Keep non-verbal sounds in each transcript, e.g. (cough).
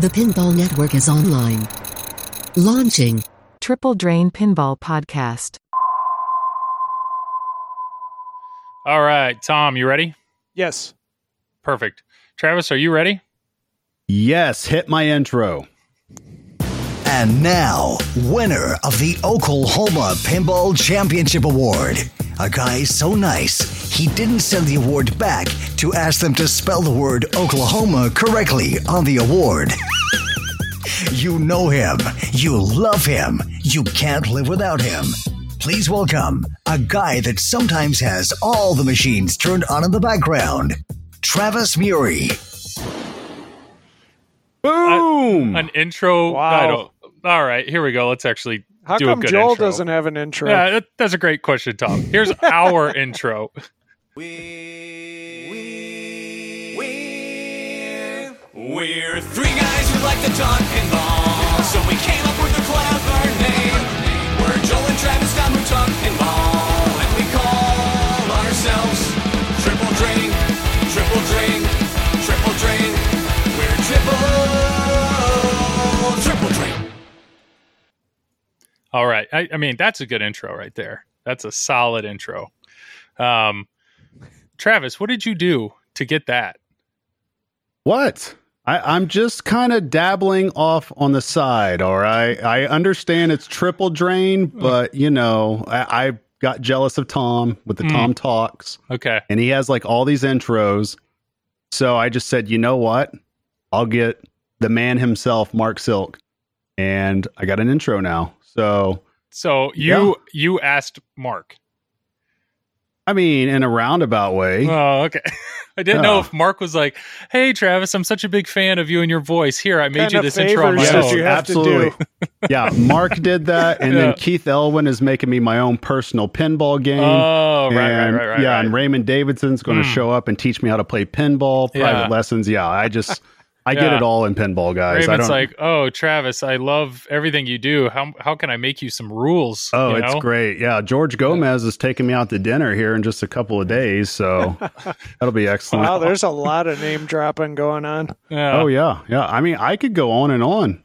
The Pinball Network is online. Launching. Triple Drain Pinball Podcast. All right, Tom, you ready? Yes. Perfect. Travis, are you ready? Yes, hit my intro. And now, winner of the Oklahoma Pinball Championship Award. A guy so nice, he didn't send the award back to ask them to spell the word Oklahoma correctly on the award. You know him, you love him, you can't live without him. Please welcome a guy that sometimes has all the machines turned on in the background, Travis Murie. Boom! An intro. Wow. All right, here we go. Let's actually How do a come good Joel intro. doesn't have an intro? Yeah, that, that's a great question, Tom. Here's (laughs) our intro. We, we, we're, three guys who like to talk pinball, so we came up with a clever name. We're Joel and Travis Tom who talk pinball, and we call ourselves Triple Drain, Triple Drain, Triple Drain. We're Triple, Triple Drain. All right. I, I mean, that's a good intro right there. That's a solid intro. Um, Travis, what did you do to get that? What? I, I'm just kind of dabbling off on the side, all right? I understand it's triple drain, but you know, I, I got jealous of Tom with the Mm. Tom Talks, Okay. and he has like all these intros. So I just said, you know what? I'll get the man himself, Mark Silk, and I got an intro now. So So you you asked Mark. I mean, in a roundabout way. Oh, okay. (laughs) I didn't know if Mark was like, "Hey, Travis, I'm such a big fan of you and your voice. Here, I made Kind you this intro on my favors Yes, did own." you have to absolutely. (laughs) yeah, Mark did that, and Yeah. then Keith Elwin is making me my own personal pinball game. Oh, right, right, And, right, right. Yeah, right. and Raymond Davidson's going to Hmm. show up and teach me how to play pinball, private Yeah. lessons. Yeah, I just, I get it all in pinball, guys. I don't. like, "Oh, Travis, I love everything you do. How how can I make you some rules?" Oh, you it's great. Yeah, George Gomez is taking me out to dinner here in just a couple of days, so (laughs) that'll be excellent. Wow, there's a lot of name dropping going on. Yeah. oh yeah, yeah. I mean, I could go on and on.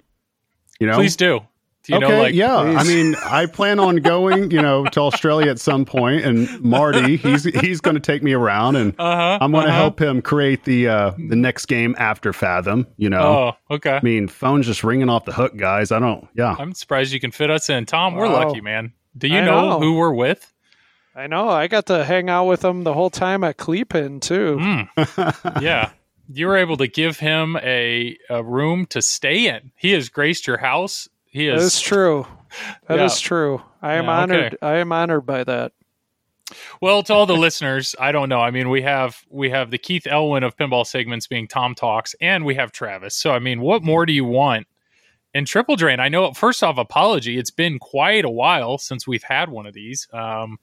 You know, Please do. Do you okay, know, like, yeah. I mean, I plan on going, you know, to Australia at some point, and Marty, he's he's going to take me around, and Uh-huh, I'm going to uh-huh. help him create the uh the next game after Fathom. You know, Oh, okay. I mean, phone's just ringing off the hook, guys. I don't. Yeah, I'm surprised you can fit us in. Tom, we're Wow. lucky, man. Do you know, know. who we're with? I know. I got to hang out with him the whole time at Cleepin too. Mm, (laughs) yeah. You were able to give him a, a room to stay in. He has graced your house. He That is is true. That is Yeah. true. I am Yeah, honored. okay. I am honored by that. Well, to all the (laughs) listeners, I don't know. I mean, we have we have the Keith Elwin of pinball segments being Tom Talks, and we have Travis. So, I mean, what more do you want in Triple Drain? I know. First off, apology. It's been quite a while since we've had one of these. Um,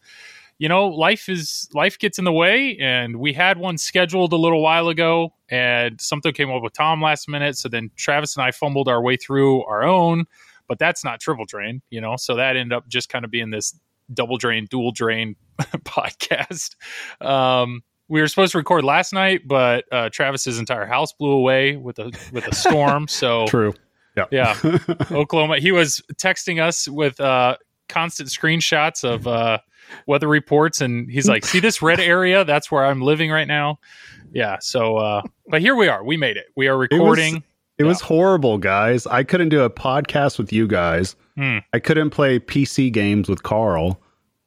you know, life is life gets in the way, and we had one scheduled a little while ago, and something came up with Tom last minute. So then Travis and I fumbled our way through our own, but that's not Triple Drain, you know. So that ended up just kind of being this double drain, dual drain (laughs) podcast. Um, we were supposed to record last night, but uh, Travis's entire house blew away with a with a storm. So (laughs) true. Yeah, yeah, (laughs) Oklahoma. He was texting us with uh, constant screenshots of uh, weather reports, and he's like, "See this red area? That's where I'm living right now." Yeah. So, uh, but here we are. We made it. We are recording. It was horrible, guys. I couldn't do a podcast with you guys. Hmm. I couldn't play PC games with Carl.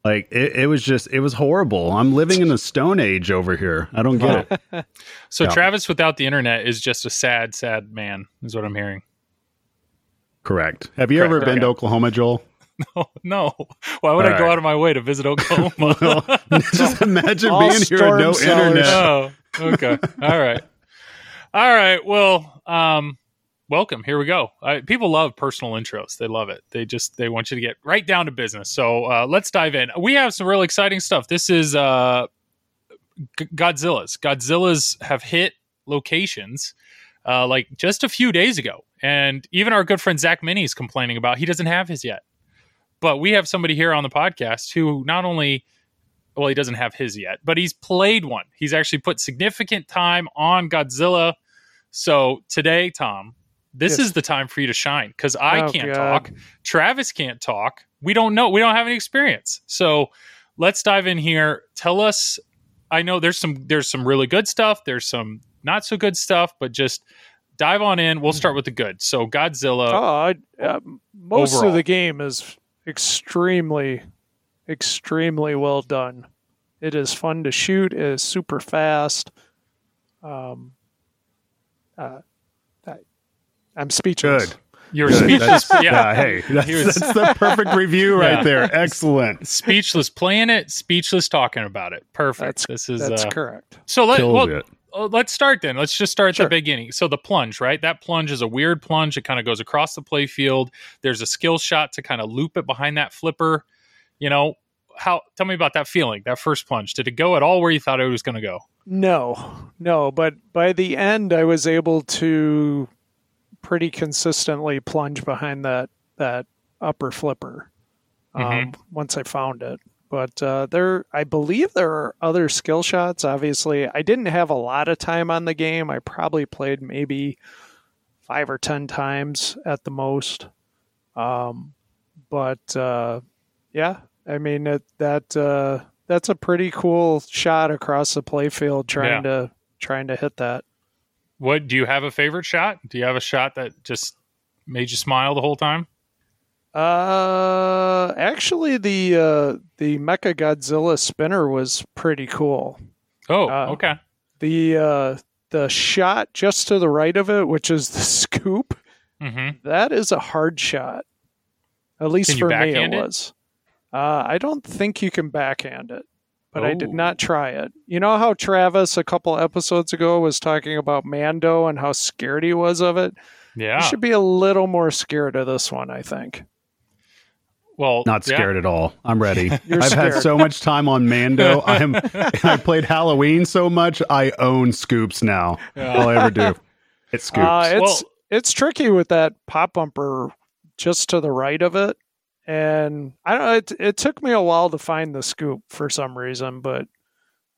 Like it, it was just it was horrible. I'm living in the stone age over here. I don't get it. (laughs) So Yeah. Travis without the internet is just a sad, sad man. Is what I'm hearing. Correct. Have you Correct, ever been okay. to Oklahoma, Joel? Oh, (laughs) no. Why would All I go out of my way to visit Oklahoma? (laughs) just imagine All being here and no storm internet. oh, okay. All right. All right. Well, um, welcome. Here we go. Uh, people love personal intros. They love it. They just they want you to get right down to business. So uh, let's dive in. We have some real exciting stuff. This is uh, G- Godzilla's. Godzilla's have hit locations uh, like just a few days ago, and even our good friend Zach Minnie is complaining about he doesn't have his yet. But we have somebody here on the podcast who not only well, he doesn't have his yet, but he's played one. He's actually put significant time on Godzilla. So today, Tom, this Yes. is the time for you to shine because I Oh, can't God. talk. Travis can't talk. We don't know. We don't have any experience. So let's dive in here. Tell us. I know there's some there's some really good stuff. There's some not so good stuff, but just dive on in. We'll start with the good. So Godzilla. Oh, I, uh, most overall. of the game is extremely, extremely well done. It is fun to shoot. It is super fast. Um, uh, I'm speechless. Good. You're Good. speechless. That's- yeah. Hey, (laughs) that's, was- that's the perfect review (laughs) right Yeah. there. Excellent. speechless playing it, speechless talking about it. Perfect. That's- this is That's uh, correct. so. let well, uh, let's start then. Let's just start at Sure. the beginning. So the plunge, right? That plunge is a weird plunge. It kind of goes across the play field. There's a skill shot to kind of loop it behind that flipper. You know how? Tell me about that feeling. That first plunge. Did it go at all where you thought it was going to go? No, no, but by the end, I was able to pretty consistently plunge behind that that upper flipper. Um, once I found it, but uh, there, I believe there are other skill shots. Obviously, I didn't have a lot of time on the game. I probably played maybe five or ten times at the most. Um, but uh, yeah, I mean it, that uh, that's a pretty cool shot across the playfield trying to trying to hit that. What do you have a favorite shot? Do you have a shot that just made you smile the whole time? Uh, actually, the uh, the Mecha Godzilla spinner was pretty cool. Oh, Uh, okay. The uh, the shot just to the right of it, which is the (laughs) scoop, hmm that is a hard shot. At least for me, it it? was. Uh, I don't think you can backhand it, but I did Oh. not try it. You know how Travis a couple episodes ago was talking about Mando and how scared he was of it. Yeah. You should be a little more scared of this one, I think. well, Not yeah. scared at all. I'm ready. (laughs) You're I've had so much time on Mando. I'm (laughs) I played Halloween so much. I own scoops now. All I ever do. (laughs) It's scoops. Uh, it's Well- it's tricky with that pop bumper just to the right of it, and I don't. know, It it took me a while to find the scoop for some reason, but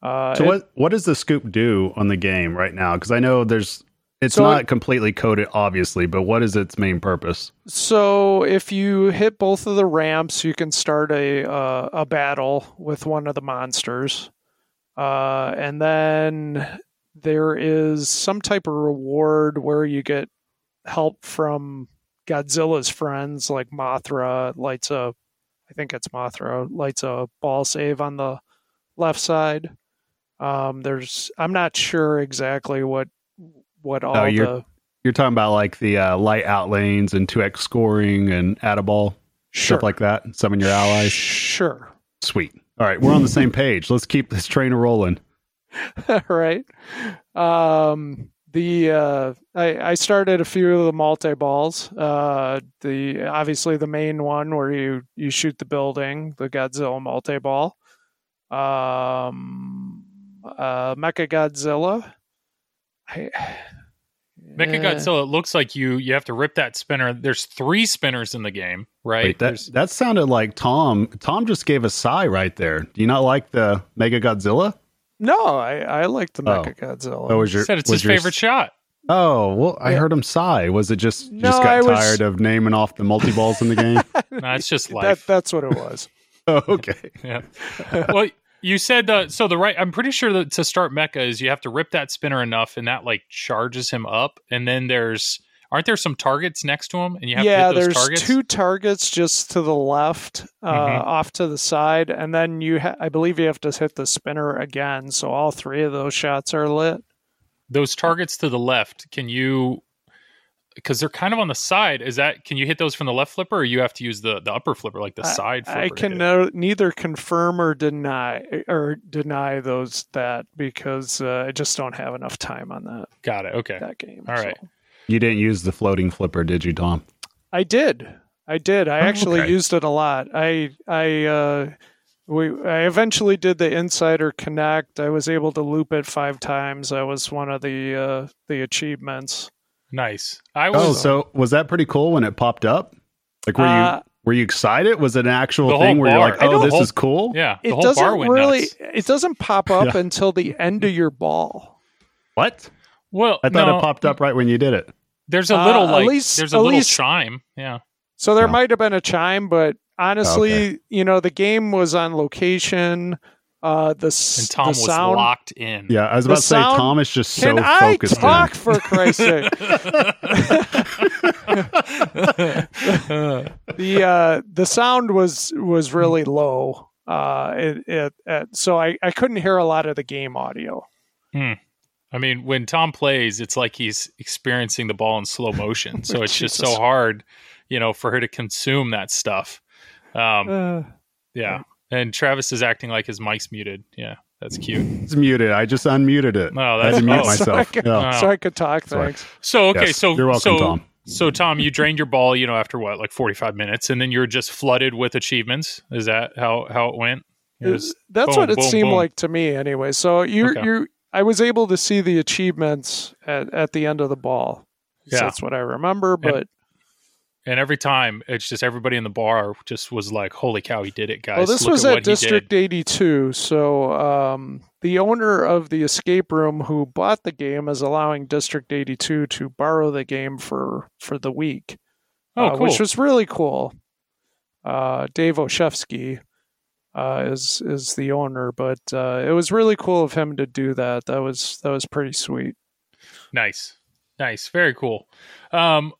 uh, so it- what what does the scoop do on the game right now? Because I know there's it's So not it- completely coded, obviously, but what is its main purpose? So if you hit both of the ramps, you can start a uh, a battle with one of the monsters, uh, and then there is some type of reward where you get help from Godzilla's friends, like Mothra lights a, I think it's Mothra lights a ball save on the left side. Um, there's I'm not sure exactly what what all Oh, you're- the You're talking about like the uh, light out lanes and 2x scoring and add a ball, sure stuff like that. Summon your allies. Sure. Sweet. All right, we're on the same page. Let's keep this train rolling. (laughs) all right. Um, the uh, I, I started a few of the multi balls. Uh, the obviously the main one where you you shoot the building, the Godzilla multi ball. Um, uh, Mecha Godzilla. I, (sighs) Mecha Godzilla. It looks like you you have to rip that spinner. There's three spinners in the game, right? Wait, that There's- that sounded like Tom. Tom just gave a sigh right there. Do you not like the Mecha Godzilla? No, I I like the Oh. Mecha Godzilla. Or was your said it's was his your- favorite shot. Oh well, I Yeah. heard him sigh. Was it just No, just got I was- tired of naming off the multi balls in the game? (laughs) No, it's just that life. that's what it was. oh, (laughs) okay. yeah. Well, you said uh, so. The right. I'm pretty sure that to start Mecha is you have to rip that spinner enough, and that like charges him up. And then there's aren't there some targets next to him, and you have yeah, to hit those there's targets. two targets just to the left, uh, Mhm. off to the side, and then you, ha- I believe, you have to hit the spinner again. So all three of those shots are lit. those targets to the left. Can you? Because they're kind of on the side. Is that can you hit those from the left flipper, or you have to use the the upper flipper, like the I- side flipper? I can no, neither confirm or deny or deny those that because uh, I just don't have enough time on that Got it. Okay. that game. All right. So. You didn't use the floating flipper, did you, Tom? I did. I did. I Oh, actually okay. used it a lot. I I uh we I eventually did the Insider Connect. I was able to loop it 5 times. That was one of the uh the achievements. Nice. I Oh, was. so was that pretty cool when it popped up? Like, were Uh, you were you excited? Was it an actual The thing whole where you're like, oh, this whole- is cool? yeah, the It whole doesn't bar went really nuts. it doesn't pop up Yeah. until the end of your ball. What? Well, I thought no, it popped up right when you did it. There's a Uh, little at like least- there's a at little least- chime. Yeah. So there Yeah. might have been a chime, but honestly, Okay. you know, the game was on location. Uh, the s- And Tom the was sound. locked in. Yeah, I was The about to say sound- Tom is just Can so I focused talk in. for Christ's sake? (laughs) (laughs) the uh, the sound was was really low. Uh, it, it, it, so I, I couldn't hear a lot of the game audio. I mean, when Tom plays, it's like he's experiencing the ball in slow motion. (laughs) So it's just so hard, you know, for her to consume that stuff. Um, Uh, yeah. And Travis is acting like his mic's muted. Yeah, that's cute. It's muted. I just unmuted it. No, I that's had to mute oh. (laughs) so, I myself. could, Yeah. so I could talk. Sorry. Thanks. So okay, Yes, so you're welcome, so, Tom. So Tom, you drained your ball, you know, after what, like forty five minutes, and then you're just flooded with achievements. Is that how how it went? It was- That's boom, what it boom, seemed boom. like to me, anyway. So you Okay. you I was able to see the achievements at, at the end of the ball. So Yeah. That's what I remember. But and every time it's just everybody in the bar just was like, "Holy cow, he did it, guys!" well, this Look was at at what he did." District 82. So um, the owner of the escape room who bought the game is allowing District 82 to borrow the game for for the week, Oh, uh, cool. which was really cool. Uh, Dave Oshevsky uh, is is the owner, but uh, it was really cool of him to do that. That was that was pretty sweet. Nice. Nice. Very cool. Um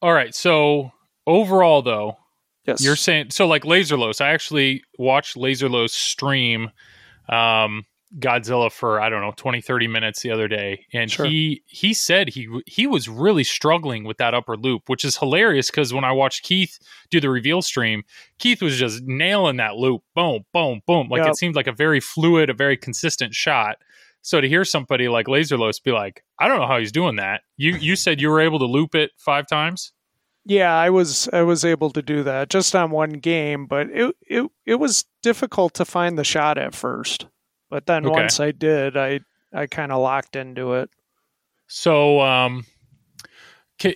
all right, so overall though, Yes, you're saying so like Laserlos, I actually watched Laserlos stream um Godzilla for I don't know 20 30 minutes the other day and Sure. he he said he he was really struggling with that upper loop which is hilarious cuz when I watched Keith do the reveal stream Keith was just nailing that loop boom boom boom like Yep. it seemed like a very fluid a very consistent shot so to hear somebody like Laserlos be like I don't know how he's doing that you you said you were able to loop it 5 times Yeah, I was I was able to do that just on one game, but it it it was difficult to find the shot at first. But then Okay. once I did, I I kind of locked into it. So, um,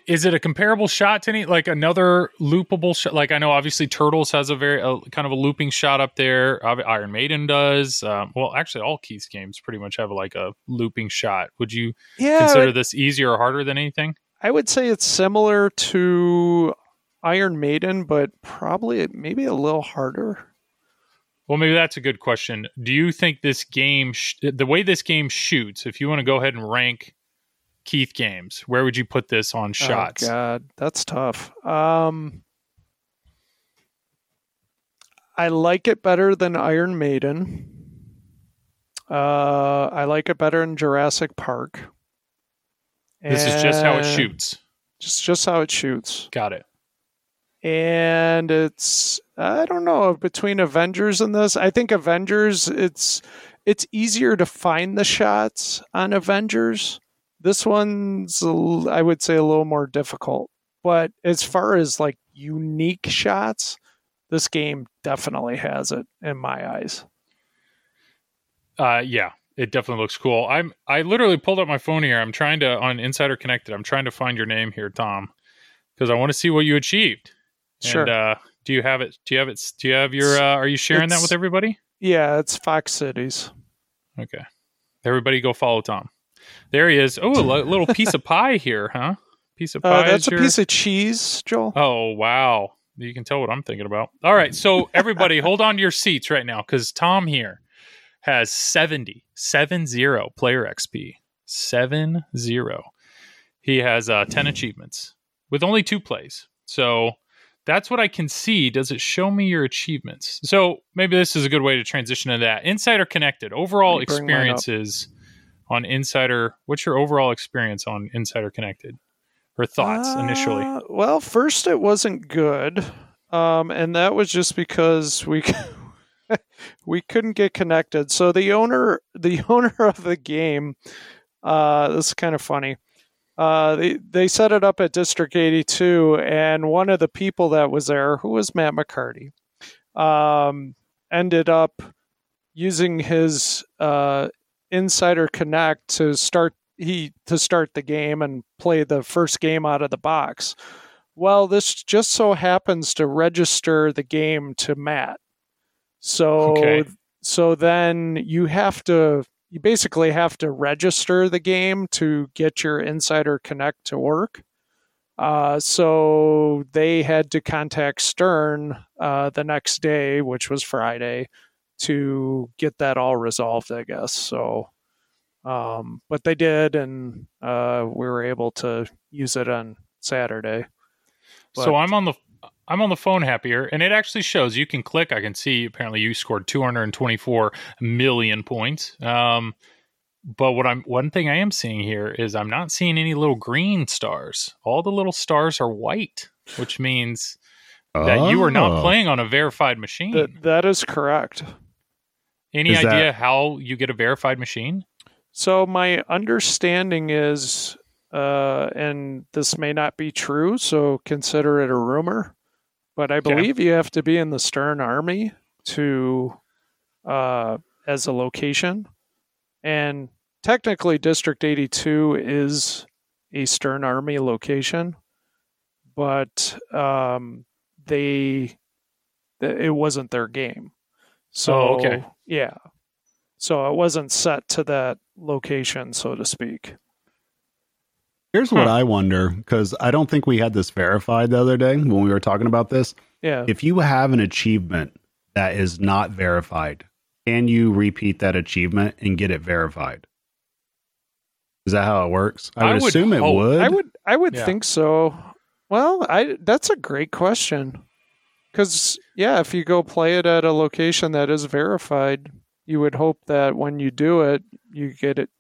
is it a comparable shot to any like another loopable shot? Like I know, obviously, Turtles has a very uh, kind of a looping shot up there. Iron Maiden does. Um, well, actually, all Keith's games pretty much have like a looping shot. Would you Yeah, consider this easier or harder than anything? I would say it's similar to Iron Maiden, but probably maybe a little harder. Well, maybe that's a good question. Do you think this game, sh- the way this game shoots, if you want to go ahead and rank Keith games, where would you put this on shots? Oh God, that's tough. Um, I like it better than Iron Maiden. Uh, I like it better than Jurassic Park. this is just how it shoots. Just just how it shoots. Got it. And it's I don't know between Avengers and this. I think Avengers it's it's easier to find the shots on Avengers. This one's I would say a little more difficult. But as far as like unique shots, this game definitely has it in my eyes. Uh, yeah, it definitely looks cool. I'm I literally pulled up my phone here. I'm trying to on Insider Connected. I'm trying to find your name here, Tom, because I want to see what you achieved. Sure. And, uh, do you have it? Do you have it? Do you have your? Uh, are you sharing that with everybody? yeah, it's Fox Cities. Okay. Everybody, go follow Tom. There he is. Oh, a little piece of pie here, huh? Piece of pie. Uh, that's is a your- piece of cheese, Joel. Oh wow! You can tell what I'm thinking about. All right, so everybody, hold on to your seats right now because Tom here has 70, 70 player XP, seven zero. He has uh, ten achievements with only two plays. So that's what I can see. Does it show me your achievements? So maybe this is a good way to transition to that. Insider Connected overall Let me bring mine up. experiences on Insider. What's your overall experience on Insider Connected? Or thoughts initially? Uh, well, first it wasn't good, um, and that was just because we (laughs) we couldn't get connected. So the owner, the (laughs) owner of the game, uh, this is kind of funny. Uh, they they set it up at District 82, and one of the people that was there, who was Matt McCarty, um, ended up using his uh, Insider Connect to start he to start the game and play the first game out of the box. Well, this just so happens to register the game to Matt. So Okay. so then you have to you basically have to register the game to get your Insider Connect to work. Uh, so they had to contact Stern uh, the next day, which was Friday, to get that all resolved, I guess. So, um, but they did, and uh, we were able to use it on Saturday. But- so I'm on the I'm on the phone happier, and it actually shows. You can click. I can see. Apparently, you scored 224 million points. Um, but what I'm one thing I am seeing here is I'm not seeing any little green stars. All the little stars are white, which means that you are not Oh. playing on a verified machine. That that is correct. Any Is that- idea how you get a verified machine? So my understanding is, uh, and this may not be true, so consider it a rumor, but I believe you have to be in the Stern Army to, uh, as a location, and technically District 82 is a Stern Army location, but um, they, it wasn't their game. So Oh, okay. yeah. So it wasn't set to that location, so to speak. Here's what I wonder because I don't think we had this verified the other day when we were talking about this. Yeah. If you have an achievement that is not verified, can you repeat that achievement and get it verified? Is that how it works? I I would, would assume it would. I would I would Yeah. think so. Well, I that's a great question. Cuz yeah, if you go play it at a location that is verified, you would hope that when you do it, you get it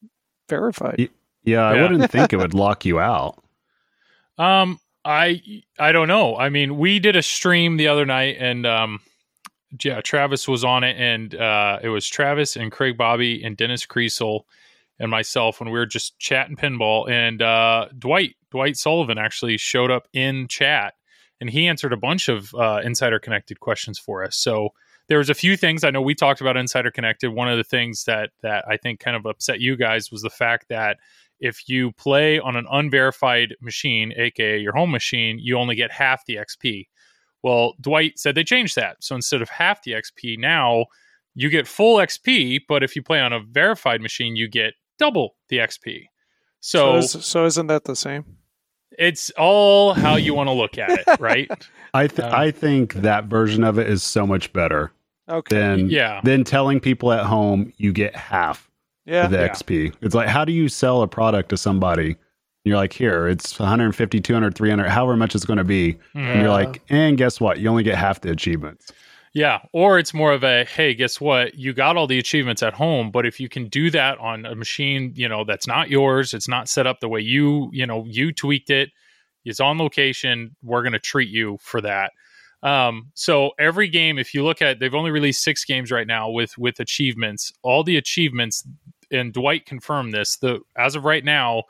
verified. Yeah, I wouldn't (laughs) think it would lock you out. Um, I I don't know. I mean, we did a stream the other night, and um, yeah, Travis was on it, and uh, it was Travis and Craig Bobby and Dennis Creasel and myself when we were just chatting pinball, and uh, Dwight Dwight Sullivan actually showed up in chat, and he answered a bunch of uh, insider connected questions for us. So there was a few things I know we talked about insider connected. One of the things that that I think kind of upset you guys was the fact that if you play on an unverified machine, aka your home machine, you only get half the XP. Well, Dwight said they changed that. So instead of half the XP, now you get full XP, but if you play on a verified machine, you get double the XP. So, is, so isn't that the same? it's all how you want to look at it, (laughs) right? I th- Um, I think that version of it is so much better Okay. than Yeah. than telling people at home you get half yeah. the Yeah. XP. It's like how do you sell a product to somebody? And you're like, here, it's 150, 200, 300, however much it's going to be. And Mhm. you're like, and guess what? You only get half the achievements. Yeah, or it's more of a hey, guess what? You got all the achievements at home, but if you can do that on a machine, you know, that's not yours, it's not set up the way you, you know, you tweaked it, it's on location, we're going to treat you for that. Um, so every game if you look at they've only released 6 games right now with with achievements. All the achievements and Dwight confirmed this, the as of right now,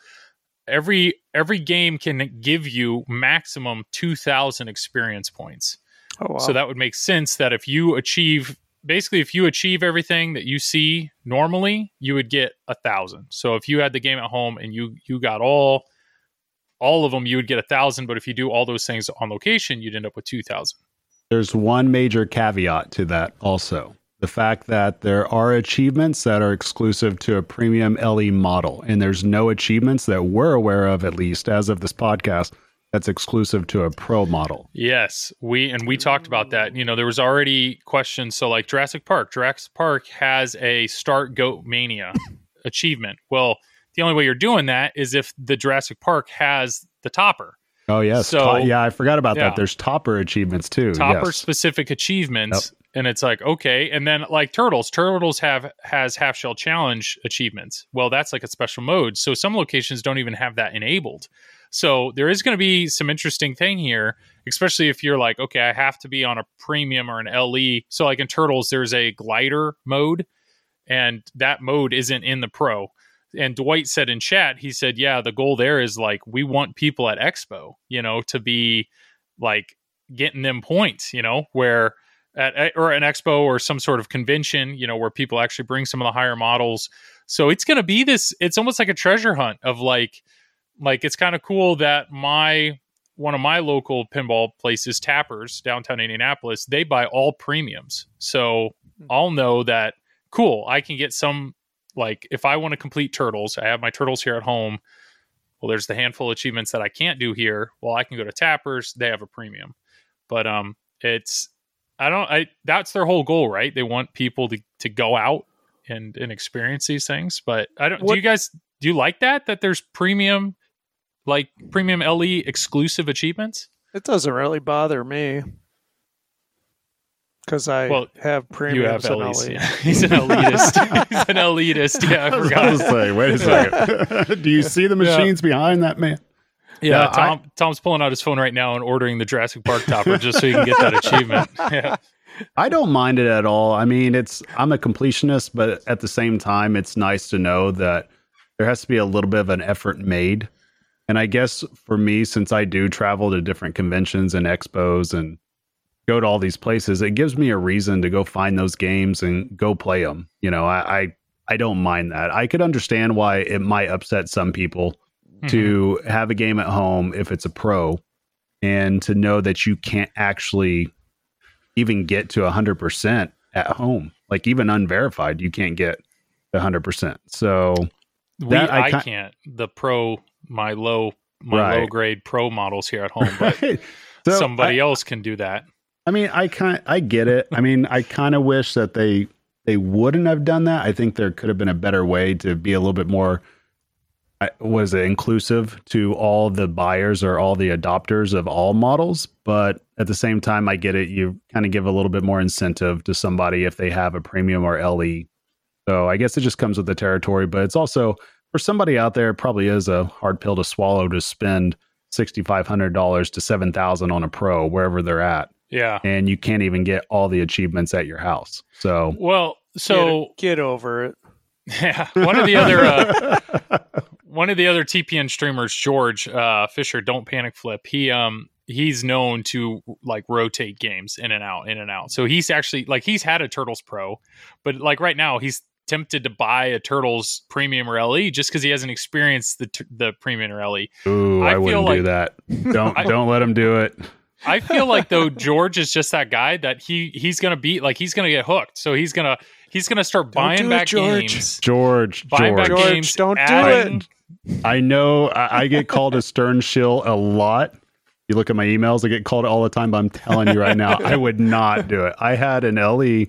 every every game can give you maximum 2000 experience points. Oh, wow. So that would make sense that if you achieve basically if you achieve everything that you see normally, you would get a thousand. So if you had the game at home and you you got all all of them, you would get a thousand. But if you do all those things on location, you'd end up with two thousand. There's one major caveat to that also. The fact that there are achievements that are exclusive to a premium LE model, and there's no achievements that we're aware of, at least as of this podcast, that's exclusive to a pro model. Yes, we and we talked about that. You know, there was already questions. So like Jurassic Park, Jurassic Park has a Start Goat Mania (laughs) achievement. Well, the only way you're doing that is if the Jurassic Park has the topper. Oh yes, So- To- yeah, I forgot about yeah. that. There's topper achievements too. topper yes. specific achievements and it's like okay and then like turtles turtles have has half shell challenge achievements well that's like a special mode so some locations don't even have that enabled so there is going to be some interesting thing here especially if you're like okay i have to be on a premium or an le so like in turtles there's a glider mode and that mode isn't in the pro and Dwight said in chat, he said, "Yeah, the goal there is like we want people at Expo, you know, to be like getting them points, you know, where at or an expo or some sort of convention, you know, where people actually bring some of the higher models. So it's going to be this. It's almost like a treasure hunt of like, like it's kind of cool that my one of my local pinball places, Tappers, downtown Indianapolis, they buy all premiums. So hmm. I'll know that cool. I can get some like if I want to complete turtles, I have my turtles here at home. well, there's the handful of achievements that I can't do here. Well, I can go to Tappers; they have a premium. But um, it's I don't I that's their whole goal, right? They want people to to go out and and experience these things. But I don't. What- do you guys do you like that that there's premium like premium LE exclusive achievements? It doesn't really bother me because I Well, have You premiums have in LEs. LE. Yeah. He's an elitist. (laughs) He's an elitist. Yeah, I I was forgot. to say, wait a second. (laughs) Do you see the machines behind that man? Yeah, Yeah, Tom, Tom's pulling out his phone right now and ordering the Jurassic Park topper just so he can get that achievement. (laughs) Yeah. I don't mind it at all. I mean, it's I'm a completionist, but at the same time, it's nice to know that there has to be a little bit of an effort made. And I guess for me, since I do travel to different conventions and expos and go to all these places, it gives me a reason to go find those games and go play them. You know, I I, I don't mind that. I could understand why it might upset some people mm-hmm. to have a game at home if it's a pro and to know that you can't actually even get to 100% at home like even unverified you can't get to 100% so we, That I I, can't. The pro, my low, my Right. low grade pro models here at home, but (laughs) so somebody I, else can do that. I mean i kind i get it. I mean i kind of wish that they they wouldn't have done that. I think there could have been a better way to be a little bit more was it inclusive to all the buyers or all the adopters of all models. But at the same time i get it. You kind of give a little bit more incentive to somebody if they have a premium or le so i guess it just comes with the territory but it's also for somebody out there probably is a hard pill to swallow to spend $6500 to 7000 on a pro wherever they're at Yeah. and you can't even get all the achievements at your house so Well, so get, get over it. (laughs) yeah, one of the other uh, (laughs) one of the other TPN streamers, George uh, Fisher, don't panic flip. He um he's known to like rotate games in and out, in and out. So he's actually like he's had a Turtles Pro, but like right now he's tempted to buy a Turtles Premium or LE just because he hasn't experienced the t- the Premium or LE. Ooh, I I, wouldn't like- do that. (laughs) Don't I- don't let him do it. I feel like though George is just that guy that he he's gonna be like he's gonna get hooked. So he's gonna he's gonna start buying do it, back George. games. George, Buying back George. George, games. don't do it. I know I, I get called a stern shill a lot. You look at my emails, I get called all the time, but I'm telling you right now, I would not do it. I had an LE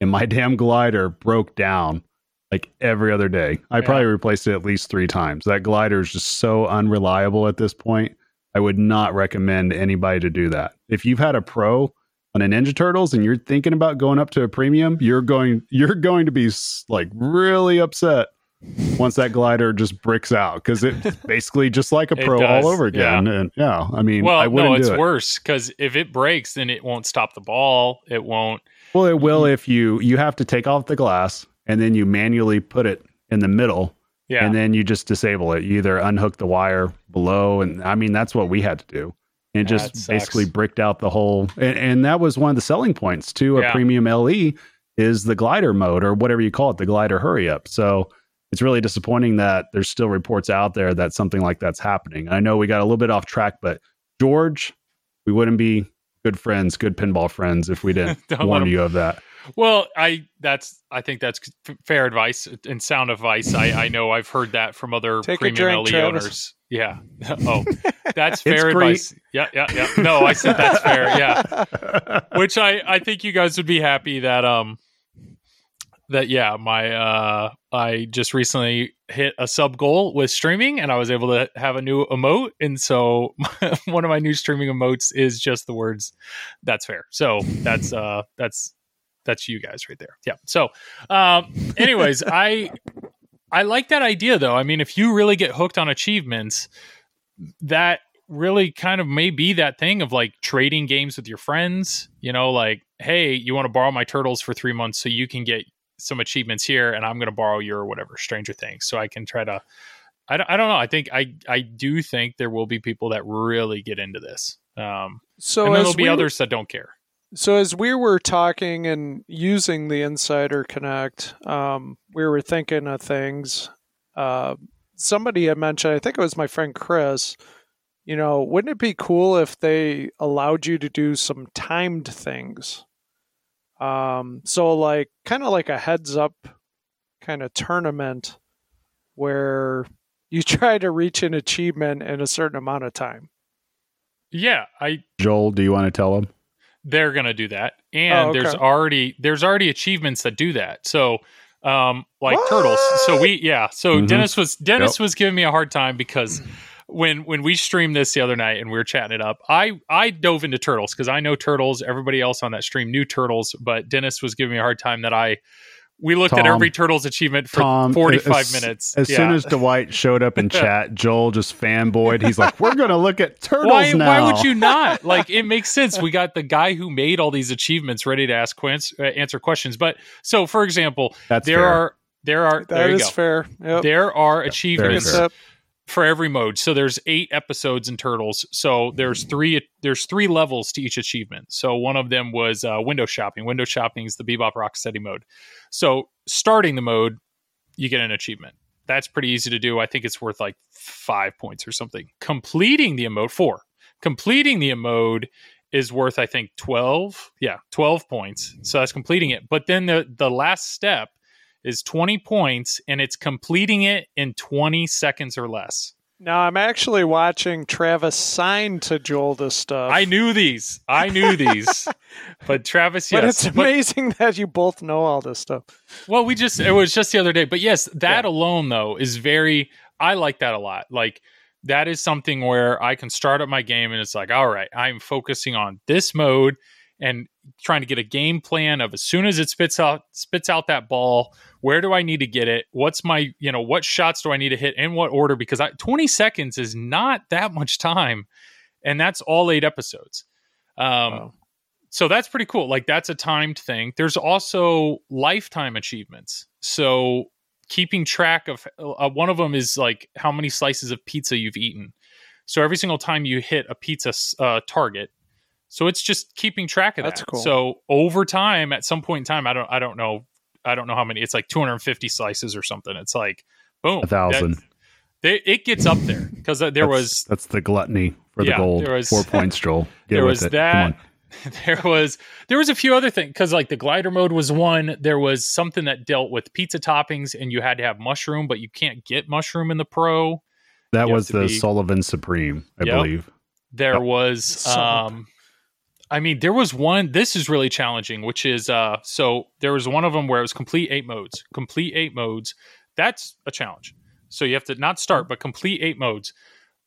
and my damn glider broke down like every other day. I Yeah. probably replaced it at least three times. That glider is just so unreliable at this point. I would not recommend anybody to do that. If you've had a pro on a Ninja Turtles and you're thinking about going up to a premium, you're going you're going to be like really upset once that glider just bricks out because it's (laughs) basically just like a pro all over again. And yeah, I mean, Well, I wouldn't no, it's it. worse because if it breaks, then it won't stop the ball. It won't. Well, it will mm. if you you have to take off the glass and then you manually put it in the middle Yeah, and then you just disable it. You either unhook the wire below, and I mean that's what we had to do. And Yeah, just basically bricked out the whole, and, and that was one of the selling points to a Yeah. premium LE is the glider mode or whatever you call it, the glider hurry up. So it's really disappointing that there's still reports out there that something like that's happening. I know we got a little bit off track, but George, we wouldn't be good friends, good pinball friends if we didn't (laughs) warn him- you of that. Well, I that's I think that's f- fair advice and sound advice. I I know I've heard that from other Take premium drink, LE Travis. owners. Yeah. (laughs) Oh, that's (laughs) fair advice. Yeah, yeah, yeah. No, I said that's fair. Yeah. (laughs) Which I I think you guys would be happy that um that yeah my uh I just recently hit a sub goal with streaming and I was able to have a new emote and so one of my new streaming emotes is just the words that's fair. So that's uh that's that's you guys right there. Yeah. So um anyways, (laughs) I I like that idea though. I mean, if you really get hooked on achievements, that really kind of may be that thing of like trading games with your friends, you know, like, hey, you want to borrow my turtles for 3 months so you can get some achievements here and I'm going to borrow your whatever Stranger Things so I can try to I don't, I don't know. I think I I do think there will be people that really get into this. Um So and there'll be we, others that don't care. So as we were talking and using the Insider Connect, um, we were thinking of things. Uh, somebody had mentioned, I think it was my friend Chris. You know, wouldn't it be cool if they allowed you to do some timed things? Um, so like kind of like a heads up kind of tournament where (laughs) you try to reach an achievement in a certain amount of time. Yeah, I Joel, do you want to tell him? They're gonna do that, and Oh, okay. there's already there's already achievements that do that. So, um, like turtles. So we yeah. So Mhm. Dennis was Dennis Yep. was giving me a hard time because (clears throat) when when we streamed this the other night and we were chatting it up, I I dove into turtles because I know turtles. Everybody else on that stream knew turtles, but Dennis was giving me a hard time that I. We looked at every turtles achievement for Tom, 45 as- minutes. As Yeah. soon as Dwight showed up in (laughs) chat, Joel just fanboyed. He's like, "We're gonna look at turtles why, now." why would you not? (laughs) Like, it makes sense. We got the guy who made all these achievements ready to ask quins- uh, answer questions. But so, for example, That's there fair. are there are That there you is go. fair. Yep. There are achievements fair. Except for every mode. So there's eight episodes in Turtles. So there's three there's three levels to each achievement. So one of them was uh, window shopping. Window shopping is the Bebop Rocksteady mode. So starting the mode, you get an achievement. That's pretty easy to do. I think it's worth like five points or something. Completing the emote four. Completing the emote is worth I think twelve. Yeah, twelve points. So that's completing it. But then the the last step is 20 points and it's completing it in 20 seconds or less. now I'm actually watching Travis sign to Joel this stuff. I knew these. I knew these. (laughs) but Travis, yes. but it's amazing that you both know all this stuff. well, we just it was just the other day. But yes, that alone though is very I like that a lot. Like that is something where I can start up my game and it's like, all right, I'm focusing on this mode and trying to get a game plan of as soon as it spits out spits out that ball, where do I need to get it? What's my, you know, what shots do I need to hit in what order? Because I, 20 seconds is not that much time. And that's all eight episodes. Um, Wow. so that's pretty cool. Like that's a timed thing. There's also lifetime achievements. So keeping track of uh, one of them is like how many slices of pizza you've eaten. So every single time you hit a pizza uh, target, so it's just keeping track of That's that. cool. So over time, at some point in time, I don't, I don't know, I don't know how many. It's like 250 slices or something. It's like boom, A thousand. that- they, it gets up there because there That's- was that's the gluttony for Yeah, the gold. there was- Four points, (laughs) Joel. Get there was it. That (laughs) there was there was a few other things because like the glider mode was one there was something that dealt with pizza toppings and you had to have mushroom but you can't get mushroom in the pro That you was the be- Sullivan Supreme, I Yep. believe. there Yep. was Son. um i mean there was one this is really challenging which is uh so there was one of them where it was complete eight modes complete eight modes. That's a challenge. So you have to not start but complete eight modes.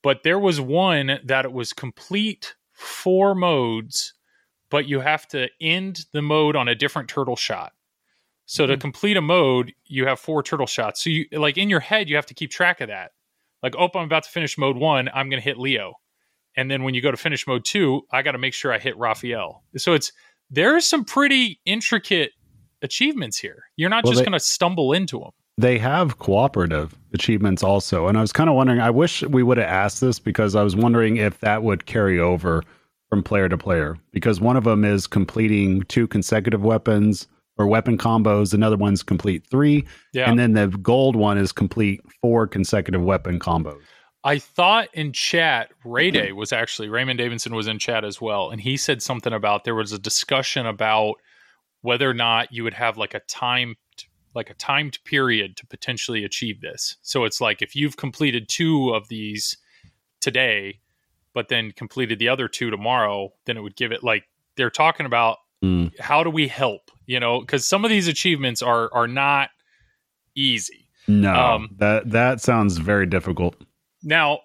But there was one that it was complete four modes but you have to end the mode on a different turtle shot. So to complete a mode you have four turtle shots. So you like in your head you have to keep track of that. Like oh i'm about to finish mode one i'm going to hit leo and then when you go to finish mode two, I got to make sure I hit Raphael. So it's there's some pretty intricate achievements here. You're not Well, just going to stumble into them. They have cooperative achievements also. And I was kind of wondering, I wish we would have asked this because I was wondering if that would carry over from player to player. Because one of them is completing two consecutive weapons or weapon combos, another one's complete three. Yeah. And then the gold one is complete four consecutive weapon combos. I thought in chat, Ray Day was actually Raymond Davidson was in chat as well, and he said something about there was a discussion about whether or not you would have like a timed like a timed period to potentially achieve this. So it's like if you've completed two of these today, but then completed the other two tomorrow, then it would give it like they're talking about Mm. how do we help? You know, because some of these achievements are are not easy. No, Um, that that sounds very difficult. Now,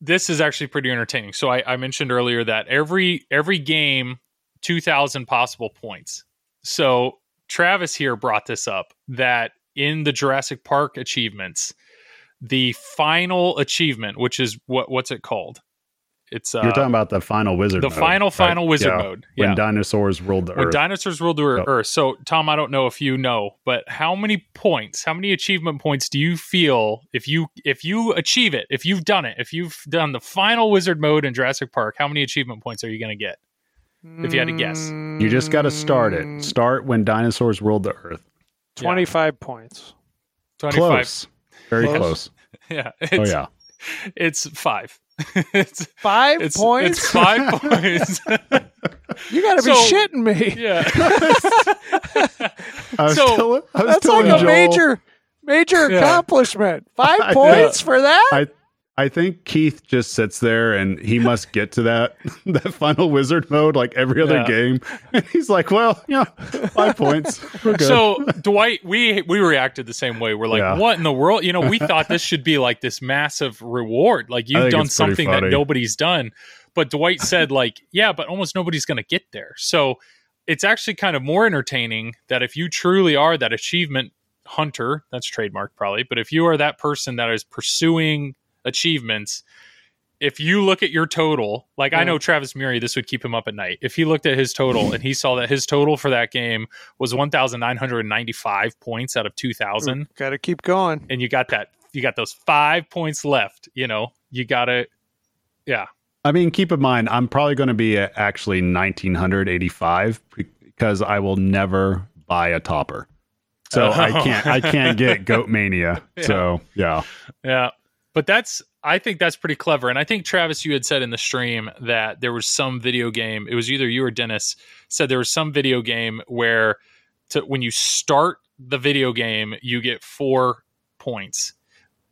this is actually pretty entertaining. So I, I mentioned earlier that every every game, two thousand possible points. So Travis here brought this up that in the Jurassic Park achievements, the final achievement, which is what what's it called? It's uh, You're talking about the final wizard. Mode. The mode, final right? final wizard Yeah. mode. When dinosaurs ruled the when earth. dinosaurs ruled the Yep. earth. So, Tom, I don't know if you know, but how many points, how many achievement points do you feel if you if you achieve it, if you've done it, if you've done the final wizard mode in Jurassic Park, how many achievement points are you going to get? If you had to guess. you just got to start it. Mm, Start when dinosaurs ruled the earth. 25 points. Twenty five. Close. Very Close. close. (laughs) Yeah. Oh yeah. It's five. (laughs) it's Five it's, points? It's five (laughs) points. (laughs) You got to be So- shitting me. yeah. I was So, telling, I was That's like a Joel, major Major Yeah. accomplishment. Five I- points for that? I I think Keith just sits there and he (laughs) must get to that (laughs) that final wizard mode like every other Yeah. game. (laughs) And he's like, well, yeah, five points. We're good. So Dwight, we we reacted the same way. We're like, Yeah. what in the world? You know, we thought this should be like this massive reward. Like you've done something that nobody's done. But Dwight said, like, yeah, but almost nobody's gonna get there. So it's actually kind of more entertaining that if you truly are that achievement hunter, that's trademark probably, but if you are that person that is pursuing achievements, if you look at your total, like I know Travis Murie, this would keep him up at night. If he looked at his total and he saw that his total for that game was 1,995 points out of 2,000, Got to keep going. and you got that, you got those five points left, you know, you got to, yeah. I mean, keep in mind, I'm probably going to be at actually 1985 because I will never buy a topper. So I Oh. (laughs) can't I can't get (laughs) Goat Mania. So yeah. Yeah. But that's I think that's pretty clever. And I think Travis, you had said in the stream that there was some video game, it was either you or Dennis said there was some video game where to when you start the video game, you get four points.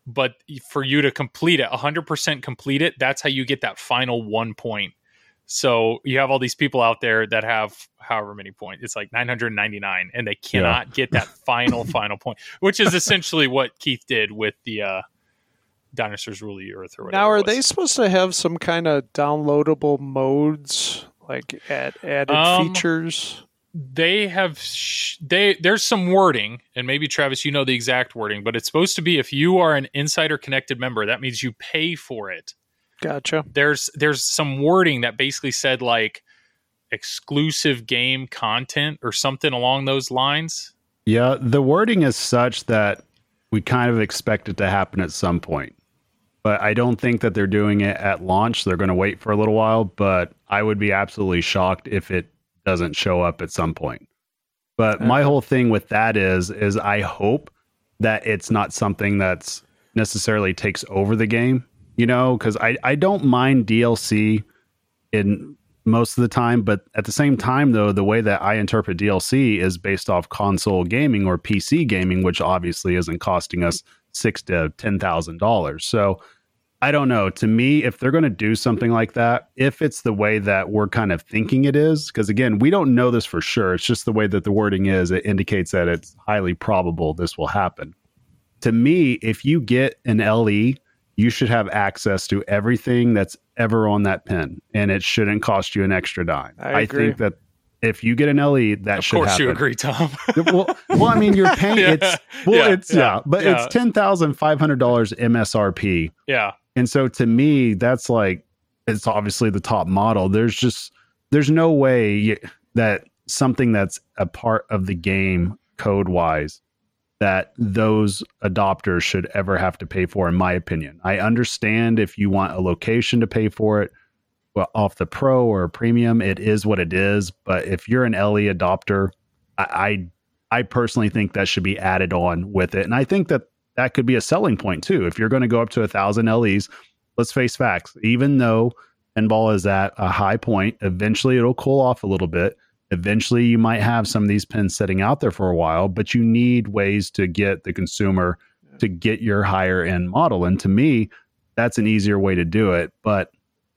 But for you to complete it, 100% complete it, that's how you get that final one point. So you have all these people out there that have however many points. It's like 999 and they cannot get that final (laughs) final point, which is essentially what Keith did with the uh Dinosaurs Rule the Earth or whatever. Now, it are was. they supposed to have some kind of downloadable modes, like add, added Um, features? they have sh- they there's some wording and maybe Travis you know the exact wording but it's supposed to be if you are an insider connected member that means you pay for it Gotcha. there's there's some wording that basically said like exclusive game content or something along those lines Yeah, the wording is such that we kind of expect it to happen at some point. But I don't think that they're doing it at launch. They're going to wait for a little while, but I would be absolutely shocked if it doesn't show up at some point. But my whole thing with that is is I hope that it's not something that's necessarily takes over the game, you know, cuz I I don't mind DLC in most of the time, but at the same time though, the way that I interpret DLC is based off console gaming or PC gaming, which obviously isn't costing us six to ten thousand dollars. So I don't know. To me, if they're going to do something like that, if it's the way that we're kind of thinking it is, because again, we don't know this for sure. It's just the way that the wording is. It indicates that it's highly probable this will happen. To me, if you get an LE, you should have access to everything that's ever on that pin, and it shouldn't cost you an extra dime. I agree. think that if you get an LE, that of should Of course happen you agree tom (laughs) well, well, I mean, you're (laughs) paying. Yeah, It's well, yeah, it's yeah, yeah, but yeah. it's ten thousand five hundred dollars MSRP, yeah and so to me, that's like it's obviously the top model. There's just there's no way you, that something that's a part of the game code wise that those adopters should ever have to pay for in my opinion. I understand if you want a location to pay for it well off the pro or premium it is what it is. But if you're an le adopter i i, I personally think that should be added on with it. And i think that that could be a selling point too. If you're going to go up to a thousand les let's face facts even though pinball is at a high point eventually it'll cool off a little bit. Eventually you might have some of these pins sitting out there for a while but you need ways to get the consumer to get your higher end model. And to me that's an easier way to do it. But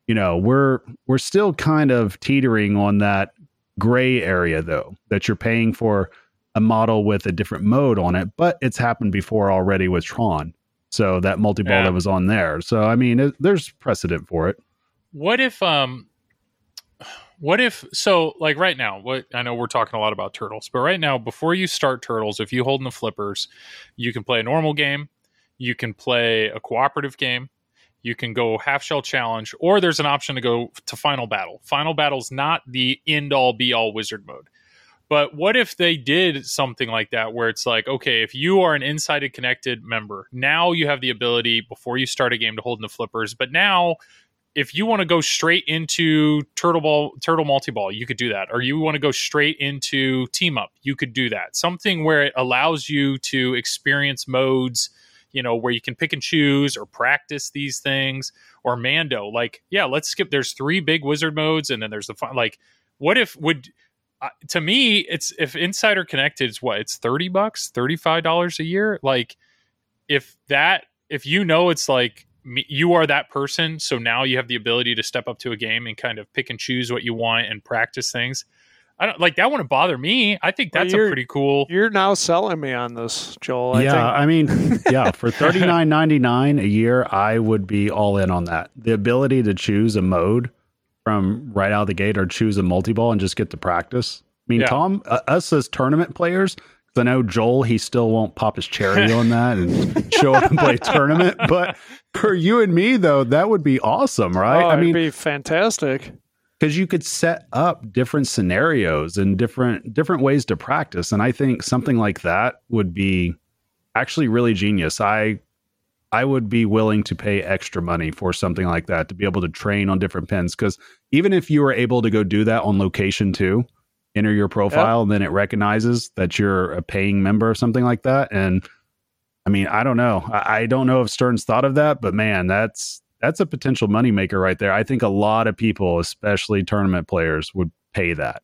you know we're we're still kind of teetering on that gray area though that you're paying for a model with a different mode on it but it's happened before already with Tron so that multi-ball Yeah. that was on there so i mean it, there's precedent for it What if um what if so like right now, what I know we're talking a lot about turtles, but right now before you start turtles, if you hold in the flippers, you can play a normal game, you can play a cooperative game, you can go half shell challenge, or there's an option to go to final battle. Final battle's not the end all be all wizard mode. But what if they did something like that where it's like, okay, if you are an insided connected member, now you have the ability before you start a game to hold in the flippers, but now if you want to go straight into turtle ball turtle multi-ball you could do that. Or you want to go straight into team up you could do that. Something where it allows you to experience modes you know where you can pick and choose or practice these things. Or mando like yeah let's skip there's three big wizard modes and then there's the fun like what if would uh, to me it's if insider connected is what it's 30 bucks 35 dollars a year like if that if you know it's like me, you are that person, so now you have the ability to step up to a game and kind of pick and choose what you want and practice things. I don't like that wouldn't bother me. I think Well, that's a pretty cool. You're now selling me on this, Joel. I yeah, think I mean, (laughs) yeah, for thirty nine ninety nine a year, I would be all in on that. The ability to choose a mode from right out of the gate, or choose a multi ball and just get to practice. I mean, Yeah. Tom, uh, us as tournament players, because I know Joel, he still won't pop his cherry (laughs) on that and show up and play a tournament. But for you and me, though, that would be awesome, right? oh, I mean, it'd be fantastic. because you could set up different scenarios and different different ways to practice and i think something like that would be actually really genius i i would be willing to pay extra money for something like that to be able to train on different pins because even if you were able to go do that on location too enter your profile and then it recognizes that you're a paying member or something like that and i mean i don't know i, I don't know if stern's thought of that but man that's that's a potential moneymaker right there. I think a lot of people, especially tournament players, would pay that.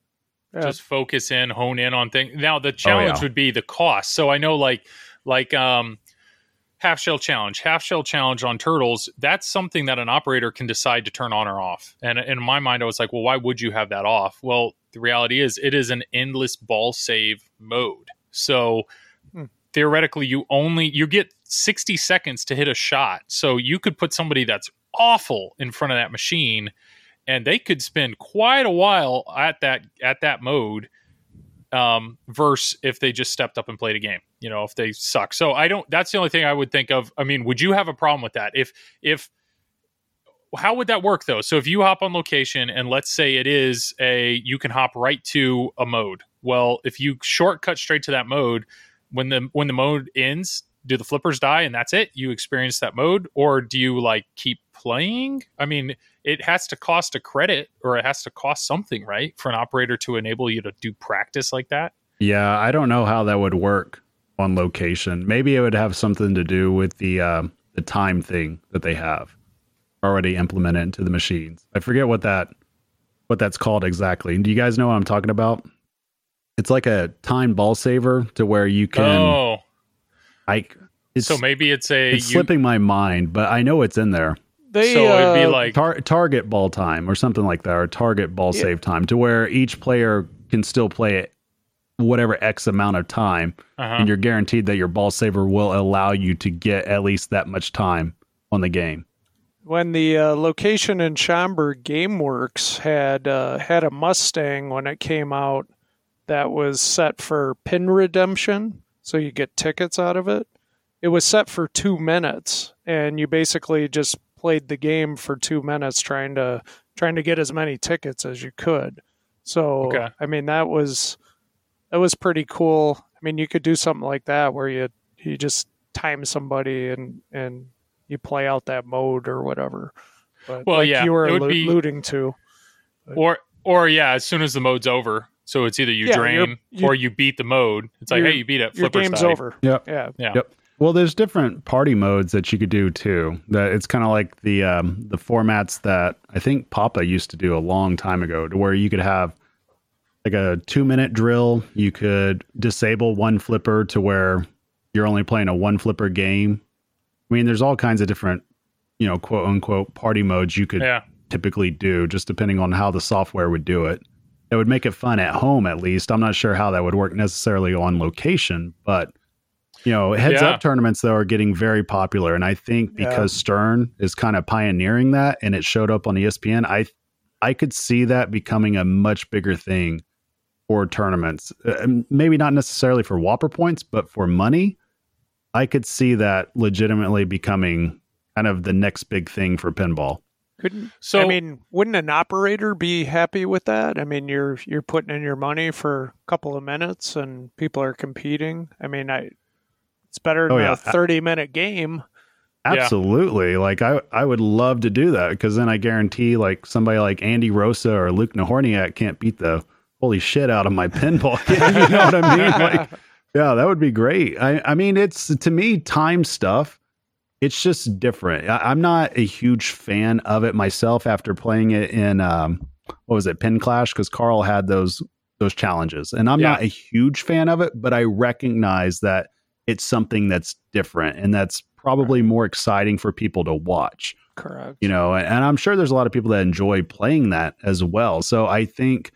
Yeah. just focus in, hone in on things. Now the challenge yeah. would be the cost. So I know like like um half shell challenge, half shell challenge on turtles, that's something that an operator can decide to turn on or off. And in my mind I was like, well, why would you have that off? Well, the reality is it is an endless ball save mode. So Hmm. theoretically you only you get 60 seconds to hit a shot. So you could put somebody that's awful in front of that machine and they could spend quite a while at that at that mode um versus if they just stepped up and played a game you know if they suck. So i don't that's the only thing i would think of. I mean would you have a problem with that? If if how would that work though? So if you hop on location and let's say it is a you can hop right to a mode. Well if you shortcut straight to that mode when the when the mode ends do the flippers die and that's it you experience that mode or do you like keep playing i mean it has to cost a credit or it has to cost something right for an operator to enable you to do practice like that Yeah, I don't know how that would work on location. Maybe it would have something to do with the uh, the time thing that they have already implemented into the machines. I forget what that what that's called exactly. Do you guys know what I'm talking about? It's like a time ball saver to where you can oh I it's so maybe it's a it's you- slipping my mind, but I know it's in there. They, so it'd be uh, like Tar- target ball time or something like that, or target ball Yeah. save time, to where each player can still play it whatever X amount of time, uh-huh. and you're guaranteed that your ball saver will allow you to get at least that much time on the game. when the uh, location in Schaumburg GameWorks had uh, had a Mustang when it came out that was set for pin redemption, so you get tickets out of it. It was set for two minutes, and you basically just played the game for two minutes, trying to trying to get as many tickets as you could. So, Okay. I mean, that was that was pretty cool. I mean, you could do something like that where you you just time somebody and and you play out that mode or whatever. But Well, like yeah, you were allu- be- alluding to. or or yeah as soon as the mode's over so it's either you Yeah, drain you're- you- or you beat the mode it's like your- hey you beat it Your flippers game's died. over. Yep. Yeah. yeah Yep. Well, there's different party modes that you could do too. That it's kind of like the um, the formats that I think Papa used to do a long time ago, to where you could have like a two minute drill. You could disable one flipper to where you're only playing a one flipper game. I mean, there's all kinds of different, you know, quote unquote party modes you could yeah typically do, just depending on how the software would do it. It would make it fun at home, at least. I'm not sure how that would work necessarily on location, but you know, heads Yeah. up tournaments though are getting very popular, and I think Yeah. because Stern is kind of pioneering that, and it showed up on ESPN, I I could see that becoming a much bigger thing for tournaments. Uh, maybe not necessarily for WPPR points, but for money, I could see that legitimately becoming kind of the next big thing for pinball. Couldn't so I mean, wouldn't an operator be happy with that? I mean, you're you're putting in your money for a couple of minutes and people are competing. I mean, I it's better than Oh, yeah. a 30 minute game. Yeah. Absolutely. Like I, I would love to do that because then I guarantee like somebody like Andy Rosa or Luke Nahorniak can't beat the holy shit out of my (laughs) pinball game. you know what I mean? Like, yeah, that would be great. I, I mean, it's to me time stuff. It's just different. I, I'm not a huge fan of it myself after playing it in um, what was it, Pin Clash? Because Carl had those those challenges, and I'm Yeah. not a huge fan of it, but I recognize that it's something that's different and that's probably more exciting for people to watch Correct. you know and i'm sure there's a lot of people that enjoy playing that as well so i think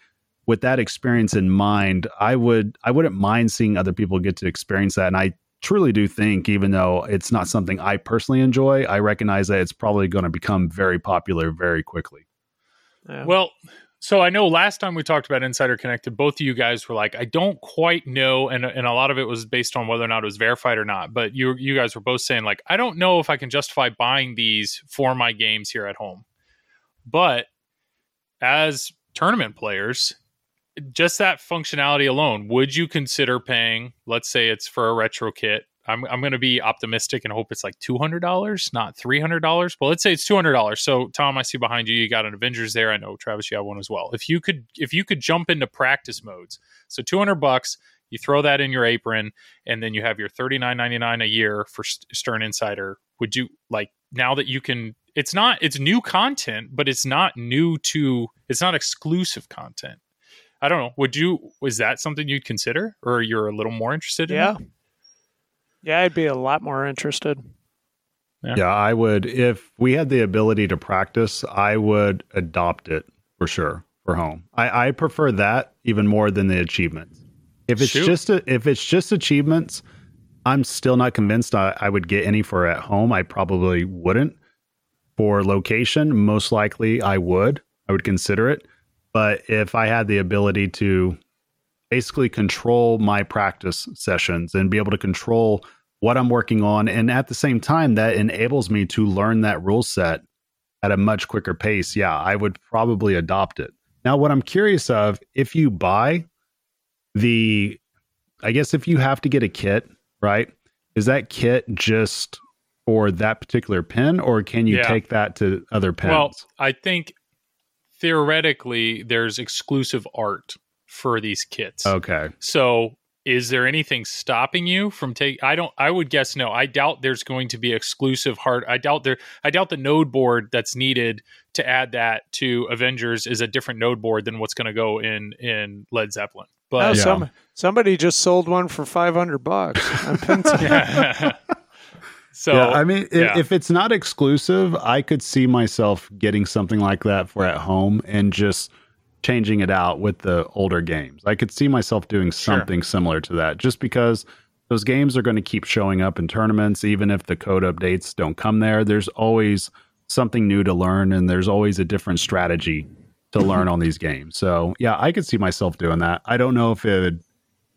with that experience in mind i would i wouldn't mind seeing other people get to experience that and i truly do think even though it's not something i personally enjoy i recognize that it's probably going to become very popular very quickly Yeah. Well, so I know last time we talked about Insider Connected, both of you guys were like, I don't quite know, and and a lot of it was based on whether or not it was verified or not. But you you guys were both saying like, I don't know if I can justify buying these for my games here at home. But as tournament players, just that functionality alone, would you consider paying? Let's say it's for a retro kit. I'm I'm going to be optimistic and hope it's like two hundred dollars, not three hundred dollars. But let's say it's two hundred dollars. So Tom, I see behind you, you got an Avengers there. I know Travis, you have one as well. If you could, if you could jump into practice modes, so two hundred bucks, you throw that in your apron, and then you have your thirty nine ninety nine a year for Stern Insider. Would you like now that you can? It's not. It's new content, but it's not new to. It's not exclusive content. I don't know. Would you? Was that something you'd consider, or you're a little more interested in? yeah. it? Yeah, I'd be a lot more interested. Yeah. yeah i would if we had the ability to practice i would adopt it for sure for home i i prefer that even more than the achievements if it's Shoot. just a, if it's just achievements i'm still not convinced I, I would get any for at home i probably wouldn't for location most likely i would i would consider it but if i had the ability to basically control my practice sessions and be able to control what I'm working on. And at the same time, that enables me to learn that rule set at a much quicker pace. Yeah, I would probably adopt it. Now, what I'm curious of, if you buy the, I guess if you have to get a kit, right? Is that kit just for that particular pin, or can you Yeah. take that to other pins? Well, I think theoretically there's exclusive art for these kits. okay. So is there anything stopping you from take I don't I would guess no. I doubt there's going to be exclusive hard I doubt there I doubt the node board that's needed to add that to Avengers is a different node board than what's going to go in in Led Zeppelin. Oh, But Yeah. some somebody just sold one for five hundred bucks. on (laughs) Pinto. (laughs) so yeah, I mean, if, yeah. if it's not exclusive, I could see myself getting something like that for at home and just changing it out with the older games. I could see myself doing Sure. something similar to that, just because those games are going to keep showing up in tournaments, even if the code updates don't come there. There's always something new to learn, and there's always a different strategy to (laughs) learn on these games. So, yeah, I could see myself doing that. I don't know if it. would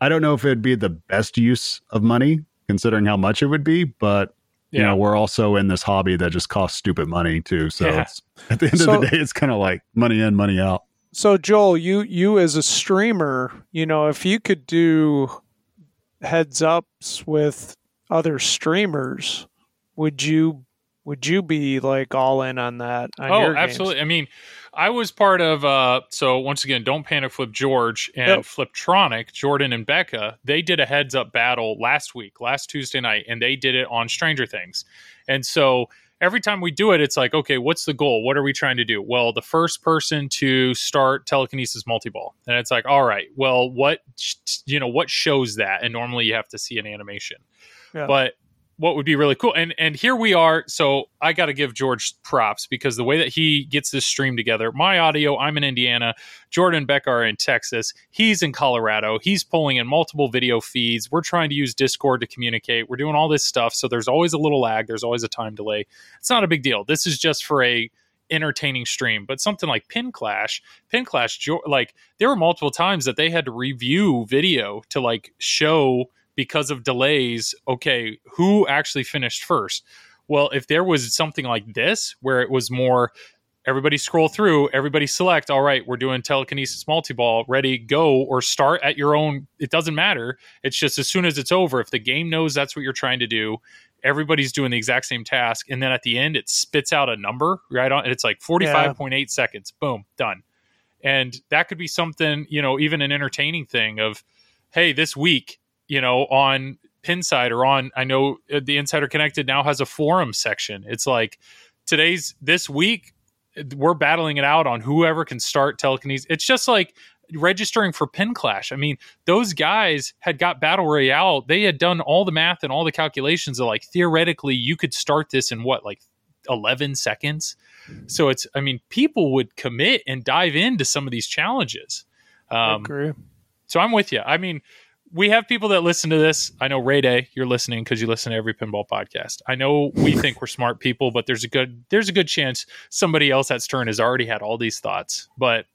I don't know if it'd be the best use of money, considering how much it would be, but you Yeah. know we're also in this hobby that just costs stupid money too so Yeah. it's, at the end So- of the day it's kind of like money in money out So Joel, you you as a streamer, you know, if you could do heads ups with other streamers, would you would you be like all in on that? On oh your games? absolutely i mean i was part of uh so once again don't panic flip george and Yep. fliptronic jordan and becca they did a heads up battle last week last tuesday night and they did it on stranger things. And so every time we do it it's like okay what's the goal? What are we trying to do? Well the first person to start telekinesis multi-ball. And it's like all right well what you know what shows that? And normally you have to see an animation. Yeah. but what would be really cool. And and here we are. So i got to give george props because the way that he gets this stream together my audio i'm in indiana jordan beck are in texas he's in colorado he's pulling in multiple video feeds. We're trying to use discord to communicate. We're doing all this stuff. So there's always a little lag. There's always a time delay. It's not a big deal. This is just for a entertaining stream. But something like pin clash pin clash like there were multiple times that they had to review video to like show because of delays okay who actually finished first? Well if there was something like this where it was more everybody scroll through everybody select all right we're doing telekinesis multi-ball ready go or start at your own it doesn't matter. It's just as soon as it's over if the game knows that's what you're trying to do everybody's doing the exact same task and then at the end it spits out a number right on and it's like 45.8 seconds boom done. And that could be something you know even an entertaining thing of hey this week you know on pinside or on i know uh, the insider connected now has a forum section it's like today's this week we're battling it out on whoever can start telekinesis it's just like registering for Pin Clash. I mean, those guys had got Battle Royale. They had done all the math and all the calculations of like theoretically you could start this in what like 11 seconds. So it's I mean, people would commit and dive into some of these challenges. I Um, agree. so I'm with you. I mean, we have people that listen to this. I know Ray Day, you're listening because you listen to every pinball podcast. I know we think we're smart people, but there's a good there's a good chance somebody else at Stern has already had all these thoughts. But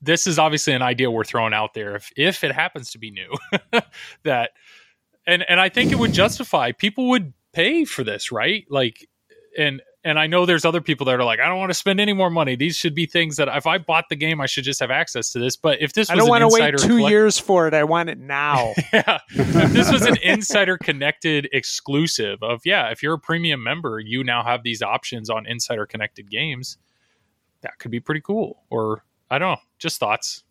this is obviously an idea we're throwing out there. If if it happens to be new, (laughs) that and and I think it would justify people would pay for this, right? Like and and I know there's other people that are like, I don't want to spend any more money. These should be things that if I bought the game, I should just have access to this. But if this was I don't an want to wait two collect- years for it. I want it now. (laughs) yeah. If this was an insider connected exclusive of yeah, if you're a premium member, you now have these options on insider connected games. That could be pretty cool. Or I don't know, just thoughts.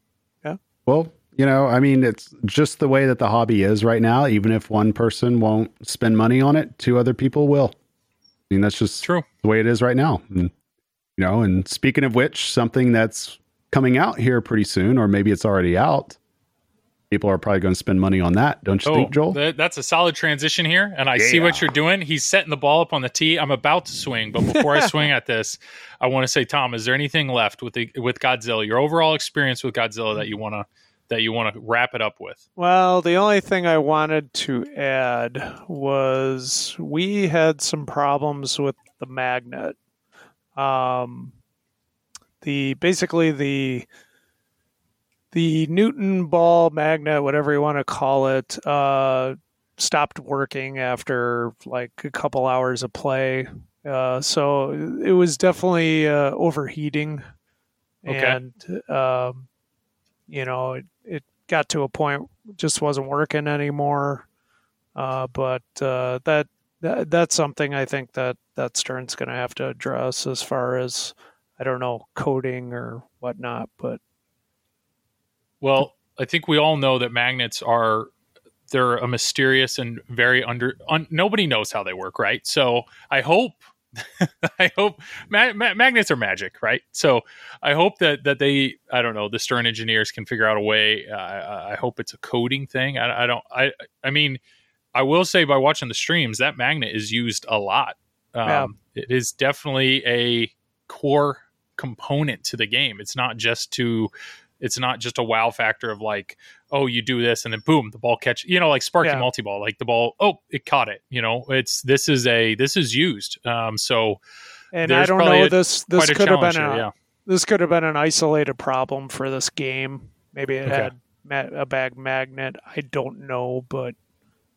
Yeah. Well, you know, I mean, it's just the way that the hobby is right now. Even if one person won't spend money on it, two other people will. I mean, that's just True. the way it is right now. And, you know, and speaking of which, something that's coming out here pretty soon, or maybe it's already out. People are probably going to spend money on that, don't you think, oh, Joel? Oh, that- that's a solid transition here. And I see what you're doing. He's setting the ball up on the tee. I'm about to swing, but before I (laughs) swing at this, I want to say, Tom, is there anything left with the with Godzilla? Your overall experience with Godzilla that you want to that you want to wrap it up with? Well, the only thing I wanted to add was we had some problems with the magnet. Um, the basically the the Newton ball magnet, whatever you want to call it, uh, stopped working after like a couple hours of play. Uh, so it was definitely uh, overheating, Okay. and um, you know got to a point just wasn't working anymore. Uh, but uh, that, that that's something I think that that Stern's going to have to address as far as I don't know coding or whatnot. But Well, I think we all know that magnets are they're a mysterious and very under un, nobody knows how they work, right? So I hope (laughs) I hope ma- ma- magnets are magic, right? So I hope that that they I don't know the Stern engineers can figure out a way. Uh, I, I hope it's a coding thing. I, I don't I I mean I will say by watching the streams that magnet is used a lot. Um, Yeah. It is definitely a core component to the game. It's not just to it's not just a wow factor of like oh you do this and then boom the ball catch you know like sparky Yeah. multi-ball like the ball oh it caught it you know it's this is a this is used um so and I don't know a- this this could have been challenge a, yeah this could have been an isolated problem for this game. Maybe it Okay. had a bag magnet. I don't know, but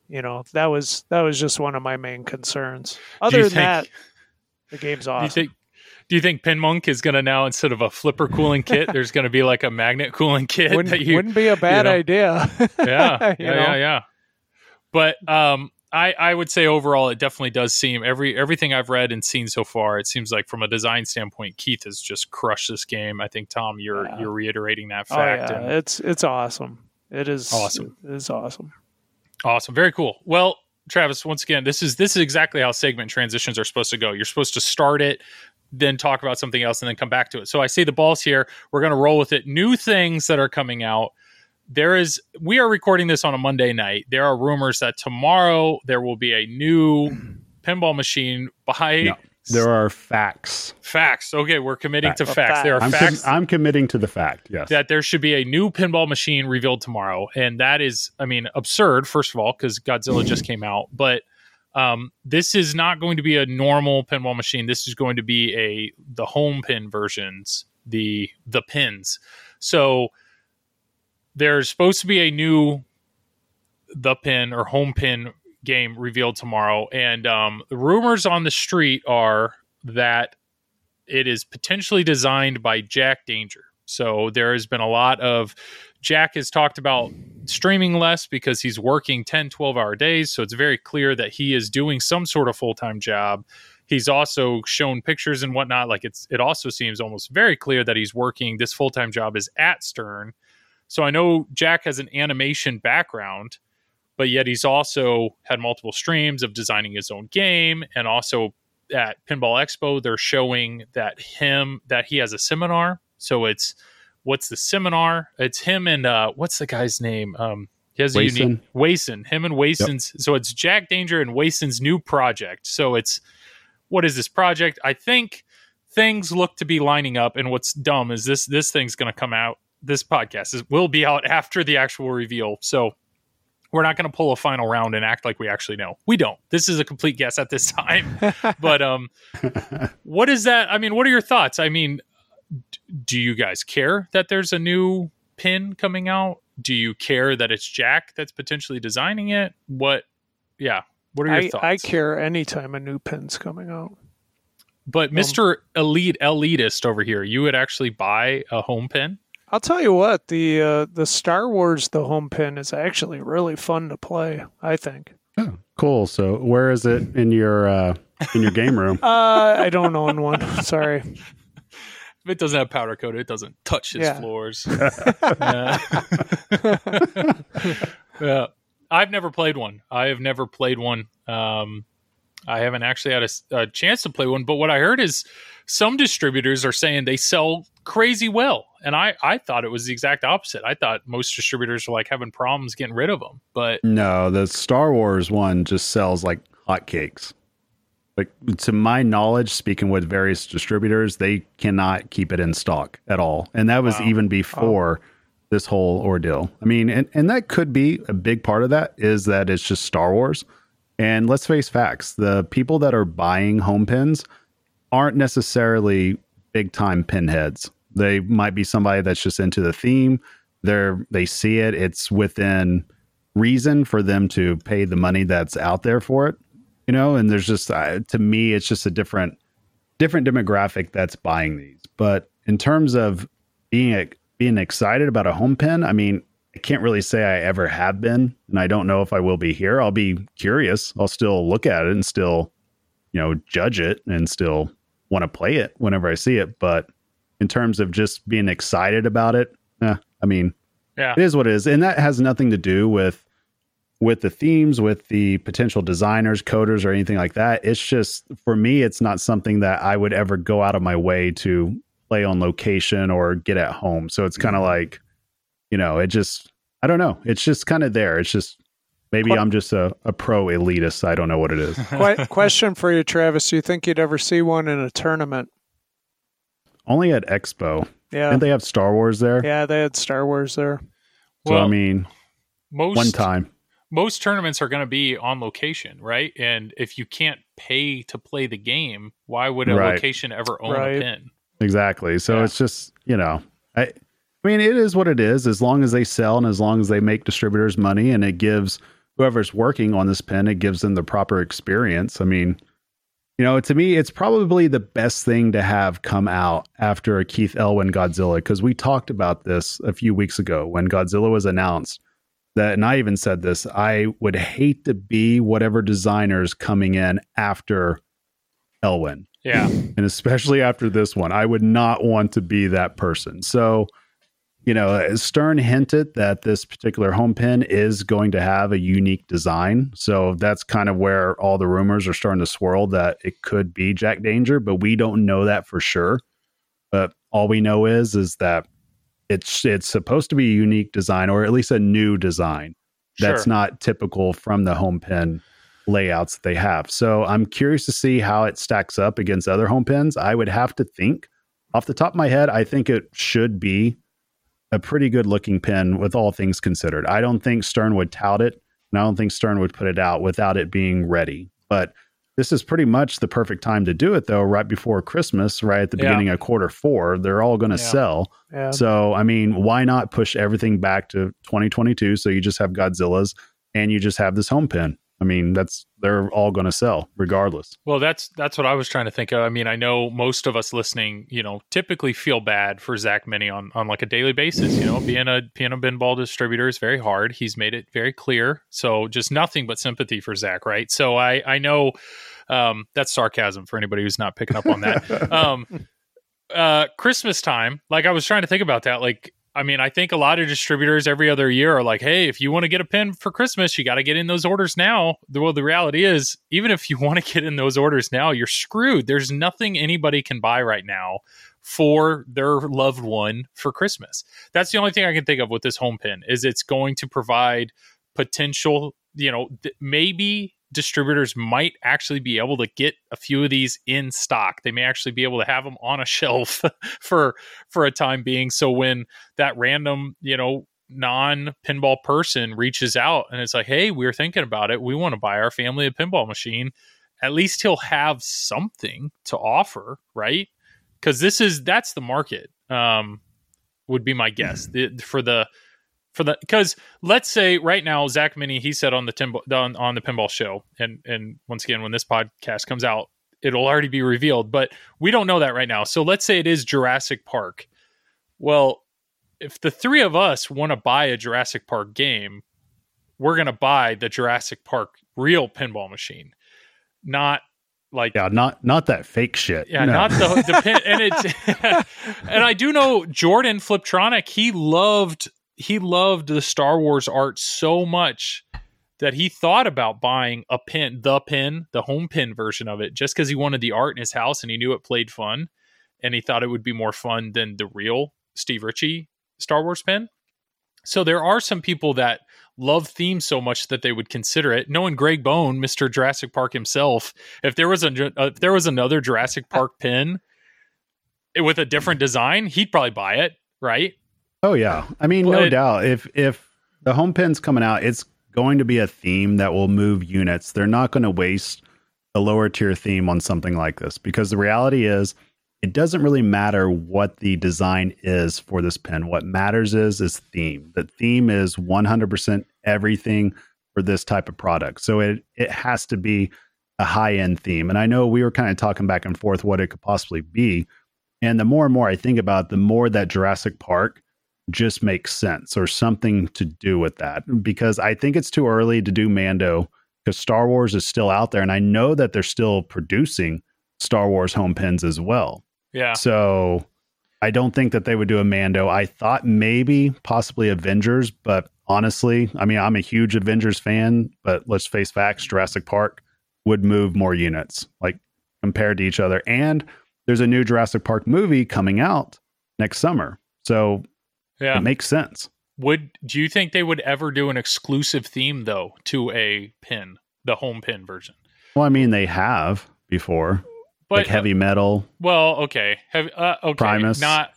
you know that was that was just one of my main concerns. Other than think- that, the game's do you think do you think Pinmonk is going to now instead of a flipper cooling kit, there's going to be like a magnet cooling (laughs) kit wouldn't, you wouldn't be a bad know. idea. yeah, (laughs) yeah, know? yeah, yeah. But um, I I would say overall, it definitely does seem every everything I've read and seen so far. It seems like from a design standpoint, Keith has just crushed this game. I think Tom, you're Yeah. you're reiterating that Oh fact. yeah, and it's it's awesome. It is Awesome. It is awesome. awesome, very cool. Well, Travis, once again, this is this is exactly how segment transitions are supposed to go. You're supposed to start it. Then talk about something else and then come back to it. So I see the balls here. We're going to roll with it. New things that are coming out. there is we are recording this on a Monday night. There are rumors that tomorrow there will be a new pinball machine by No, There are facts. facts. Okay, we're committing to Fact. facts. There are I'm, com- facts I'm committing to the fact. Yes. that there should be a new pinball machine revealed tomorrow, and that is, I mean, absurd. First of all, because Godzilla just came out, but um, this is not going to be a normal pinball machine. This is going to be a the home pin versions, the the pins. So there's supposed to be a new the pin or home pin game revealed tomorrow, and um, the rumors on the street are that it is potentially designed by Jack Danger. So there has been a lot of Jack has talked about streaming less because he's working 10, 12 hour days. So it's very clear that he is doing some sort of full time job. He's also shown pictures and whatnot. Like it's, it also seems almost very clear that he's working. This full time job is at Stern. So I know Jack has an animation background, but yet he's also had multiple streams of designing his own game and also at Pinball Expo, they're showing that him that he has a seminar. So it's what's the seminar? It's him and uh, what's the guy's name? Um, he has a Wason. unique Wason. Him and Wason's. So it's Jack Danger and Wason's new project. So it's what is this project? I think things look to be lining up. And what's dumb is this this thing's going to come out. This podcast is, will be out after the actual reveal. So we're not going to pull a final round and act like we actually know. We don't. This is a complete guess at this (laughs) time. but um, what is that? I mean, what are your thoughts? I mean, do you guys care that there's a new pin coming out? Do you care that it's Jack that's potentially designing it? What? Yeah. What are your I, thoughts? I care anytime a new pin's coming out. But Mr. Elite Elitist over here, you would actually buy a home pin? I'll tell you what the uh, the Star Wars the home pin is actually really fun to play. I think. Oh, cool. So where is it in your uh, in your game room? (laughs) Uh, I don't own one. (laughs) Sorry. If it doesn't have powder coat, it doesn't touch his Yeah. floors. (laughs) yeah. (laughs) Yeah. I've never played one. I have never played one. Um, I haven't actually had a chance to play one. But what I heard is some distributors are saying they sell crazy well, and I I thought it was the exact opposite. I thought most distributors were like having problems getting rid of them. But No, the Star Wars one just sells like hotcakes. Like to my knowledge, speaking with various distributors, they cannot keep it in stock at all, and that was Wow. even before this whole ordeal. I mean, and and that could be a big part of that is that it's just Star Wars. And let's face facts: the people that are buying home pins aren't necessarily big time pinheads. They might be somebody that's just into the theme. They're they see it. It's within reason for them to pay the money that's out there for it. You know, and there's just uh, to me, it's just a different different demographic that's buying these. But in terms of being being excited about a home pin, I mean, I can't really say I ever have been, and I don't know if I will be here. I'll be curious. I'll still look at it and still, you know, judge it and still want to play it whenever I see it. But in terms of just being excited about it, eh, I mean, yeah, it is what it is, and that has nothing to do with with the themes, with the potential designers, coders, or anything like that. It's just for me, it's not something that I would ever go out of my way to play on location or get at home. So it's kind of mm-hmm. like, you know, it just I don't know. It's just kind of there. It's just maybe What- I'm just a, a pro elitist. I don't know what it is. (laughs) Que- question for you, Travis. Do you think you'd ever see one in a tournament? Only at Expo. Yeah. Didn't they have Star Wars there? Yeah, they had Star Wars there. So I mean, most one time. Most tournaments are going to be on location, right? And if you can't pay to play the game, why would a Right. location ever own Right. a pin? Exactly. So Yeah. it's just, you know, I I mean it is what it is as long as they sell and as long as they make distributors money and it gives whoever's working on this pin, it gives them the proper experience. I mean, you know, to me it's probably the best thing to have come out after a Keith Elwin Godzilla because we talked about this a few weeks ago when Godzilla was announced that and I even said this, I would hate to be whatever designers coming in after Elwin Yeah, and especially after this one, I would not want to be that person. So, you know, Stern hinted that this particular home pin is going to have a unique design. So that's kind of where all the rumors are starting to swirl that it could be Jack Danger, but we don't know that for sure. But all we know is is that it's it's supposed to be a unique design or at least a new design that's Sure. not typical from the home pin layouts that they have. So I'm curious to see how it stacks up against other home pins. I would have to think off the top of my head, I think it should be a pretty good looking pin with all things considered. I don't think Stern would tout it, and I don't think Stern would put it out without it being ready. But this is pretty much the perfect time to do it, though, right before Christmas, right at the Yeah. beginning of quarter four. They're all going to Yeah. sell. Yeah. So, I mean, why not push everything back to 2022 so you just have Godzillas and you just have this home pin? I mean, that's they're all going to sell regardless. Well, that's that's what I was trying to think of. I mean, I know most of us listening, you know, typically feel bad for Zach Meny on on like a daily basis. You know, being a piano pinball distributor is very hard. He's made it very clear. So just nothing but sympathy for Zach, right? So I I know um, that's sarcasm for anybody who's not picking up on that. (laughs) um, uh, Christmas time, like I was trying to think about that, like. I mean, I think a lot of distributors every other year are like, "Hey, if you want to get a pin for Christmas, you got to get in those orders now." Well, the reality is, even if you (laughs) want to get in those orders now, you're screwed. There's nothing anybody can buy right now for their loved one for Christmas. That's the only thing I can think of with this home pin is it's going to provide potential, you know, th- maybe distributors might actually be able to get a few of these in stock. They may actually be able to have them on a (laughs) shelf for for a time being so when that random, you know, non pinball person reaches out and it's like, "Hey, we are thinking about it. We want to buy our family a pinball machine." At least he'll have something to offer, right? Because this is that's the market. Um, would be my guess (clears throat) the, for the for the because let's say right now Zach Meny he said on the timbo, on, on the pinball show and and once again when this podcast comes out it'll already be revealed but we don't know that right now so let's say it is Jurassic Park well if the three of us want to buy a Jurassic Park game we're to buy the Jurassic Park real pinball machine not like Yeah, not not that fake shit. yeah, No. not the the pin, (laughs) and it's (laughs) and I do know Jordan Fliptronic. He loved he loved the Star Wars art so much that he thought about buying a pin, the pin, the home pin version of it, just because he wanted the art in his house and he knew it played fun, and he thought it would be more fun than the real Steve Ritchie Star Wars pin. So there are some people that love themes so much that they would consider it. Knowing Greg Bone, Mister Jurassic Park himself, if there was a uh, if there was another Jurassic Park pin with a different design, he'd probably buy it, right? Oh yeah. I mean, no doubt. If if the home pin's coming out, it's going to be a theme that will move units. They're not going to waste a lower tier theme on something like this because the reality is it doesn't really matter what the design is for this pin. What matters is is theme. The theme is 100% everything for this type of product. So it it has to be a high end theme. And I know we were kind of talking back and forth what it could possibly be. And the more and more I think about it, the more that Jurassic Park just makes sense or something to do with that because I think it's too early to do Mando because Star Wars is still out there and I know that they're still producing Star Wars home pins as well. Yeah. So I don't think that they would do a Mando. I thought maybe possibly Avengers, but honestly, I mean, I'm a huge Avengers fan, but let's face facts, Jurassic Park would move more units like compared to each other. And there's a new Jurassic Park movie coming out next summer. So Yeah. it makes sense. Would do you think they would ever do an exclusive theme though to a pin, the home pin version? Well, I mean, they have before, But like heavy metal. well, okay, Have, uh, okay, Primus. not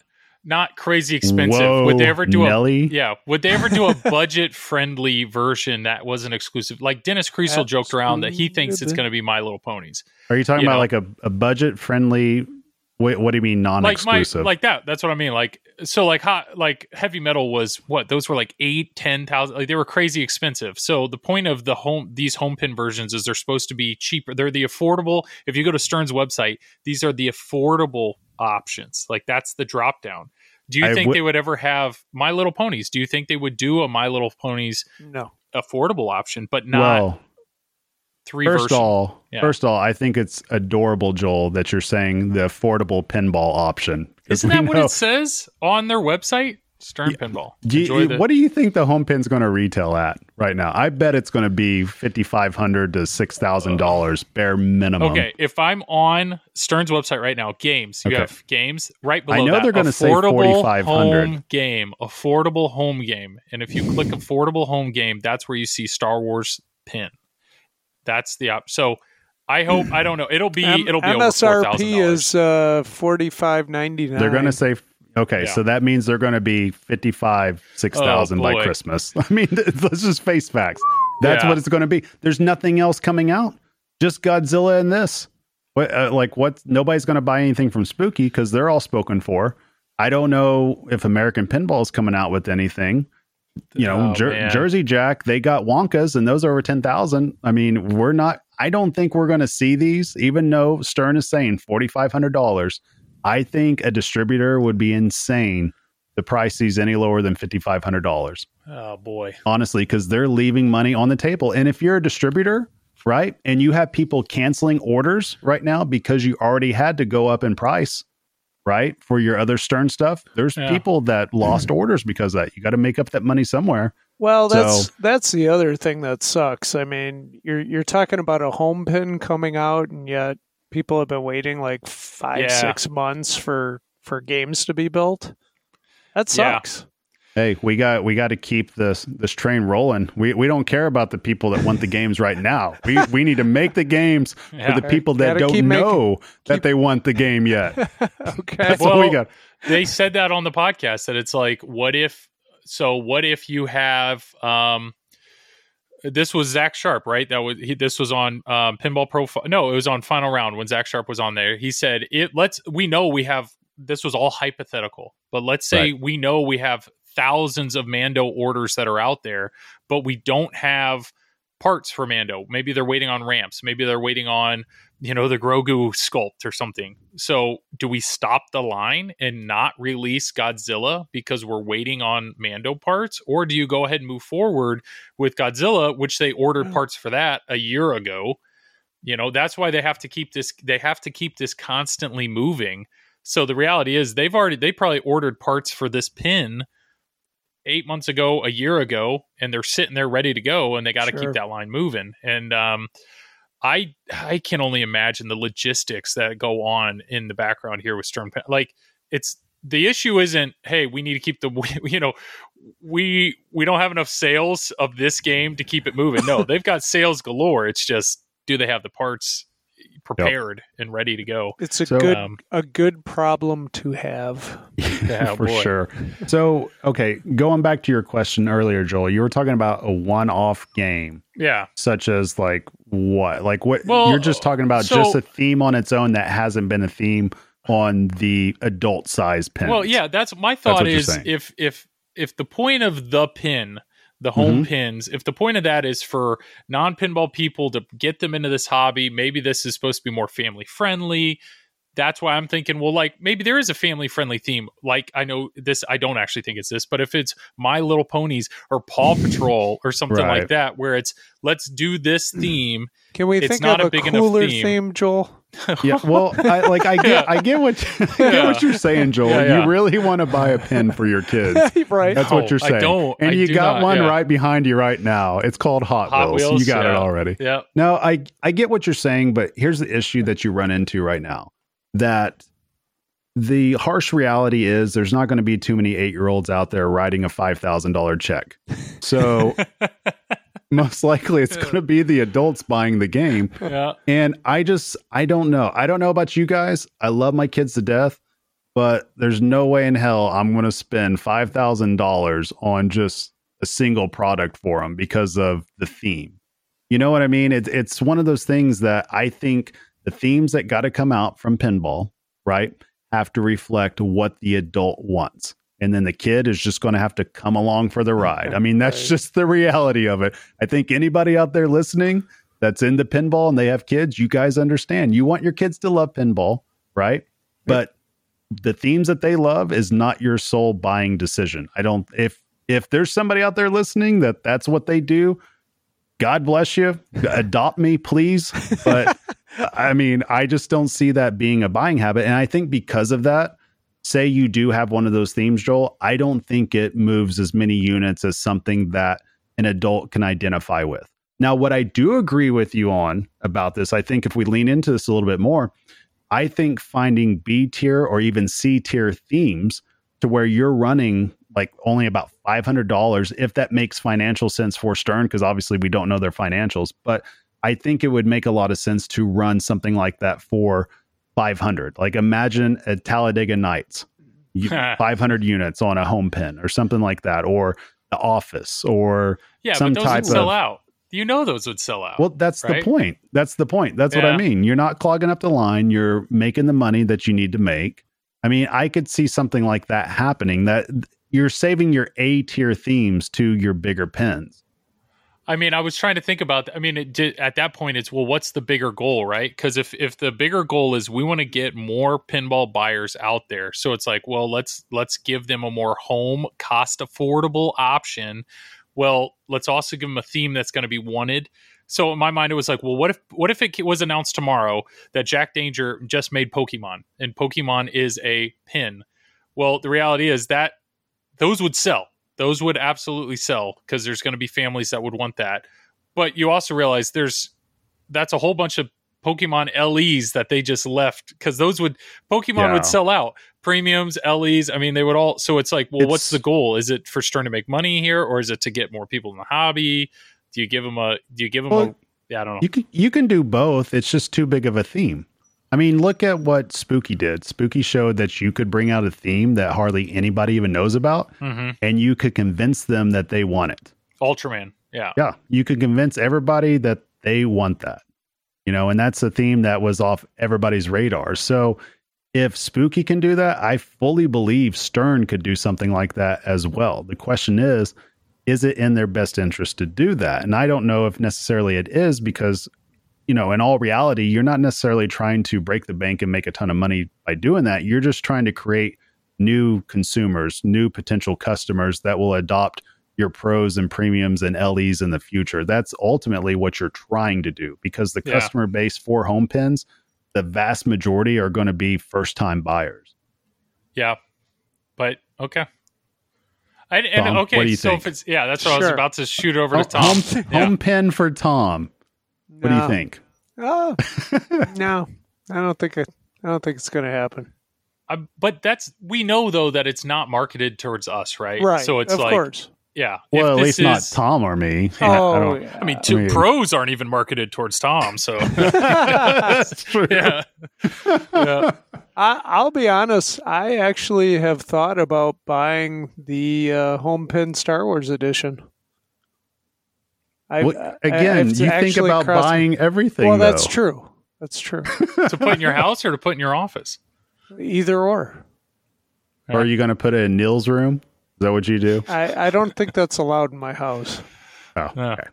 not crazy expensive. Whoa, would they ever do Nelly? a yeah? Would they ever do a (laughs) budget friendly version that wasn't exclusive? Like Dennis Creasel joked around that he thinks it's going to be My Little Ponies. Are you talking you about know. like a, a budget friendly? Wait, what do you mean non like my exclusive? like that that's what i mean like so like hot like heavy metal was what those were like eight ten thousand like they were crazy expensive so the point of the home these home pin versions is they're supposed to be cheaper they're the affordable if you go to stern's website these are the affordable options like that's the drop down do you I think would- they would ever have my little ponies do you think they would do a my little ponies No. affordable option but not well, three first versions all, Yeah. first all, I think it's adorable, Joel, that you're saying the affordable pinball option. isn't that what it says on their website stern pinball Do you- the- what do you think the home pin's going to retail at right now? I bet it's going to be fifty five hundred to six thousand dollars bare minimum. Okay, if I'm on Stern's website right now, games, you Okay. have games right below I know that, they're gonna say affordable 4,500. home game, affordable home game, and if you click affordable home game, that's where you see Star Wars pin. That's the op. So I hope I don't know. It'll be M- it'll be over four thousand MSRP dollars. is uh, forty five ninety nine. They're going to say, okay, Yeah. so that means they're going to be fifty five six thousand Oh, by. Christmas. (laughs) I mean, let's just face facts. That's Yeah. what it's going to be. There's nothing else coming out. Just Godzilla and this. What, uh, like what? Nobody's going to buy anything from Spooky because they're all spoken for. I don't know if American Pinball is coming out with anything. You know, Oh, Jer- Jersey Jack, they got Wonkas, and those are over ten thousand. I mean, we're not. I don't think we're going to see these, even though Stern is saying forty five hundred dollars. I think a distributor would be insane to price these any lower than fifty five hundred dollars. Oh boy, Honestly, because they're leaving money on the table. And if you're a distributor, right, and you have people canceling orders right now because you already had to go up in price, right, for your other Stern stuff, there's Yeah. people that lost mm-hmm. orders because of that. You got to make up that money somewhere. Well, that's So- that's the other thing that sucks. I mean, you're you're talking about a home pin coming out, and yet people have been waiting like five Yeah. six months for for games to be built. That Yeah. sucks. Hey, we got we got to keep this this train rolling. We we don't care about the people that want the games right now. We we need to make the games Yeah. for the people that don't keep making- know that they want the game yet. (laughs) Okay. That's what we got. they said that on the podcast that it's like, what if? So what if you have? um This was Zach Sharpe, right? That was he, this was on um, Pinball Profile. No, it was on Final Round when Zach Sharpe was on there. He said, "It let's we know we have this was all hypothetical, but let's say we know we have thousands of Mando orders that are out there, but we don't have." parts for Mando. Maybe they're waiting on ramps. Maybe they're waiting on, you know, the Grogu sculpt or something. So do we stop the line and not release Godzilla because we're waiting on Mando parts? Or do you go ahead and move forward with Godzilla, which they ordered mm. parts for that a year ago? You know, that's why they have to keep this they have to keep this constantly moving. So the reality is they've already they probably ordered parts for this pin eight months ago, a year ago, and they're sitting there ready to go, and they got to Sure. keep that line moving. And um, I I can only imagine the logistics that go on in the background here with Stern. Like it's the issue isn't hey we need to keep the (laughs) you know we we don't have enough sales of this game to keep it moving. No, they've got sales galore. It's just do they have the parts prepared and ready to go? It's a So, good um, a good problem to have. (laughs) Yeah, for boy. sure. So, okay, going back to your question earlier, Joel, you were talking about a one-off game, Yeah. such as like what? Like what? Well, you're just talking about so- just a theme on its own that hasn't been a theme on the adult size pin. Well, yeah, that's my thought what you're is if if if the point of the pin, the home Mm-hmm. pins, if the point of that is for non-pinball people to get them into this hobby, maybe this is supposed to be more family friendly. That's why I'm thinking, well, like maybe there is a family friendly theme. Like I know this, I don't actually think it's this, but if it's My Little Ponies or Paw Patrol or something Right. like that, where it's let's do this theme. Can we It's think not of a a, big enough cooler theme. theme, Joel? Yeah. (laughs) Well, I, like I get, Yeah. I get what I get Yeah. what you're saying, Joel. Yeah, yeah. You really want to buy a pen for your kids. (laughs) right. That's No, what you're saying. I saying. don't. And I you do got not, one yeah. right behind you right now. It's called Hot, Hot Wheels. Wheels, You got it already. Yeah. No, I I get what you're saying, but here's the issue that you run into right now. That the harsh reality is there's not going to be too many eight year olds out there writing a five thousand dollar check. So (laughs) (laughs) most likely it's going to be the adults buying the game. Yeah. And I just I don't know. I don't know about you guys. I love my kids to death, but there's no way in hell I'm going to spend five thousand dollars on just a single product for them because of the theme. You know what I mean? It's it's one of those things that I think the themes that got to come out from pinball, right, have to reflect what the adult wants. And then the kid is just going to have to come along for the (laughs) ride. I mean, that's Right. just the reality of it. I think anybody out there listening that's into pinball and they have kids, you guys understand. You want your kids to love pinball, right? But the themes that they love is not your sole buying decision. I don't if if there's somebody out there listening that that's what they do, God bless you. Adopt me, please. But (laughs) I mean, I just don't see that being a buying habit. And I think because of that, say you do have one of those themes, Joel, I don't think it moves as many units as something that an adult can identify with. Now, what I do agree with you on about this, I think if we lean into this a little bit more, I think finding B tier or even C tier themes to where you're running like only about $500 if that makes financial sense for Stern because obviously we don't know their financials but I think it would make a lot of sense to run something like that for 500 like imagine a Talladega Nights (laughs) 500 units on a home pin or something like that or the office or Yeah, some but those type would sell of- out. You know those would sell out. well, that's right? the point. That's the point. That's what I mean. You're not clogging up the line. You're making the money that you need to make. I mean, I could see something like that happening. That you're saving your A tier themes to your bigger pins. I mean, I was trying to think about. I mean, did, at that point, it's well, what's the bigger goal, right? Because if if the bigger goal is we want to get more pinball buyers out there, so it's like, well, let's let's give them a more home, cost affordable option. Well, let's also give them a theme that's going to be wanted. So in my mind, it was like, well, what if what if it was announced tomorrow that Jack Danger just made Pokemon and Pokemon is a pin? Well, the reality is that those would sell. Those would absolutely sell because there's going to be families that would want that. But you also realize there's that's a whole bunch of Pokemon LEs that they just left because those would Pokemon Yeah. would sell out. premiums, LEs. I mean, they would all. So it's like, well, what's the goal? Is it for Stern to make money here, or is it to get more people in the hobby? Do you give them a? Do you give them a? Yeah, I don't know. You can you can do both. It's just too big of a theme. I mean, look at what Spooky did. Spooky showed that you could bring out a theme that hardly anybody even knows about, hmm and you could convince them that they want it. Ultraman. Yeah. Yeah, you could convince everybody that they want that. You know, and that's a theme that was off everybody's radar. So if Spooky can do that, I fully believe Stern could do something like that as well. The question is, is it in their best interest to do that? And I don't know if necessarily it is because, you know, in all reality, you're not necessarily trying to break the bank and make a ton of money by doing that. You're just trying to create new consumers, new potential customers that will adopt your pros and premiums and LEs in the future. That's ultimately what you're trying to do because the Yeah. customer base for home pins, the vast majority are going to be first time buyers. Yeah. But okay. I, and Tom, okay, what do you so think? if it's yeah, that's what I was about to shoot over to Tom. Home, Yeah. home pin for Tom. What do you think? Oh, (laughs) no, I don't think it. I don't think it's going to happen. I, but that's we know though that it's not marketed towards us, right? Right. So it's of like course. yeah. Well, if at this least not Tom or me. (laughs) Oh, I don't- yeah. I mean, two I mean- pros aren't even marketed towards Tom, so (laughs) That's true. yeah. yeah. I, I'll be honest. I actually have thought about buying the uh, home pin Star Wars edition. I, Well, uh, I- again, it's you think about crossed- buying everything. Well, that's true. That's true. (laughs) To put in your house or to put in your office? Either or. Or are you going to put it in Neil's room? Is that what you do? I, I don't think that's allowed in my house. Oh, Yeah. okay.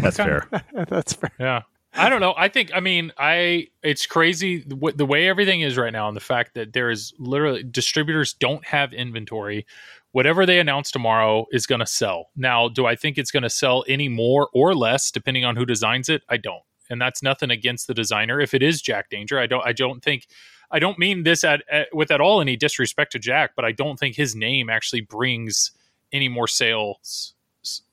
That's fair. (laughs) that's fair. Yeah. I don't know. I think, I mean, I, it's crazy the w- the way everything is right now and the fact that there is literally distributors don't have inventory. Whatever they announce tomorrow is going to sell. Now, do I think it's going to sell any more or less depending on who designs it? I don't. And that's nothing against the designer. If it is Jack Danger, I don't, I don't think, I don't mean this at, at with at all any disrespect to Jack, but I don't think his name actually brings any more sales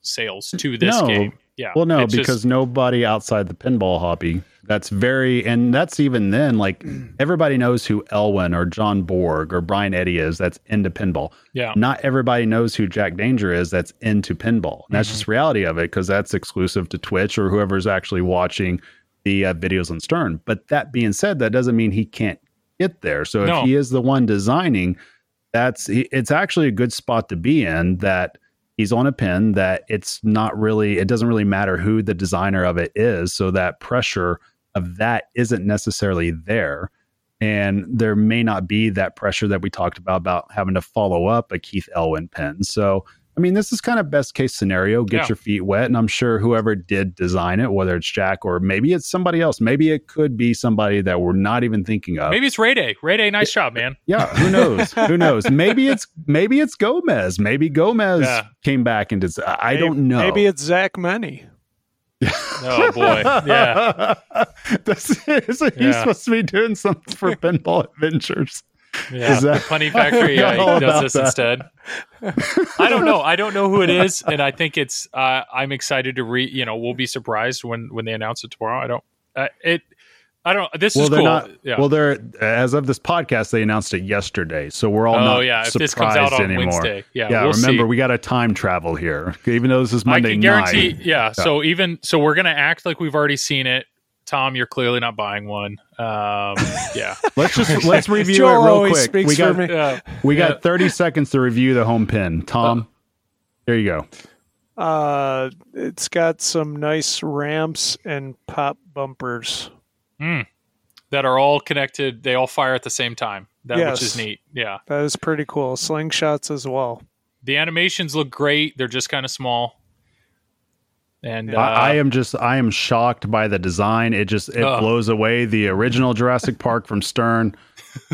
sales to this No. game. Yeah. Well, no, It's just- because nobody outside the pinball hobby. That's very, and that's even then. Like (clears throat) everybody knows who Elwin or John Borg or Brian Eddy is. That's into pinball. yeah. Not everybody knows who Jack Danger is. That's into pinball. And that's just reality of it because that's exclusive to Twitch or whoever's actually watching the uh, videos on Stern. But that being said, that doesn't mean he can't get there. So if he is the one designing, that's it's actually a good spot to be in. That he's on a pin that it's not really it doesn't really matter who the designer of it is. So that pressure of that isn't necessarily there. And there may not be that pressure that we talked about about having to follow up a Keith Elwin pin. So I mean this is kind of best case scenario get Yeah. your feet wet and I'm sure whoever did design it whether it's Jack or maybe it's somebody else maybe it could be somebody that we're not even thinking of Maybe it's Ray Day. Ray Day, nice job, man. yeah, who knows? who knows? (laughs) Maybe it's maybe it's Gomez. Maybe Gomez Yeah. came back and did. I I Maybe- don't know. Maybe it's Zach Meny. (laughs) Oh boy, yeah, (laughs) That's, isn't he Yeah. supposed to be doing something for Pinball Adventures? Yeah. That- the Punny Factory. (laughs) I Yeah, he does this that. instead. I don't know. I don't know who it is, and I think it's. Uh, I'm excited to re. You know, we'll be surprised when when they announce it tomorrow. I don't. Uh, it. I don't. This Well, is they're cool. not. yeah. Well, they're as of this podcast, they announced it yesterday, so we're all oh not yeah. If surprised this comes out on anymore. Wednesday, yeah. Yeah, we'll remember see. we got a time travel here, even though this is Monday I can guarantee. night. Yeah, So even so, we're gonna act like we've already seen it. Tom, you're clearly not buying one. Um, yeah. (laughs) Let's just (laughs) let's review Joel it real quick. We got me. yeah. we Yeah. got 30 seconds to review the home pin. Tom, there you go. Uh, it's got some nice ramps and pop bumpers. that are all connected. They all fire at the same time. That which is neat. Yeah. That is pretty cool. Slingshots as well. The animations look great. They're just kind of small. And uh, I, I am just I am shocked by the design. It just it Ugh. blows away the original Jurassic (laughs) Park from Stern.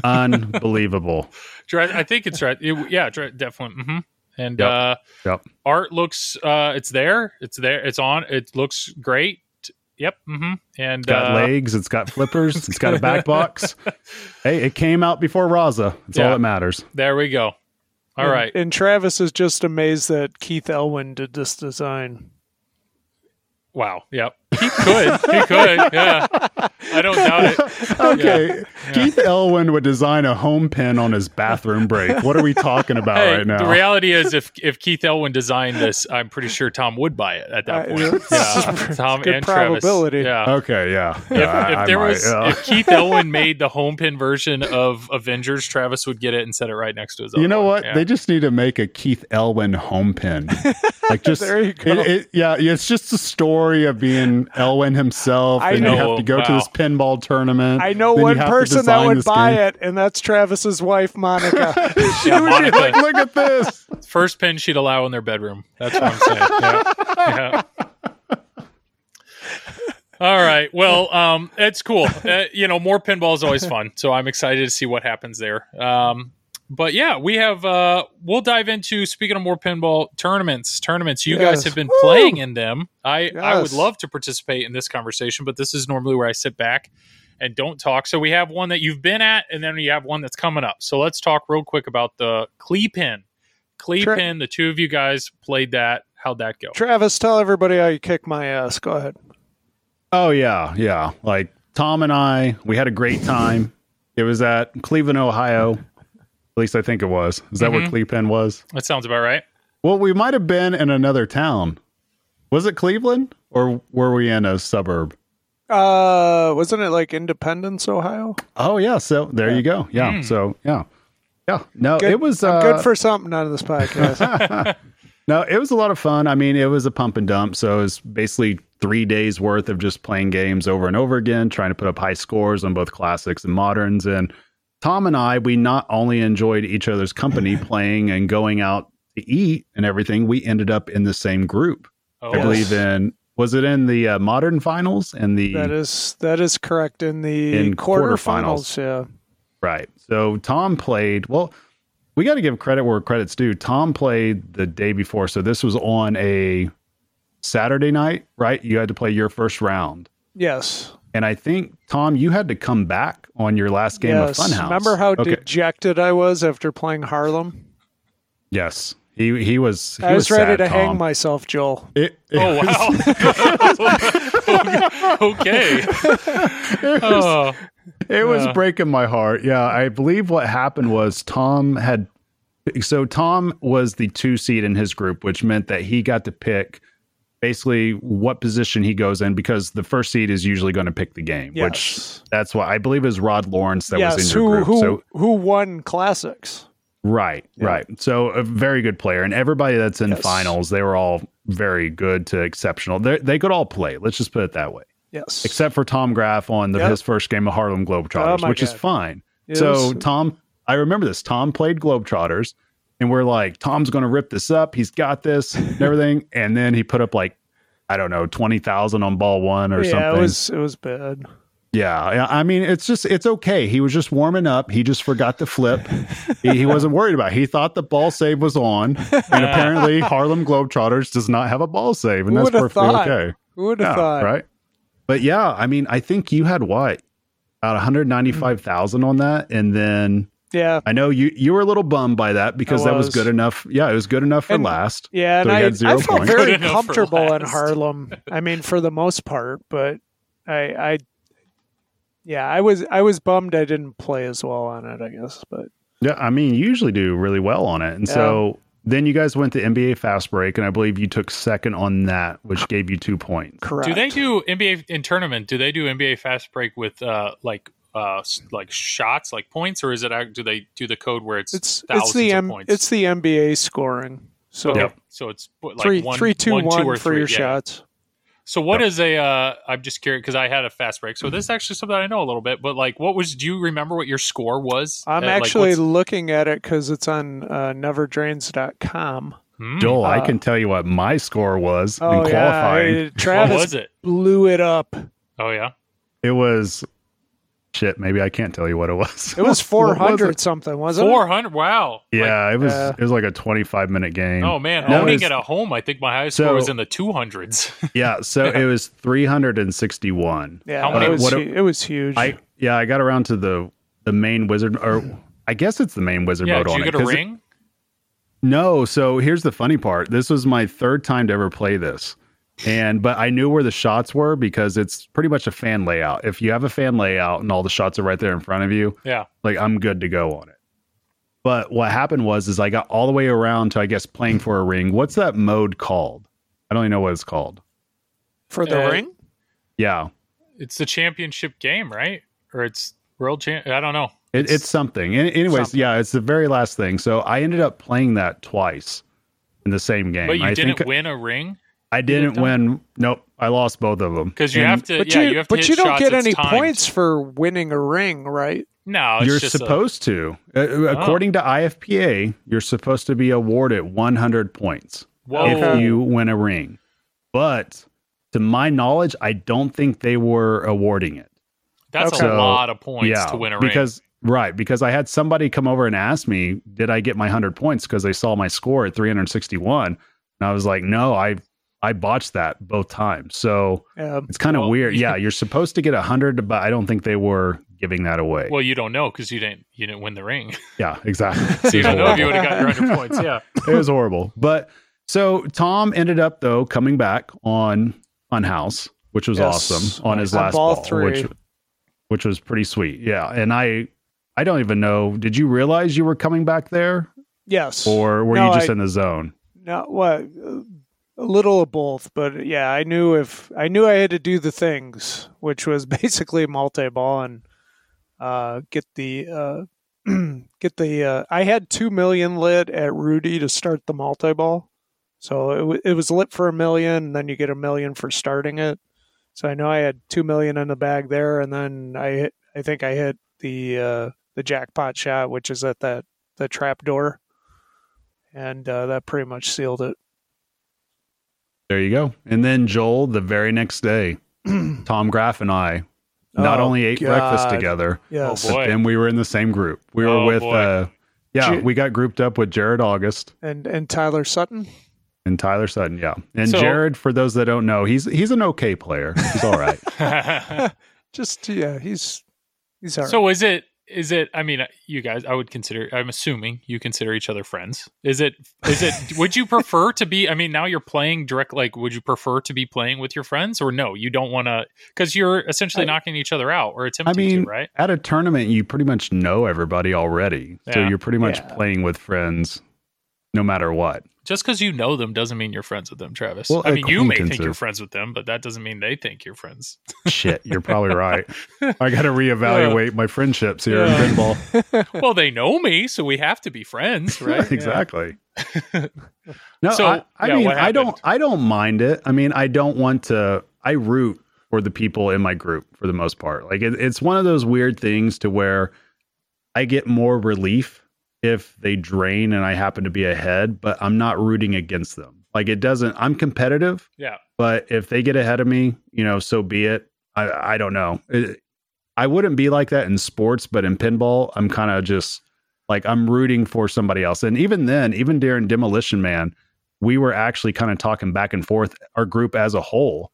Unbelievable. I think it's right. It- yeah, dra- definitely. hmm And Yep. uh, Yep. art looks. Uh, it's there. It's there. It's on. It looks great. Yep. Mm-hmm. And It's got uh, legs, it's got flippers, (laughs) it's got a back box. Hey, it came out before Raza. That's all that matters. there we go. All and, right. And Travis is just amazed that Keith Elwin did this design. Wow. Yep. He could. He could. Yeah. I don't doubt it. (laughs) Okay, Keith Elwin would design a home pin on his bathroom break. What are we talking about Hey, right now? the reality is, if if Keith Elwin designed this, I'm pretty sure Tom would buy it at that Uh, point. (laughs) it's Yeah, Tom good and probability. Travis. Yeah. okay, yeah. If, Yeah, if there might, was, yeah. if Keith Elwin made the home pin version of Avengers, Travis would get it and set it right next to his. you other know one. what? Yeah. They just need to make a Keith Elwin home pin. (laughs) Like just There you go. It, it, yeah, it's just a story of being Elwin himself, I and you have to go to this pinball tournament. I know one person that would buy game. it, and that's Travis's wife, Monica. (laughs) She Yeah, would be like, look at this. first pin she'd allow in their bedroom. That's what I'm saying. (laughs) Yeah. Yeah. All right. Well, um, it's cool. Uh, you know, more pinball is always fun, so I'm excited to see what happens there. Um, but yeah, we have. Uh, we'll dive into speaking of more pinball tournaments. Tournaments. You guys have been Woo! playing in them. I I would love to participate in this conversation, but this is normally where I sit back and don't talk. So we have one that you've been at, and then you have one that's coming up. So let's talk real quick about the Clee pin. Clee Tra- pin. The two of you guys played that. How'd that go? Travis, tell everybody how you kick my ass. Go ahead. Oh yeah, yeah. Like Tom and I, we had a great time. It was at Cleveland, Ohio. At least I think it was. Is that Mhm. where Cleveland was? That sounds about right. Well, we might have been in another town. Was it Cleveland or were we in a suburb? Uh, wasn't it like Independence, Ohio? Oh yeah, so there you go. Yeah. Mm. So yeah. Yeah. No, Good- it was uh, good for something out of this podcast. (laughs) No, it was a lot of fun. I mean, it was a pump and dump. So it was basically three days worth of just playing games over and over again, trying to put up high scores on both classics and moderns. And Tom and I, we not only enjoyed each other's company (laughs) playing and going out to eat and everything, we ended up in the same group. Oh, I believe in, was it in the uh, modern finals and the. that is that is correct in the In quarterfinals. Yeah. Right. So Tom played. Well, we got to give credit where credit's due. Tom played the day before, so this was on a Saturday night, right? You had to play your first round, Yes. And I think Tom, you had to come back on your last game yes. of Funhouse. Remember how Okay. dejected I was after playing Harlem? Yes, he he was. He I was, was ready sad, to hang myself, Joel. It, it Oh wow. (laughs) okay. (laughs) Oh, It was Yeah. breaking my heart. Yeah, I believe what happened was Tom had. So Tom was the two seed in his group, which meant that he got to pick basically what position he goes in because the first seed is usually going to pick the game. Which that's why I believe is Rod Lawrence that was in your Who group. who so who won classics? right, Yeah. right. So a very good player, and everybody that's in Yes. finals, they were all very good to exceptional. They they could all play. Let's just put it that way Yes. except for Tom Graf on the, Yep. his first game of Harlem Globetrotters, Oh, which is fine. It so Tom, I remember this. Tom played Globetrotters, and we're like, Tom's going to rip this up. He's got this (laughs) and everything. and then he put up like, I don't know, twenty thousand on ball one or yeah, something. it was it was bad. yeah. I mean, it's just it's okay. He was just warming up. He just forgot to flip. he, he wasn't worried about. it. He thought the ball save was on, and (laughs) apparently Harlem Globetrotters does not have a ball save, and Who that's perfectly thought? okay. Who would have Yeah, thought? right? But yeah, I mean, I think you had what about 195,000 on that, and then Yeah. I know you you were a little bummed by that because I that was was. good enough. Yeah, it was good enough for And- last. Yeah, So he I, had zero I felt points. very Good enough for comfortable in. Harlem. I mean, for the most part, but I, I, yeah, I was I was bummed I didn't play as well on it. I guess, but Yeah, I mean, you usually do really well on it, and so then you guys went to NBA Fast Break, and I believe you took second on that, which gave you two points. correct. do they do NBA in tournament? Do they do NBA fast break with uh like uh like shots like points, or is it act- do they do the code where it's It's thousands it's the of M, points? it's the NBA scoring. So okay. Yep. So it's like three one, three two one, one two, or for three, your yeah. shots. So what is a? Uh, I'm just curious because I had a fast break. So this is actually something I know a little bit. But like, what was? Do you remember what your score was? I'm Uh, like, actually what's- looking at it because it's on uh, neverdrains.com. Hmm, Joel, I Uh, can tell you what my score was Oh in yeah, qualifying. I- what Travis was it? blew it up. Oh yeah. It was shit. Maybe I can't tell you what it was. It was (laughs) What was 400 it? something, wasn't it? Four hundred. Wow. Like, Yeah, it was. Uh, it was like a twenty-five minute game. oh man, No, owning it's- it at home, I think my highest So- score was in the two hundreds. (laughs) Yeah, so it was three hundred and sixty-one. Yeah, How it was, what it- it was huge. I yeah, I got around to the the main wizard, or I guess it's the main wizard yeah. mode Did on you it. get a 'cause it- ring? no, so here's the funny part. This was my third time to ever play this, And but I knew where the shots were because it's pretty much a fan layout. If you have a fan layout and all the shots are right there in front of you, Yeah. like I'm good to go on it. But what happened was is I got all the way around to I guess playing for a ring. What's that mode called? I don't even know what it's called. For the Uh, ring? Yeah. It's the championship game, right? Or it's world champ. I don't know. It, it's something. An- Anyways, Something. yeah, it's the very last thing. So I ended up playing that twice in the same game. But you I didn't think win a ring I didn't win. Nope, I lost both of them. because you have to. But yeah, you, you, have to but hit you don't shots get any timed. points for winning a ring, right? No, it's You're just a- supposed to. Uh, According to IFPA, you're supposed to be awarded 100 points Whoa. if you win a ring. But to my knowledge, I don't think they were awarding it. that's Okay. a lot of points yeah, to win a ring. because right because I had somebody come over and ask me, did I get my 100 points because they saw my score at 361, and I was like, no, I I botched that both times. So Um, it's kind of Well, weird. (laughs) yeah. Yeah, you're supposed to get a 100, but I don't think they were giving that away. well, you don't know because you didn't you didn't win the ring. (laughs) yeah, exactly. (laughs) so you It was don't know if you horrible. would have gotten your hundred points. Yeah. it was horrible. But so Tom ended up though coming back on Funhouse, which was Yes. awesome on his On last ball ball, which which was pretty sweet. Yeah, and I I don't even know. Did you realize you were coming back there, yes. or were No, you just I- in the zone? No, what? A little of both, but yeah, I knew if I knew I had to do the things, which was (laughs) basically multi-ball and uh, get the uh, (clears throat) get the. Uh, I had two million lit at Rudy to start the multi-ball, so it, w- it was lit for a million, and then you get a million for starting it. So I know I had two million in the bag there, and then I hit, I think I hit the uh, the jackpot shot, which is at that the trap door, and uh, that pretty much sealed it. There you go. And then Joel, the very next day, (clears throat) Tom Graf and I not Oh, only ate breakfast together, Yes. Oh, but then we were in the same group. We were Oh, with, boy. uh, yeah, Ju- we got grouped up with Jared August and and Tyler Sutton. and Tyler Sutton. Yeah, and So- Jared, for those that don't know, he's he's an okay player. He's all right. (laughs) (laughs) Just yeah, he's he's all right. so is it is it i mean uh, you guys i would consider i'm assuming you consider each other friends. Is it is it (laughs) would you prefer to be i mean now you're playing direct like would you prefer to be playing with your friends or no? You don't want to because you're essentially I- knocking each other out or I mean, to right? at a tournament, you pretty much know everybody already, so you're pretty much Yeah. playing with friends, no matter what. Just because you know them doesn't mean you're friends with them travis Well, i mean you may think you're friends with them but that doesn't mean they think you're friends Shit, you're probably (laughs) right. I got to reevaluate my friendships here Yeah. in pinball. (laughs) well they know me so we have to be friends right (laughs) exactly. No, So, I, I yeah, mean, I don't. I don't mind it. I mean, I don't want to. I root for the people in my group for the most part. Like, it, it's one of those weird things to where I get more relief if they drain and I happen to be ahead, but I'm not rooting against them. Like, it doesn't. I'm competitive, yeah but if they get ahead of me, you know, so be it. I, I don't know. It, I wouldn't be like that in sports, but in pinball, I'm kind of just like I'm rooting for somebody else. And even then, even during Demolition Man, we were actually kind of talking back and forth, our group as a whole,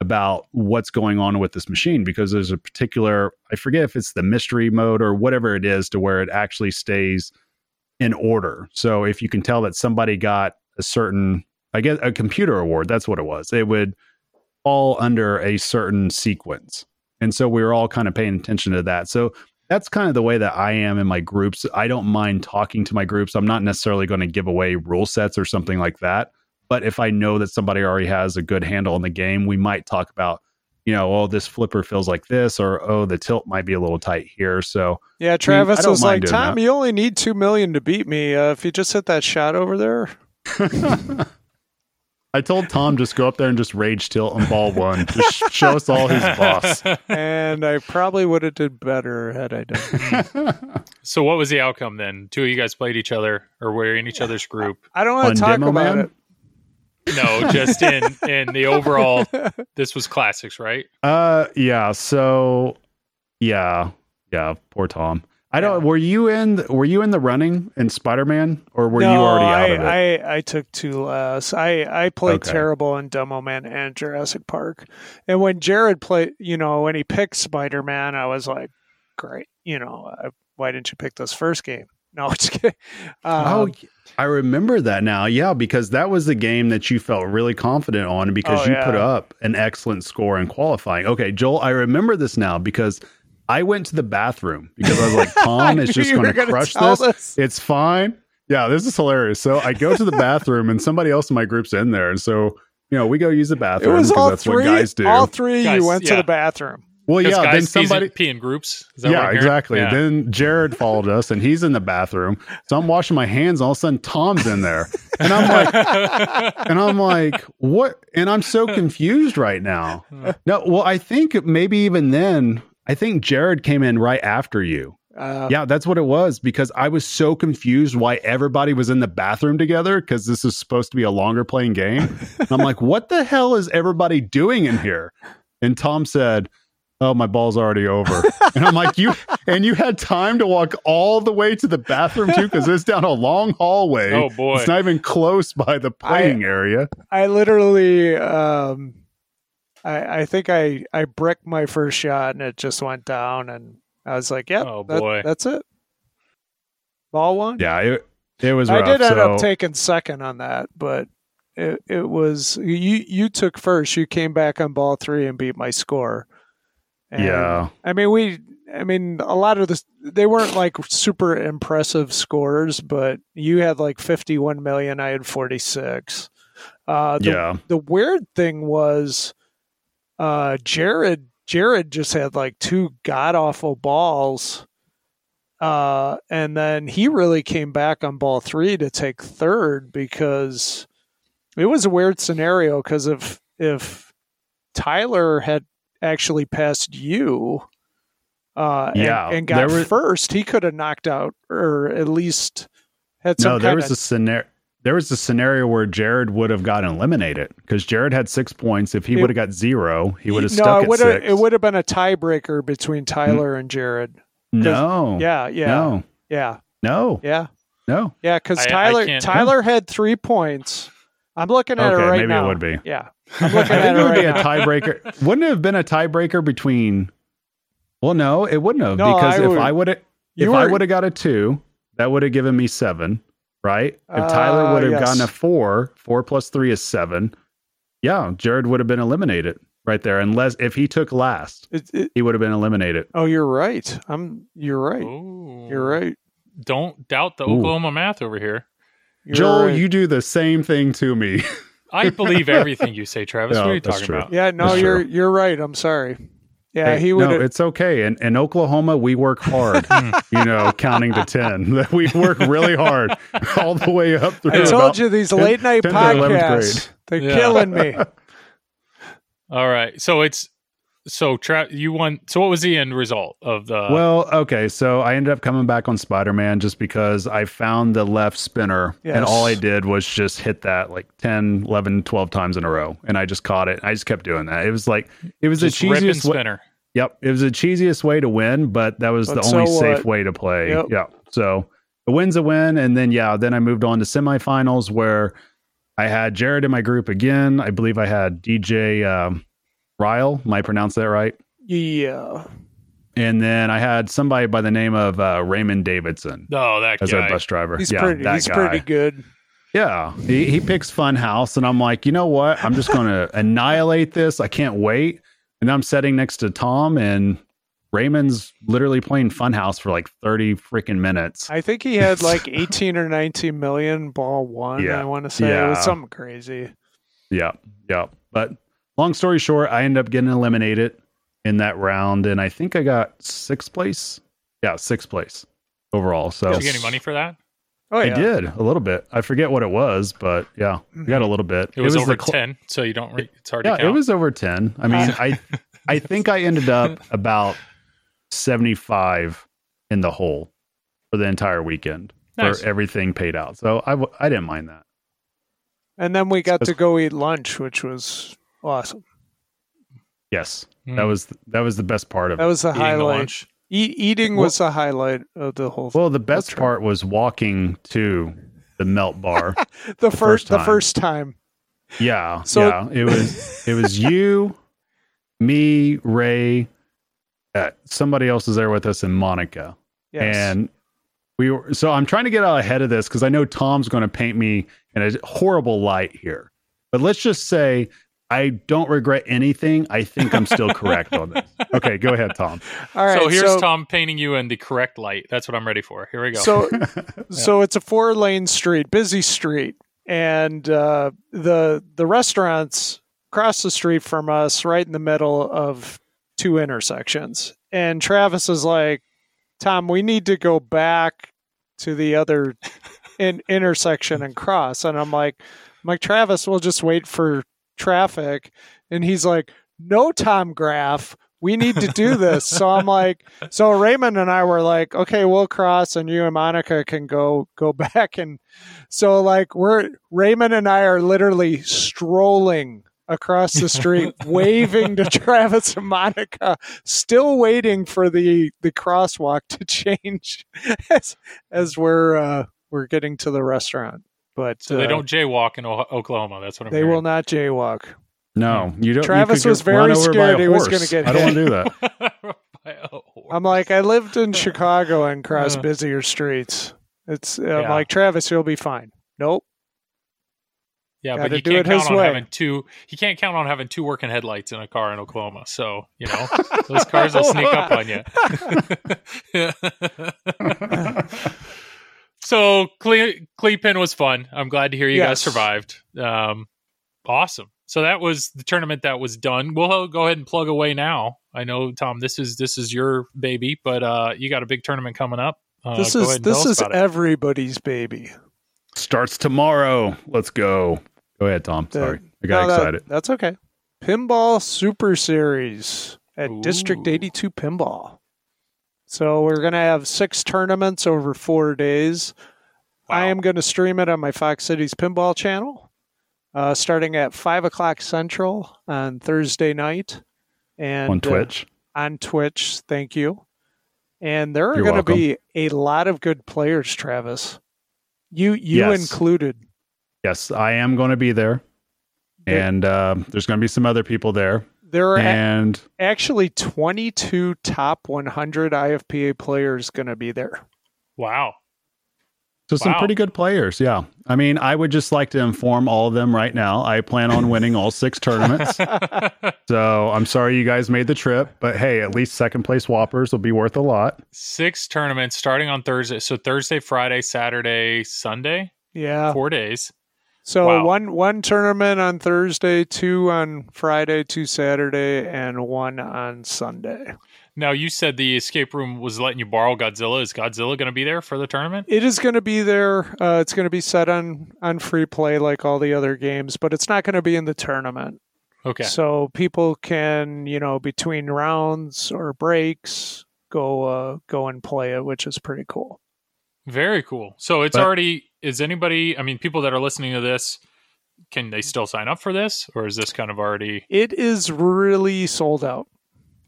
about what's going on with this machine because there's a particular, I forget if it's the mystery mode or whatever it is, to where it actually stays in order. So if you can tell that somebody got a certain, I guess, a computer award, that's what it was. It would fall under a certain sequence. And so we were all kind of paying attention to that. So that's kind of the way that I am in my groups. I don't mind talking to my groups. I'm not necessarily going to give away rule sets or something like that. But if I know that somebody already has a good handle on the game, we might talk about, you know, oh, this flipper feels like this, or oh, the tilt might be a little tight here. So yeah, Travis I don't was like, "Tom, that." you only need two million to beat me. Uh, if you just hit that shot over there." (laughs) I told Tom just go up there and just rage tilt on ball one. Just show us all his boss. (laughs) and I probably would have did better had I done. (laughs) so what was the outcome then two of you guys played each other or were in each other's group I don't want to talk Demo about Man? it. No, just in in the overall. This was classics, right? Uh, yeah. So, yeah, yeah. Poor Tom. I don't. Were you in? Were you in the running in Spider Man, or were no, you already I, out of it? I, I took two less. I, I played Okay. terrible in Demo Man and Jurassic Park. And when Jared played, you know, when he picked Spider Man, I was like, great. You know, I, why didn't you pick this first game? (laughs) No, it's kidding. oh, Um, I remember that now. Yeah, because that was the game that you felt really confident on because Oh, you yeah. put up an excellent score in qualifying. Okay, Joel, I remember this now because I went to the bathroom because I was like, (laughs) Tom is just going to crush this. this. It's fine. Yeah, this is hilarious. So I go to the (laughs) bathroom and somebody else in my group's in there. And so, you know, we go use the it bathroom was because all that's three. what guys do. All three. Guys, you went to the bathroom. Well, yeah, then guys pee in- somebody. pee in groups. Is that Yeah, I'm exactly. Yeah. Then Jared followed us and he's in the bathroom. So I'm washing my hands. All of a sudden, Tom's in there. And I'm like, (laughs) and I'm like, what? And I'm so confused right now. No, well, I think maybe even then, I think Jared came in right after you. Uh, Yeah, that's what it was because I was so confused why everybody was in the bathroom together because this is supposed to be a longer playing game. And I'm like, what the hell is everybody doing in here? And Tom said, Oh, my ball's already over. (laughs) And I'm like, You and you had time to walk all the way to the bathroom too because it's down a long hallway. Oh, boy. It's not even close by the playing area. I literally, um, I, I think I, I bricked my first shot and it just went down and I was like, yeah Oh, that- boy. that's it. Ball one. Yeah, it, it was I did end so, up taking second on that, but it, it was you. You took first. You came back on ball three and beat my score. And, Yeah. I mean we. I mean a lot of this. They weren't like super impressive scores, but you had like fifty-one million. I had forty-six. Uh, the, yeah. the weird thing was, uh, Jared. Jared just had like two god awful balls. Uh, and then he really came back on ball three to take third because it was a weird scenario. Because if if Tyler had actually passed you, uh, and- Yeah, and, got were- first, he could have knocked out or at least had some No, there was of a scenario. There was a scenario where Jared would have gotten eliminated because Jared had six points. If he would have got zero, he would have no, stuck it at would have six. it would have been a tiebreaker between Tyler and Jared. no, Yeah, yeah, no, yeah, no, yeah, no. yeah. Because I- I Tyler Tyler had three points. I'm looking at Okay, it right maybe it would be. Yeah, I'm (laughs) looking I at think it it would right be a (laughs) tiebreaker. Wouldn't it have been a tiebreaker between? Well, no, it wouldn't have No, because I if would- I would have, if You I would have got a two, that would have given me seven, right? If Uh, Tyler would have yes. gotten a four, four plus three is seven. Yeah, Jared would have been eliminated right there, unless if he took last, It- it- he would have been eliminated. oh, you're right. I'm. You're right. Ooh. You're right. Don't doubt the Ooh. Oklahoma math over here. You're Joel, right. you do the same thing to me. (laughs) I believe everything you say, Travis. Yeah, what are you talking true. about? Yeah, no, That's you're true. you're right. I'm sorry. Yeah, Hey, he would. No, it's okay. In, in Oklahoma, we work hard. (laughs) you know, counting to ten. (laughs) We work really hard all the way up through. I told you these 10th late night 10th or 11th podcasts. They're Yeah. killing me. All right. So it's so Tra- you won. So what was the end result of the? Well, okay. So I ended up coming back on Spider Man just because I found the left spinner Yes. and all I did was just hit that like 10, 11, 12 times in a row. And I just caught it. I just kept doing that. It was like, it was just the rip and cheesiest way. spinner. Yep. It was the cheesiest way to win, but that was But the so only safe way to play. Yep. Yeah. So a win's a win. And then, yeah, then I moved on to semifinals where I had Jared in my group again. I believe I had DJ um, Ryle. Am I pronounce that right? Yeah. And then I had somebody by the name of uh, Raymond Davidson Oh, that as guy. our bus driver. He's yeah, pretty. that He's guy. pretty good. Yeah, he, he picks Funhouse, and I'm like, you know what? I'm just going (laughs) to annihilate this. I can't wait. And I'm sitting next to Tom, and Raymond's literally playing Funhouse for like 30 freaking minutes. I think he had like (laughs) 18 or 19 million ball one. Yeah. I want to say it was something crazy. Yeah, yeah. But long story short, I ended up getting eliminated in that round, and I think I got sixth place. Yeah, sixth place overall. So Did you get any money for that? Oh I did a little bit. I forget what it was, but yeah, I got a mm-hmm. little bit. It was, over cl- ten, so you don't. Re- it's hard Yeah, to count. it was over ten. I mean, (laughs) I I think I ended up (laughs) about seventy five in the hole for the entire weekend Nice. for everything paid out. So I w- I didn't mind that. And then we got to go eat lunch, which was awesome. Yes, Hmm. that was that was the best part of That was the Eating the highlight. lunch. E- eating Well- was the highlight of the whole. Well, the best trip. part was walking to the melt bar. (laughs) the first first, the first time. Yeah, So- yeah. It was it was (laughs) you, me, Ray, uh, somebody else was there with us, and Monica. Yes. And we were so I'm trying to get out ahead of this because I know Tom's going to paint me in a horrible light here. But let's just say I don't regret anything. I think I'm still correct on this. (laughs) Okay, go ahead, Tom. All right. so here's Tom painting you in the correct light. That's what I'm ready for. Here we go. So, (laughs) so it's a four lane street, busy street, and uh, the the restaurants across the street from us, right in the middle of two intersections. And Travis is like, "Tom, we need to go back to the other (laughs) in, intersection and cross." And I'm like, "I'm Travis, we'll just wait for traffic." And he's like, "No, Tom Graf." We need to do this. so I'm (laughs) like, so Raymond and I were like, okay, we'll cross, and you and Monica can go go back. And so like we're Raymond and I are literally strolling across the street, (laughs) waving to Travis and Monica, still waiting for the the crosswalk to (laughs) change as as we're uh, we're getting to the restaurant. But so they uh, don't jaywalk in o- Oklahoma. That's what I'm they hearing. will not jaywalk. No, you don't. Travis could was very run over by scared he was gonna get I don't want to do that. (laughs) By (laughs) a horse. I'm like, I lived in (laughs) Chicago and crossed Uh. busier streets. It's I'm Yeah. like Travis, you'll be fine. Nope. yeah, gotta but you do can't it count on way. having two. You can't count on having two working headlights in a car in Oklahoma. So you know those cars will sneak up on you. So Cle- Cleepin was fun. I'm glad to hear you Yes. guys survived. Um, awesome. So that was the tournament that was done. We'll go ahead and plug away now. I know Tom, this is this is your baby, but uh, you got a big tournament coming up. Uh, this is ahead and tell this is about it. everybody's baby. Starts tomorrow. Let's go. Go ahead, Tom. The- Sorry, I got No, that- excited. that's okay. Pinball Super Series at District 82 Pinball. So we're gonna have six tournaments over four days. I am going to stream it on my Fox Cities Pinball channel, uh, starting at five o'clock Central on Thursday night, and on uh, Twitch. on Twitch. Thank you. And there are going to be a lot of good players, Travis. You you Yes. included. Yes, I am going to be there, and um, there's going to be some other people there. There are a- actually 22 top 100 IFPA players going to be there. wow. so some Wow. pretty good players. Yeah, I mean, I would just like to inform all of them right now. I plan on winning all six (laughs) tournaments. So I'm sorry you guys made the trip, but hey, at least second place WPPRs will be worth a lot. Six tournaments starting on Thursday. So Thursday, Friday, Saturday, Sunday, Yeah. four days. So Wow. one one tournament on Thursday, two on Friday, two Saturday, and one on Sunday. Now you said the escape room was letting you borrow Godzilla. Is Godzilla going to be there for the tournament? It is going to be there. Uh, it's going to be set on on free play like all the other games, but it's not going to be in the tournament. Okay. So people can, you know, between rounds or breaks, go uh, go and play it, which is pretty cool. Very cool. So it's But- already. Is anybody? I mean, people that are listening to this, can they still sign up for this, or is this kind of already It is really sold out.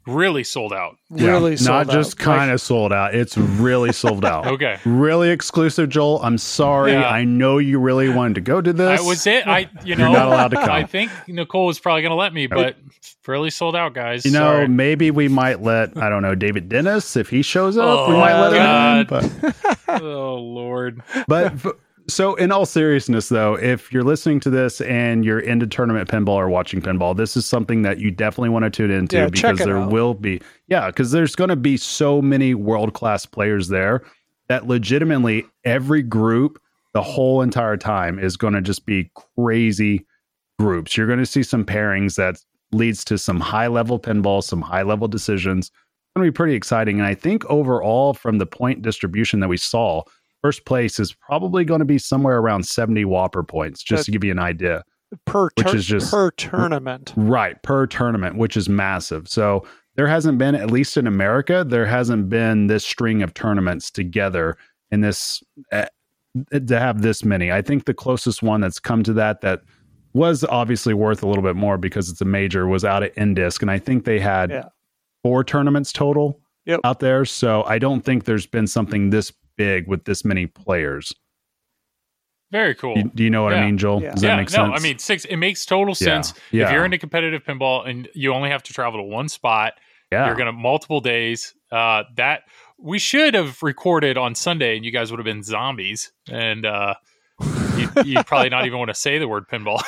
Really sold out? Really sold not just kind of sold out. It's really sold out. (laughs) Okay. Really exclusive, Joel. I'm sorry. Yeah. I know you really wanted to go to this. I was it. I you You're know not allowed to come. I think Nicole was probably going to let me, but really sold out, guys. You know, Sorry. maybe we might let I don't know David Dennis if he shows up. we Oh, might let him God. in. But (laughs) oh Lord. but f- so in all seriousness though if you're listening to this and you're into tournament pinball or watching pinball this is something that you definitely want to tune into Yeah, because there out. will be yeah because there's going to be so many world class players there that legitimately every group the whole entire time is going to just be crazy groups. You're going to see some pairings that leads to some high level pinball some high level decisions. It's going to be pretty exciting. And i think overall from the point distribution that we saw first place is probably going to be somewhere around 70 WPPR points just That- to give you an idea per which is just- per tournament. right per tournament which is massive so there hasn't been at least in america there hasn't been this string of tournaments together in this uh, to have this many i think the closest one that's come to that that was obviously worth a little bit more because it's a major was out at INDISC and i think they had Yeah. four tournaments total Yep. out there so i don't think there's been something this big with this many players Very cool. You- do you know what Yeah. I mean, Joel? Yeah. Does that yeah, make no. I mean six. It makes total Yeah, sense yeah. if you're into competitive pinball and you only have to travel to one spot. yeah, You're gonna multiple days. Uh, that we should have recorded on Sunday, and you guys would have been zombies, and uh, you, you'd probably not even want to say the word pinball.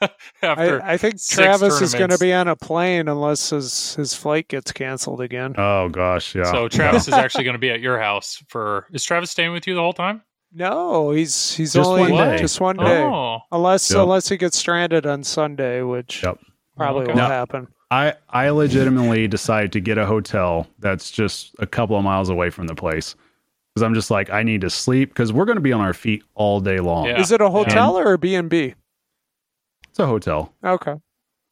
(laughs) After I, I think six Travis is going to be on a plane unless his his flight gets canceled again. Oh gosh, yeah. so Travis is actually going to be at your house for. Is Travis staying with you the whole time? No, he's he's Just only one just one day. Oh, Unless Yep. unless he gets stranded on Sunday, which Yep. probably Okay. will Now- happen. I I legitimately decided to get a hotel that's just a couple of miles away from the place because I'm just like I need to sleep because we're going to be on our feet all day long. Yeah. Is it a hotel or a B and B? It's a hotel. Okay,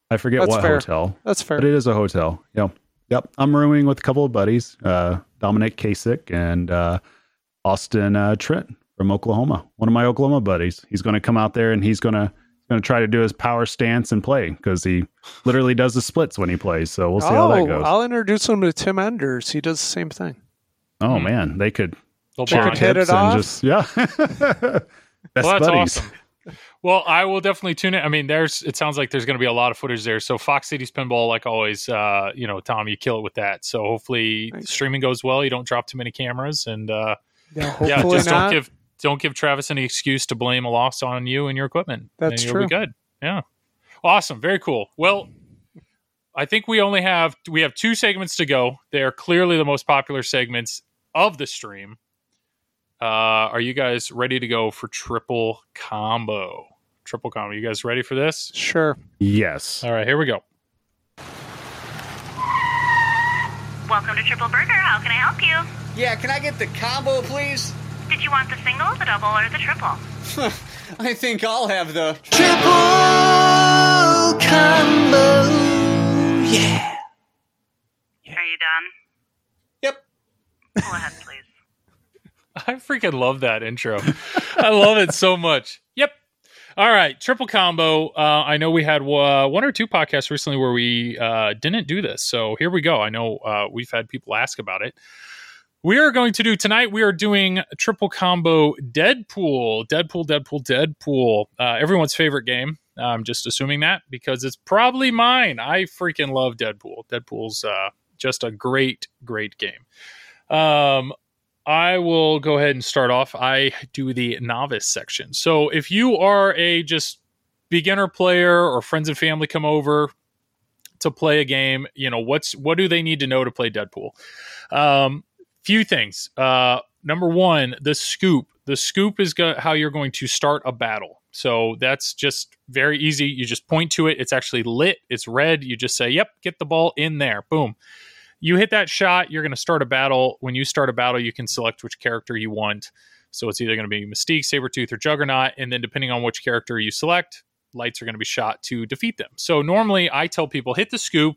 I forget That's what fair. hotel, that's fair. but it is a hotel. Yep, yep. I'm rooming with a couple of buddies, uh, Dominic Kasich and uh, Austin uh, Trent from Oklahoma. One of my Oklahoma buddies. He's going to come out there and he's going to going to try to do his power stance and play because he literally does the splits when he plays. So we'll see how that oh, goes. I'll introduce him to Tim Enders. He does the same thing. Oh Hmm. man, they could They'll Chicken it tips and just yeah. (laughs) Best Well, that's buddies. awesome. Well, I will definitely tune in. I mean, there's it sounds like there's going to be a lot of footage there. So Fox Cities Pinball, like always, uh, you know, Tom, you kill it with that. So hopefully Thanks. streaming goes well. You don't drop too many cameras, and uh, Yeah, yeah, just not. don't give don't give Travis any excuse to blame a loss on you and your equipment. That's and you'll Be true. good. Yeah, awesome, very cool. Well. I think we only have we have two segments to go. They are clearly the most popular segments of the stream. Uh, are you guys ready to go for triple combo? Triple combo. You guys ready for this? Sure. Yes. All right, here we go. Welcome to Triple Burger. How can I help you? Yeah, can I get the combo, please? Did you want the single, the double, or the triple? (laughs) I think I'll have the triple combo. Yeah. yeah. Are you done? Yep. Go ahead, please. (laughs) I freaking love that intro. I love it so much. Yep. All right, triple combo. Uh, I know we had uh, one or two podcasts recently where we uh, didn't do this, so here we go. I know uh, we've had people ask about it. We are going to do tonight. We are doing triple combo Deadpool, Deadpool, Deadpool, Deadpool. Uh, everyone's favorite game. I'm just assuming that because it's probably mine. I freaking love Deadpool. Deadpool's uh, just a great, great game. Um, I will go ahead and start off. I do the novice section. So if you are a just beginner player or friends and family come over to play a game, you know, what's what do they need to know to play Deadpool? Um, few things. Uh, number one, the scoop. The scoop is go- how you're going to start a battle. So that's just very easy. You just point to it. It's actually lit. It's red. You just say, "Yep, get the ball in there." Boom you hit that shot, you're going to start a battle. When you start a battle, you can select which character you want. So it's either going to be Mystique, Sabretooth, or Juggernaut. And then depending on which character you select, lights are going to be shot to defeat them. So normally I tell people hit the scoop,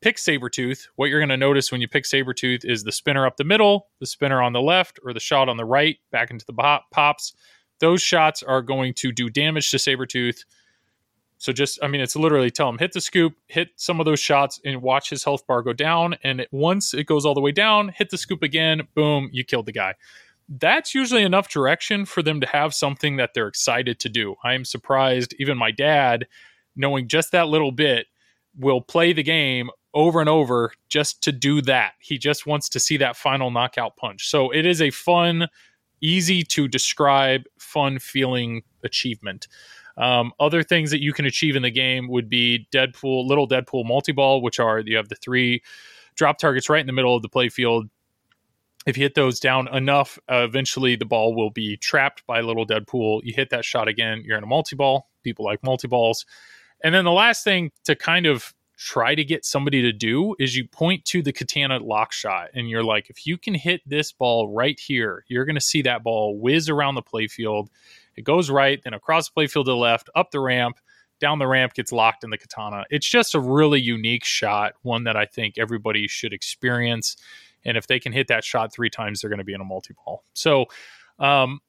pick Sabretooth. What you're going to notice when you pick Sabretooth is the spinner up the middle, the spinner on the left, or the shot on the right back into the pop- pops. Those shots are going to do damage to Sabretooth. So just, I mean, it's literally tell him hit the scoop, hit some of those shots, and watch his health bar go down. And it, once it goes all the way down, hit the scoop again, boom, you killed the guy. That's usually enough direction for them to have something that they're excited to do. I am surprised, even my dad, knowing just that little bit, will play the game over and over just to do that. He just wants to see that final knockout punch. So it is a fun, easy to describe, fun feeling achievement. Um, other things that you can achieve in the game would be Deadpool, little Deadpool multi ball, which are you have the three drop targets right in the middle of the play field. If you hit those down enough, uh, eventually the ball will be trapped by little Deadpool. You hit that shot again, you're in a multi ball. People like multi balls. And then the last thing to kind of try to get somebody to do is you point to the katana lock shot and you're like, if you can hit this ball right here, you're going to see that ball whiz around the playfield. It goes right, then across the playfield to the left, up the ramp, down the ramp, gets locked in the katana. It's just a really unique shot, one that I think everybody should experience. And if they can hit that shot three times, they're going to be in a multi ball. So, um,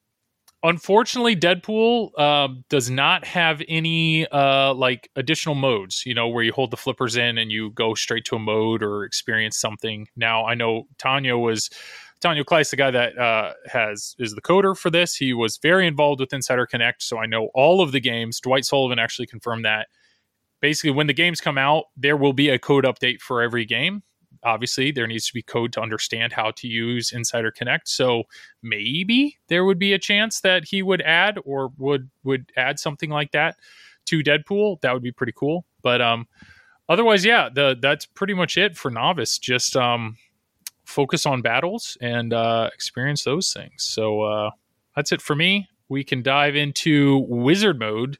unfortunately deadpool um, does not have any uh, like additional modes you know where you hold the flippers in and you go straight to a mode or experience something now i know Tanio was Tanio Klyce, the guy that uh, has is the coder for this he was very involved with insider connect so i know all of the games dwight sullivan actually confirmed that basically when the games come out there will be a code update for every game obviously, there needs to be code to understand how to use Insider Connect. So maybe there would be a chance that he would add or would would add something like that to Deadpool. That would be pretty cool. But um, otherwise, yeah, the that's pretty much it for novice. Just um, focus on battles and uh, experience those things. So uh, that's it for me. We can dive into wizard mode.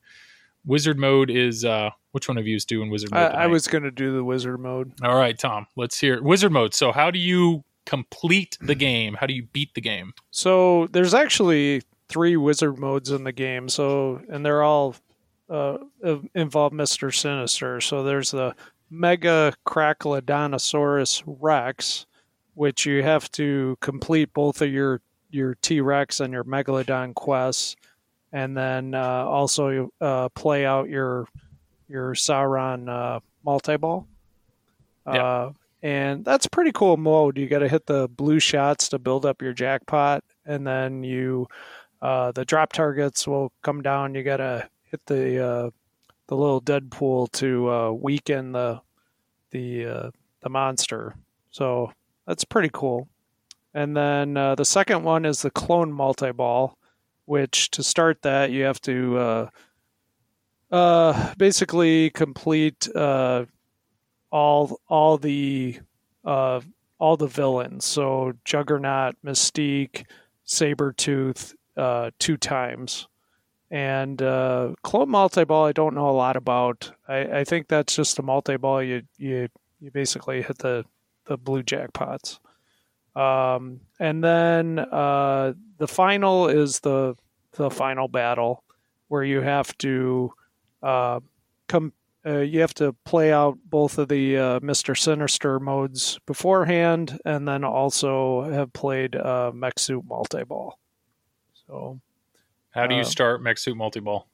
Wizard mode is uh, which one of you is doing wizard I, mode? I tonight? was going to do the wizard mode. All right, Tom. Let's hear it. wizard mode. So how do you complete the game? How do you beat the game? So there's actually three wizard modes in the game. So and they're all uh, involve Mister Sinister. So there's the Mega Cracklodontosaurus Rex, which you have to complete both of your your T Rex and your Megalodon quests, and then uh, also uh, play out your your Sauron uh, multi ball. Yeah. Uh, and that's pretty cool mode. You got to hit the blue shots to build up your jackpot, and then you uh, the drop targets will come down. You got to hit the uh, the little Deadpool to uh, weaken the the uh, the monster. So that's pretty cool. And then uh, the second one is the clone multi ball, which to start that you have to uh, uh, basically complete uh, all all the uh, all the villains. So Juggernaut, Mystique, Sabretooth, uh, two times. And clone multi ball, I don't know a lot about. I, I think that's just a multi ball. You you you basically hit the the blue jackpots. Um, and then uh, the final is the the final battle where you have to uh, come. Uh, you have to play out both of the uh, Mister Sinister modes beforehand, and then also have played uh, Mech Suit Multi Ball. So, How do you Uh, start Mech Suit Multi Ball?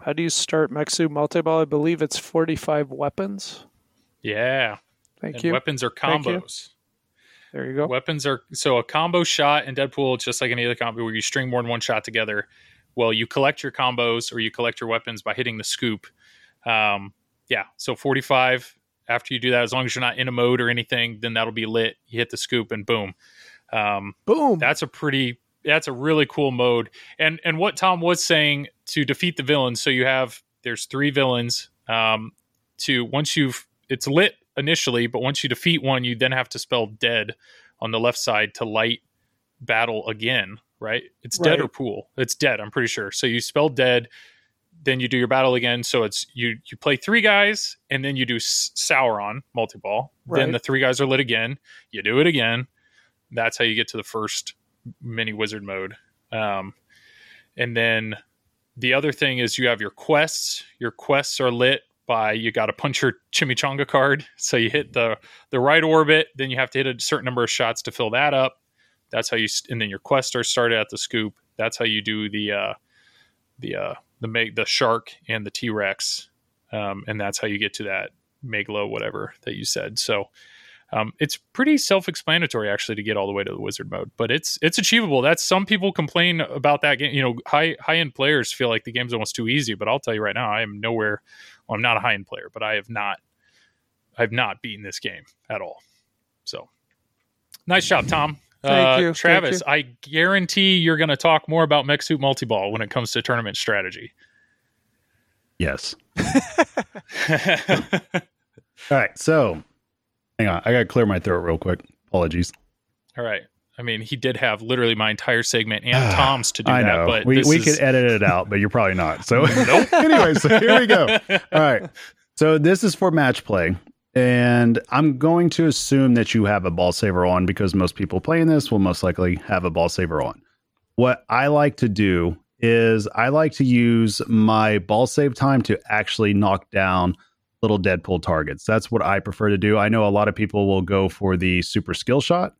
how do you start Mech Suit Multi Ball? I believe it's forty-five weapons. Yeah. Thank And you. weapons are you. combos. There you go. Weapons are so a combo shot in Deadpool, just like any other combo where you string more than one shot together. Well, you collect your combos or you collect your weapons by hitting the scoop. Um, yeah, so 45. After you do that, as long as you're not in a mode or anything, then that'll be lit. You hit the scoop and boom. Um, Boom. that's a pretty that's a really cool mode and and what tom was saying to defeat the villains so you have there's three villains um to once you've it's lit initially but once you defeat one you then have to spell dead on the left side to light battle again right? It's dead or pool. It's dead i'm pretty sure. So you spell dead then you do your battle again. So it's you you play three guys and then you do S- sauron multi-ball then the three guys are lit again. You do it again. That's how you get to the first mini wizard mode. Um, and then the other thing is you have your quests. Your quests are lit by you got to punch your chimichanga card. So you hit the the right orbit, then you have to hit a certain number of shots to fill that up. That's how you and then your quests are started at the scoop. That's how you do the uh, the uh, the meg the shark and the T Rex, um, and that's how you get to that megalo whatever that you said. So um, it's pretty self-explanatory actually to get all the way to the wizard mode, but it's it's achievable. That's some people complain about that game. You know, high high end players feel like the game's almost too easy, but I'll tell you right now, I am nowhere. Well, I'm not a high end player, but I have not I've not beaten this game at all. So nice job, Tom. Thank Uh, you, thank Travis. you. I guarantee you're going to talk more about Mech Suit Multi Ball when it comes to tournament strategy. Yes. (laughs) All right. So hang on. I got to clear my throat real quick. Apologies. All right. I mean, he did have literally my entire segment and (sighs) Tom's to do I that, know. but we we is- could edit it out, but you're probably not. So, (laughs) (laughs) anyway, so here we go. (laughs) All right. So, this is for match play. And I'm going to assume that you have a ball saver on because most people playing this will most likely have a ball saver on. What I like to do is I like to use my ball save time to actually knock down little Deadpool targets. That's what I prefer to do. I know a lot of people will go for the super skill shot,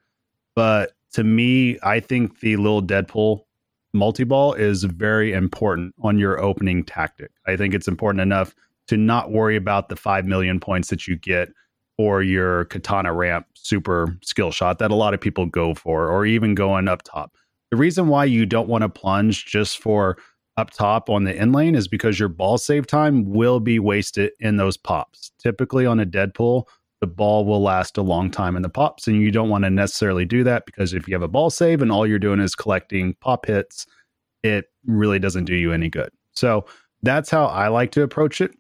but to me, I think the little Deadpool multi ball is very important on your opening tactic. I think it's important enough to not worry about the 5 million points that you get for your katana ramp super skill shot that a lot of people go for, or even going up top. The reason why you don't want to plunge just for up top on the in lane is because your ball save time will be wasted in those pops. Typically on a Deadpool, the ball will last a long time in the pops. And you don't want to necessarily do that because if you have a ball save and all you're doing is collecting pop hits, it really doesn't do you any good. So that's how I like to approach it.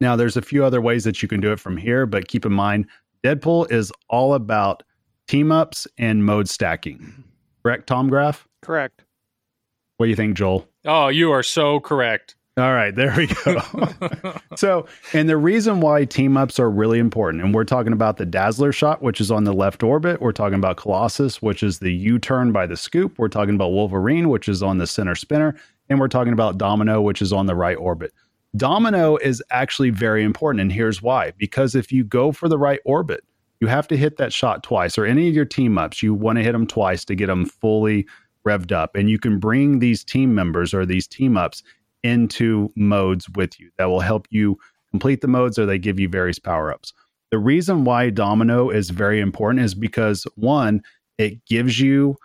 Now, there's a few other ways that you can do it from here, but keep in mind, Deadpool is all about team ups and mode stacking. Correct, Tom Graf? Correct. What do you think, Joel? Oh, you are so correct. All right, there we go. (laughs) so, and the reason why team ups are really important, and we're talking about the Dazzler shot, which is on the left orbit. We're talking about Colossus, which is the U turn by the scoop. We're talking about Wolverine, which is on the center spinner. And we're talking about Domino, which is on the right orbit. Domino is actually very important. And here's why because if you go for the right orbit, you have to hit that shot twice, or any of your team ups, you want to hit them twice to get them fully revved up. And you can bring these team members or these team ups into modes with you that will help you complete the modes or they give you various power ups. The reason why Domino is very important is because one, it gives you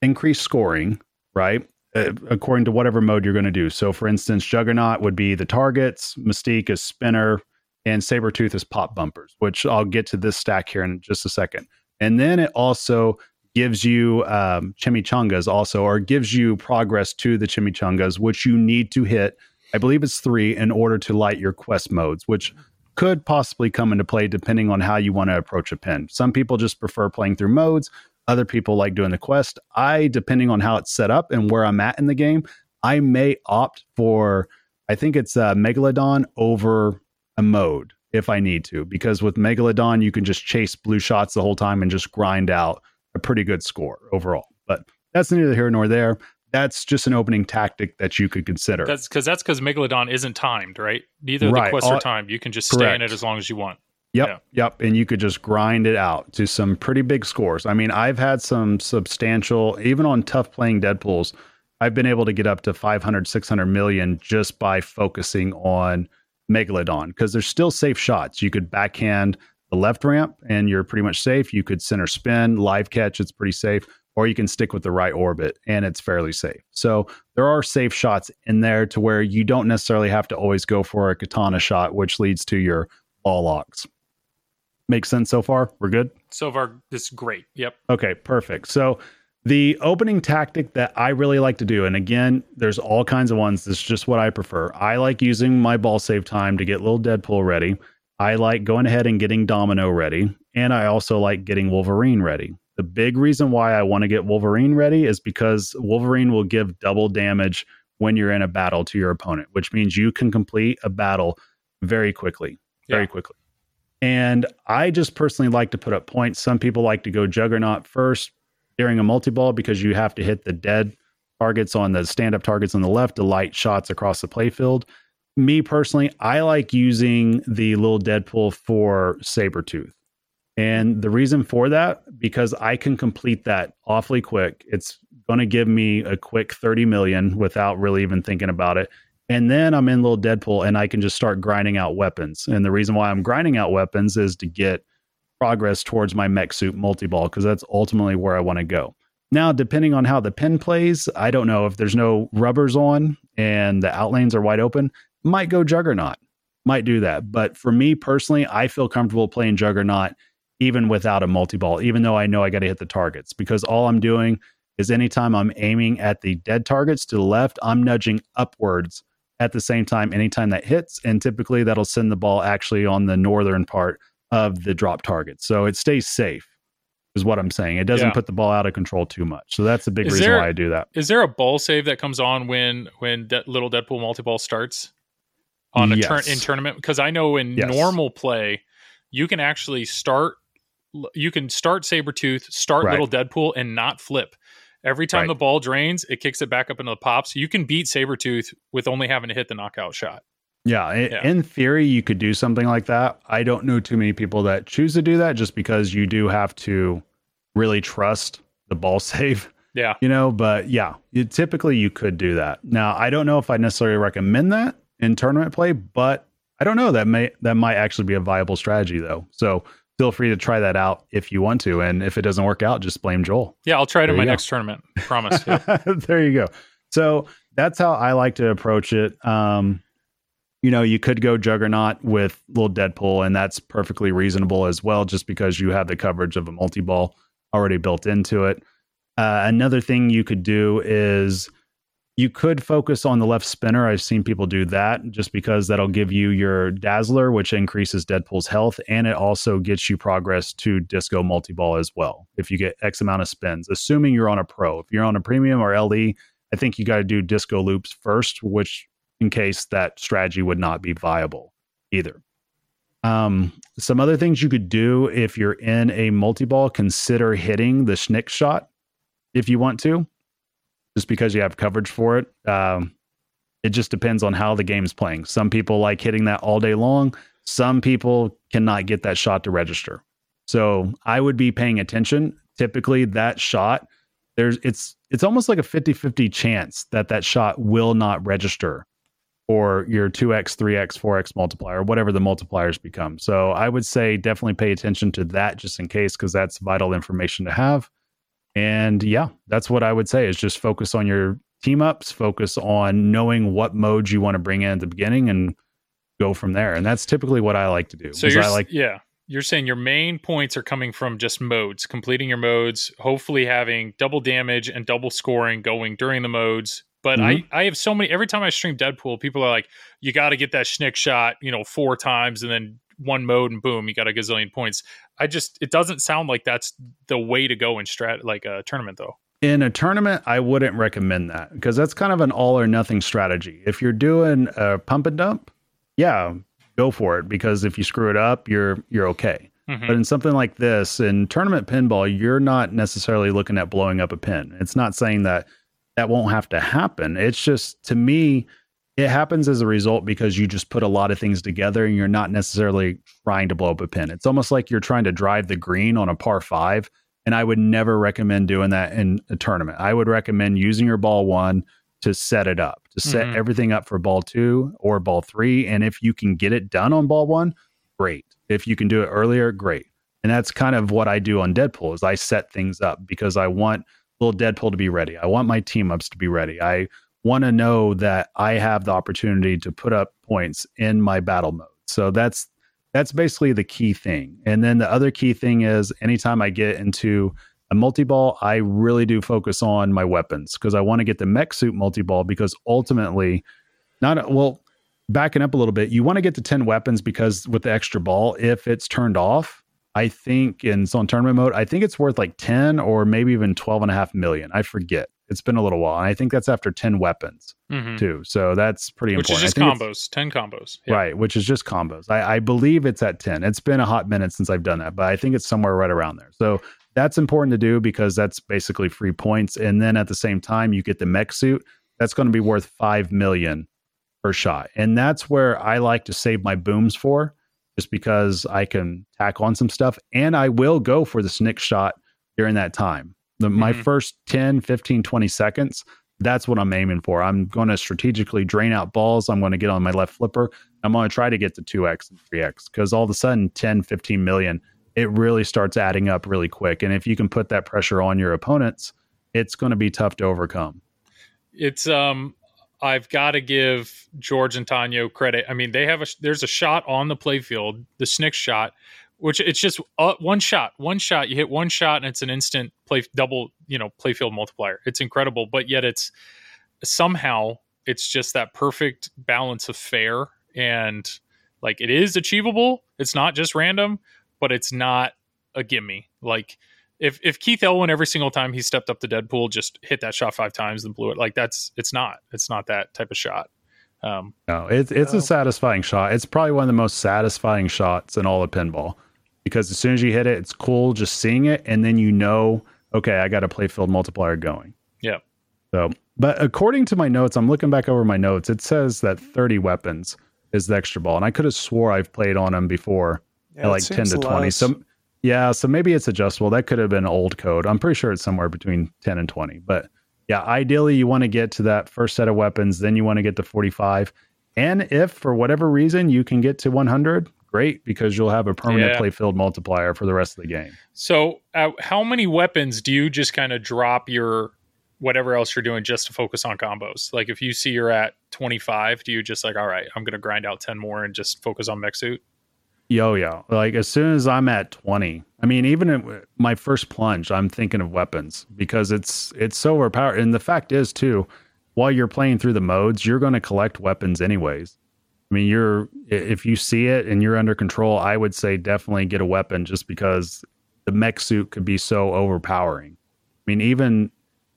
increased scoring, right? Uh, according to whatever mode you're going to do. So, for instance, Juggernaut would be the targets, Mystique is spinner, and Sabretooth is pop bumpers, which I'll get to this stack here in just a second. And then it also gives you um, chimichangas also, or gives you progress to the chimichangas, which you need to hit. I believe it's three in order to light your quest modes, which could possibly come into play depending on how you want to approach a pin. Some people just prefer playing through modes. Other people like doing the quest. I, depending on how it's set up and where I'm at in the game, I may opt for, I think it's uh, Megalodon over a mode if I need to, because with Megalodon, you can just chase blue shots the whole time and just grind out a pretty good score overall. But that's neither here nor there. That's just an opening tactic that you could consider. That's because that's because Megalodon isn't timed, right? Neither Right. the quests All- are timed. You can just stay in it as long as you want. Yep, Yeah. yep. And you could just grind it out to some pretty big scores. I mean, I've had some substantial, even on tough playing Deadpools, I've been able to get up to 500, 600 million just by focusing on Megalodon because there's still safe shots. You could backhand the left ramp and you're pretty much safe. You could center spin, live catch, it's pretty safe. Or you can stick with the right orbit and it's fairly safe. So there are safe shots in there to where you don't necessarily have to always go for a katana shot, which leads to your ball locks. Makes sense so far? We're good? So far, this is great. Yep. Okay, perfect. So the opening tactic that I really like to do, and again, there's all kinds of ones. This is just what I prefer. I like using my ball save time to get little Deadpool ready. I like going ahead and getting Domino ready. And I also like getting Wolverine ready. The big reason why I want to get Wolverine ready is because Wolverine will give double damage when you're in a battle to your opponent, which means you can complete a battle very quickly, very Yeah. quickly. And I just personally like to put up points. Some people like to go Juggernaut first during a multi ball because you have to hit the dead targets on the stand up targets on the left to light shots across the playfield. Me personally, I like using the little Deadpool for Sabretooth. And the reason for that, because I can complete that awfully quick. It's going to give me a quick 30 million without really even thinking about it. And then I'm in little Deadpool and I can just start grinding out weapons. And the reason why I'm grinding out weapons is to get progress towards my mech suit multi ball because that's ultimately where I want to go. Now, depending on how the pin plays, I don't know if there's no rubbers on and the outlanes are wide open, might go Juggernaut, might do that. But for me personally, I feel comfortable playing Juggernaut even without a multi ball, even though I know I got to hit the targets because all I'm doing is anytime I'm aiming at the dead targets to the left, I'm nudging upwards at the same time anytime that hits. And typically that'll send the ball actually on the northern part of the drop target. So it stays safe, is what I'm saying. It doesn't Yeah. put the ball out of control too much. So that's the big Is reason there- why I do that. Is there a ball save that comes on when when De- little Deadpool multi ball starts on a turn in tournament? Because I know in Yes. normal play, you can actually start you can start Sabretooth, start Right. little Deadpool, and not flip. Every time Right. the ball drains, it kicks it back up into the pops. You can beat Sabretooth with only having to hit the knockout shot. Yeah, Yeah. in theory, you could do something like that. I don't know too many people that choose to do that just because you do have to really trust the ball (laughs) save, Yeah. you know. But yeah, you, typically you could do that. Now, I don't know if I necessarily recommend that in tournament play, but I don't know that may that might actually be a viable strategy though. So feel free to try that out if you want to, and if it doesn't work out, just blame Joel. Yeah, I'll try it in my go. next tournament. Promise. Yeah. (laughs) there you go. So that's how I like to approach it. Um, you know, you could go Juggernaut with little Deadpool, and that's perfectly reasonable as well, just because you have the coverage of a multi ball already built into it. Uh, another thing you could do is you could focus on the left spinner. I've seen people do that just because that'll give you your Dazzler, which increases Deadpool's health, and it also gets you progress to Disco Multi Ball as well. If you get X amount of spins, assuming you're on a pro. If you're on a premium or LE, I think you got to do Disco loops first, which in case that strategy would not be viable either. Um, some other things you could do if you're in a multi ball, consider hitting the schnick shot if you want to just because you have coverage for it. Um, it just depends on how the game's playing. Some people like hitting that all day long. Some people cannot get that shot to register. So I would be paying attention. Typically, that shot there's it's it's almost like a 50-50 chance that that shot will not register or your 2x 3x 4x multiplier whatever the multipliers become so i would say definitely pay attention to that just in case because that's vital information to have and yeah, that's what I would say is just focus on your team ups, focus on knowing what modes you want to bring in at the beginning and go from there. And that's typically what I like to do. So you're I like yeah, you're saying your main points are coming from just modes, completing your modes, hopefully having double damage and double scoring going during the modes. But Mhm. I, I have so many every time I stream Deadpool, people are like, you got to get that schnick shot, you know, four times and then one mode and boom, you got a gazillion points. I just it doesn't sound like that's the way to go in strat like a tournament though. in a tournament, I wouldn't recommend that because that's kind of an all or nothing strategy. If you're doing a pump and dump, yeah, go for it because if you screw it up, you're you're okay. Mhm. But in something like this, in tournament pinball, you're not necessarily looking at blowing up a pin. It's not saying that that won't have to happen. It's just to me, it happens as a result because you just put a lot of things together and you're not necessarily trying to blow up a pin. It's almost like you're trying to drive the green on a par five. And I would never recommend doing that in a tournament. I would recommend using your ball one to set it up, to set Mhm. everything up for ball two or ball three. And if you can get it done on ball one, great. If you can do it earlier, great. And that's kind of what I do on Deadpool is I set things up because I want little Deadpool to be ready. I want my team ups to be ready. I want to know that I have the opportunity to put up points in my battle mode. So that's that's basically the key thing. And then the other key thing is anytime I get into a multi ball, I really do focus on my weapons because I want to get the mech suit multi ball because ultimately, not well, backing up a little bit, you want to get to 10 weapons because with the extra ball, if it's turned off, I think in it's on tournament mode, I think it's worth like 10 or maybe even 12 and a half million. I forget. It's been a little while. And I think that's after 10 weapons Mhm. too. So that's pretty Which important. is just I think it's- combos, ten combos. Yeah. Right, which is just combos. I, I believe it's at 10. It's been a hot minute since I've done that, but I think it's somewhere right around there. So that's important to do because that's basically free points. And then at the same time, you get the mech suit. That's going to be worth 5 million per shot. And that's where I like to save my booms for, just because I can tack on some stuff. And I will go for the snick shot during that time. The, My Mhm. first 10, 15, 20 seconds, that's what I'm aiming for. I'm going to strategically drain out balls. I'm going to get on my left flipper. I'm going to try to get to 2x and 3x because all of a sudden 10, 15 million, it really starts adding up really quick. And if you can put that pressure on your opponents, it's going to be tough to overcome. it's um I've got to give George and Tanio credit. I mean, they have a there's a shot on the playfield, the snick shot, which it's just uh, one shot, one shot. You hit one shot and it's an instant play double, you know, playfield multiplier. It's incredible, but yet it's somehow it's just that perfect balance of fair and like it is achievable. It's not just random, but it's not a gimme. Like if if Keith Elwin every single time he stepped up to Deadpool just hit that shot five times and blew it, like that's it's not. It's not that type of shot. Um, No, it's it's No. a satisfying shot. It's probably one of the most satisfying shots in all of pinball because as soon as you hit it, it's cool just seeing it, and then you know, okay, I got a playfield multiplier going. Yeah. So, but according to my notes, I'm looking back over my notes. It says that 30 weapons is the extra ball, and I could have swore I've played on them before Yeah, at like 10 to 20. less. So, yeah, so maybe it's adjustable. That could have been old code. I'm pretty sure it's somewhere between 10 and 20. But yeah, ideally, you want to get to that first set of weapons, then you want to get to 45. And if for whatever reason you can get to 100, great, because you'll have a permanent Yeah. play field multiplier for the rest of the game. so uh, how many weapons do you just kind of drop your whatever else you're doing just to focus on combos? Like if you see you're at 25, do you just like, all right, I'm going to grind out 10 more and just focus on mech suit? Yo, yo. Like as soon as I'm at 20, I mean, even in my first plunge, I'm thinking of weapons because it's it's so overpowered. And the fact is, too, while you're playing through the modes, you're going to collect weapons anyways. I mean, you're if you see it and you're under control, I would say definitely get a weapon just because the mech suit could be so overpowering. I mean, even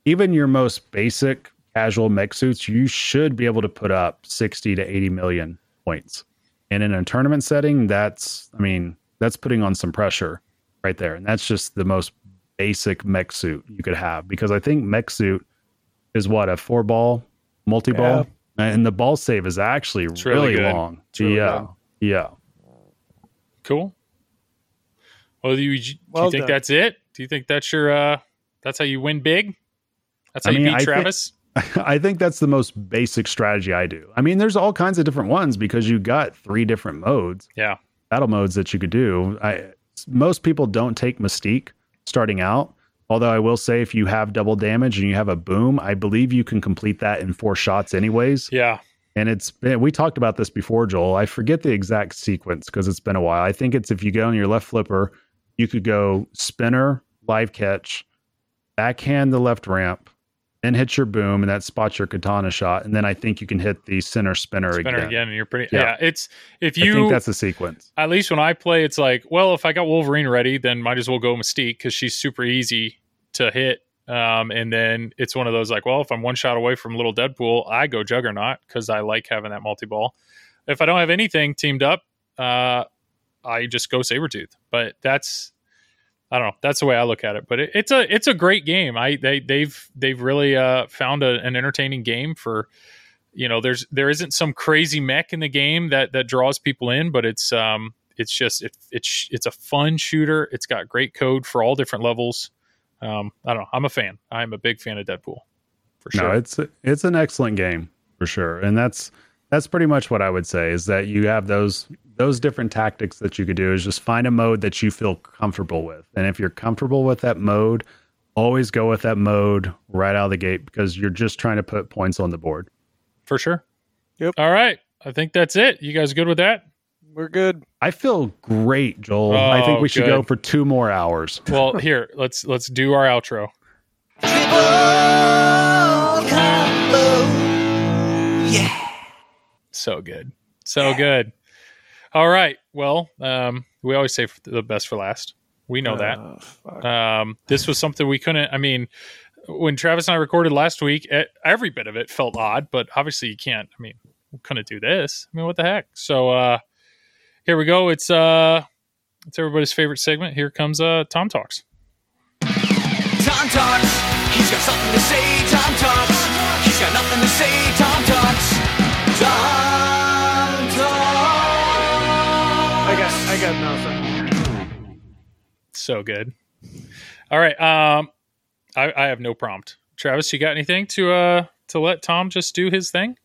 even your most basic casual mech suits, you should be able to put up 60 to 80 million points. And in a tournament setting, that's I mean, that's putting on some pressure right there. And that's just the most basic mech suit you could have because I think mech suit is what a four ball multi ball, and the ball save is actually It's really really, long. It's really yeah, good. yeah. Cool. Well, do you, do you Well think done. that's it? Do you think that's your, uh, that's how you win big? That's how I you beat I think- Travis? (laughs) I think that's the most basic strategy I do. I mean, there's all kinds of different ones because you got three different modes, yeah. battle modes that you could do. I most people don't take Mystique starting out. Although I will say, if you have double damage and you have a boom, I believe you can complete that in four shots, anyways. Yeah. And it's been, we talked about this before, Joel. I forget the exact sequence because it's been a while. I think it's if you go on your left flipper, you could go spinner, live catch, backhand the left ramp, then hit your boom, and that spots your katana shot. And then I think you can hit the center spinner, Spinner again. again. and you're pretty, yeah. Yeah. It's, if I you, think that's the sequence. at least when I play, it's like, well, if I got Wolverine ready, then might as well go Mystique because she's super easy to hit. Um, and then it's one of those like, well, if I'm one shot away from Little Deadpool, I go Juggernaut because I like having that multi ball. If I don't have anything teamed up, uh, I just go Sabretooth. But that's, I don't know. That's the way I look at it. But it, it's a it's a great game. I they they've they've really uh, found a, an entertaining game for you know there's there isn't some crazy mech in the game that that draws people in but it's um it's just it, it's it's a fun shooter it's got great code for all different levels um i don't know. I'm a fan. I'm a big fan of deadpool for sure. No, it's it's an excellent game for sure, and that's that's pretty much what I would say is that you have those those different tactics that you could do is just find a mode that you feel comfortable with, and if you're comfortable with that mode, always go with that mode right out of the gate because you're just trying to put points on the board. for sure. Yep. all right. I think that's it. You guys good with that We're good. I feel great, Joel. I think Oh, we should go for two more hours. (laughs) well here let's let's do our outro so good so good all right well um we always say the best for last we know that Oh, fuck. Um, this was something we couldn't. I mean, when Travis and I recorded last week, every bit of it felt odd, but obviously you can't. I mean, we couldn't do this. I mean, what the heck? So uh, here we go. It's uh, it's everybody's favorite segment. Here comes uh, Tom talks. Tom talks. He's got something to say. Tom talks. He's got nothing to say. Tom talks. Tom talks. I got I got nothing. So good. All right. Um, I, I have no prompt. Travis, you got anything to uh to let Tom just do his thing?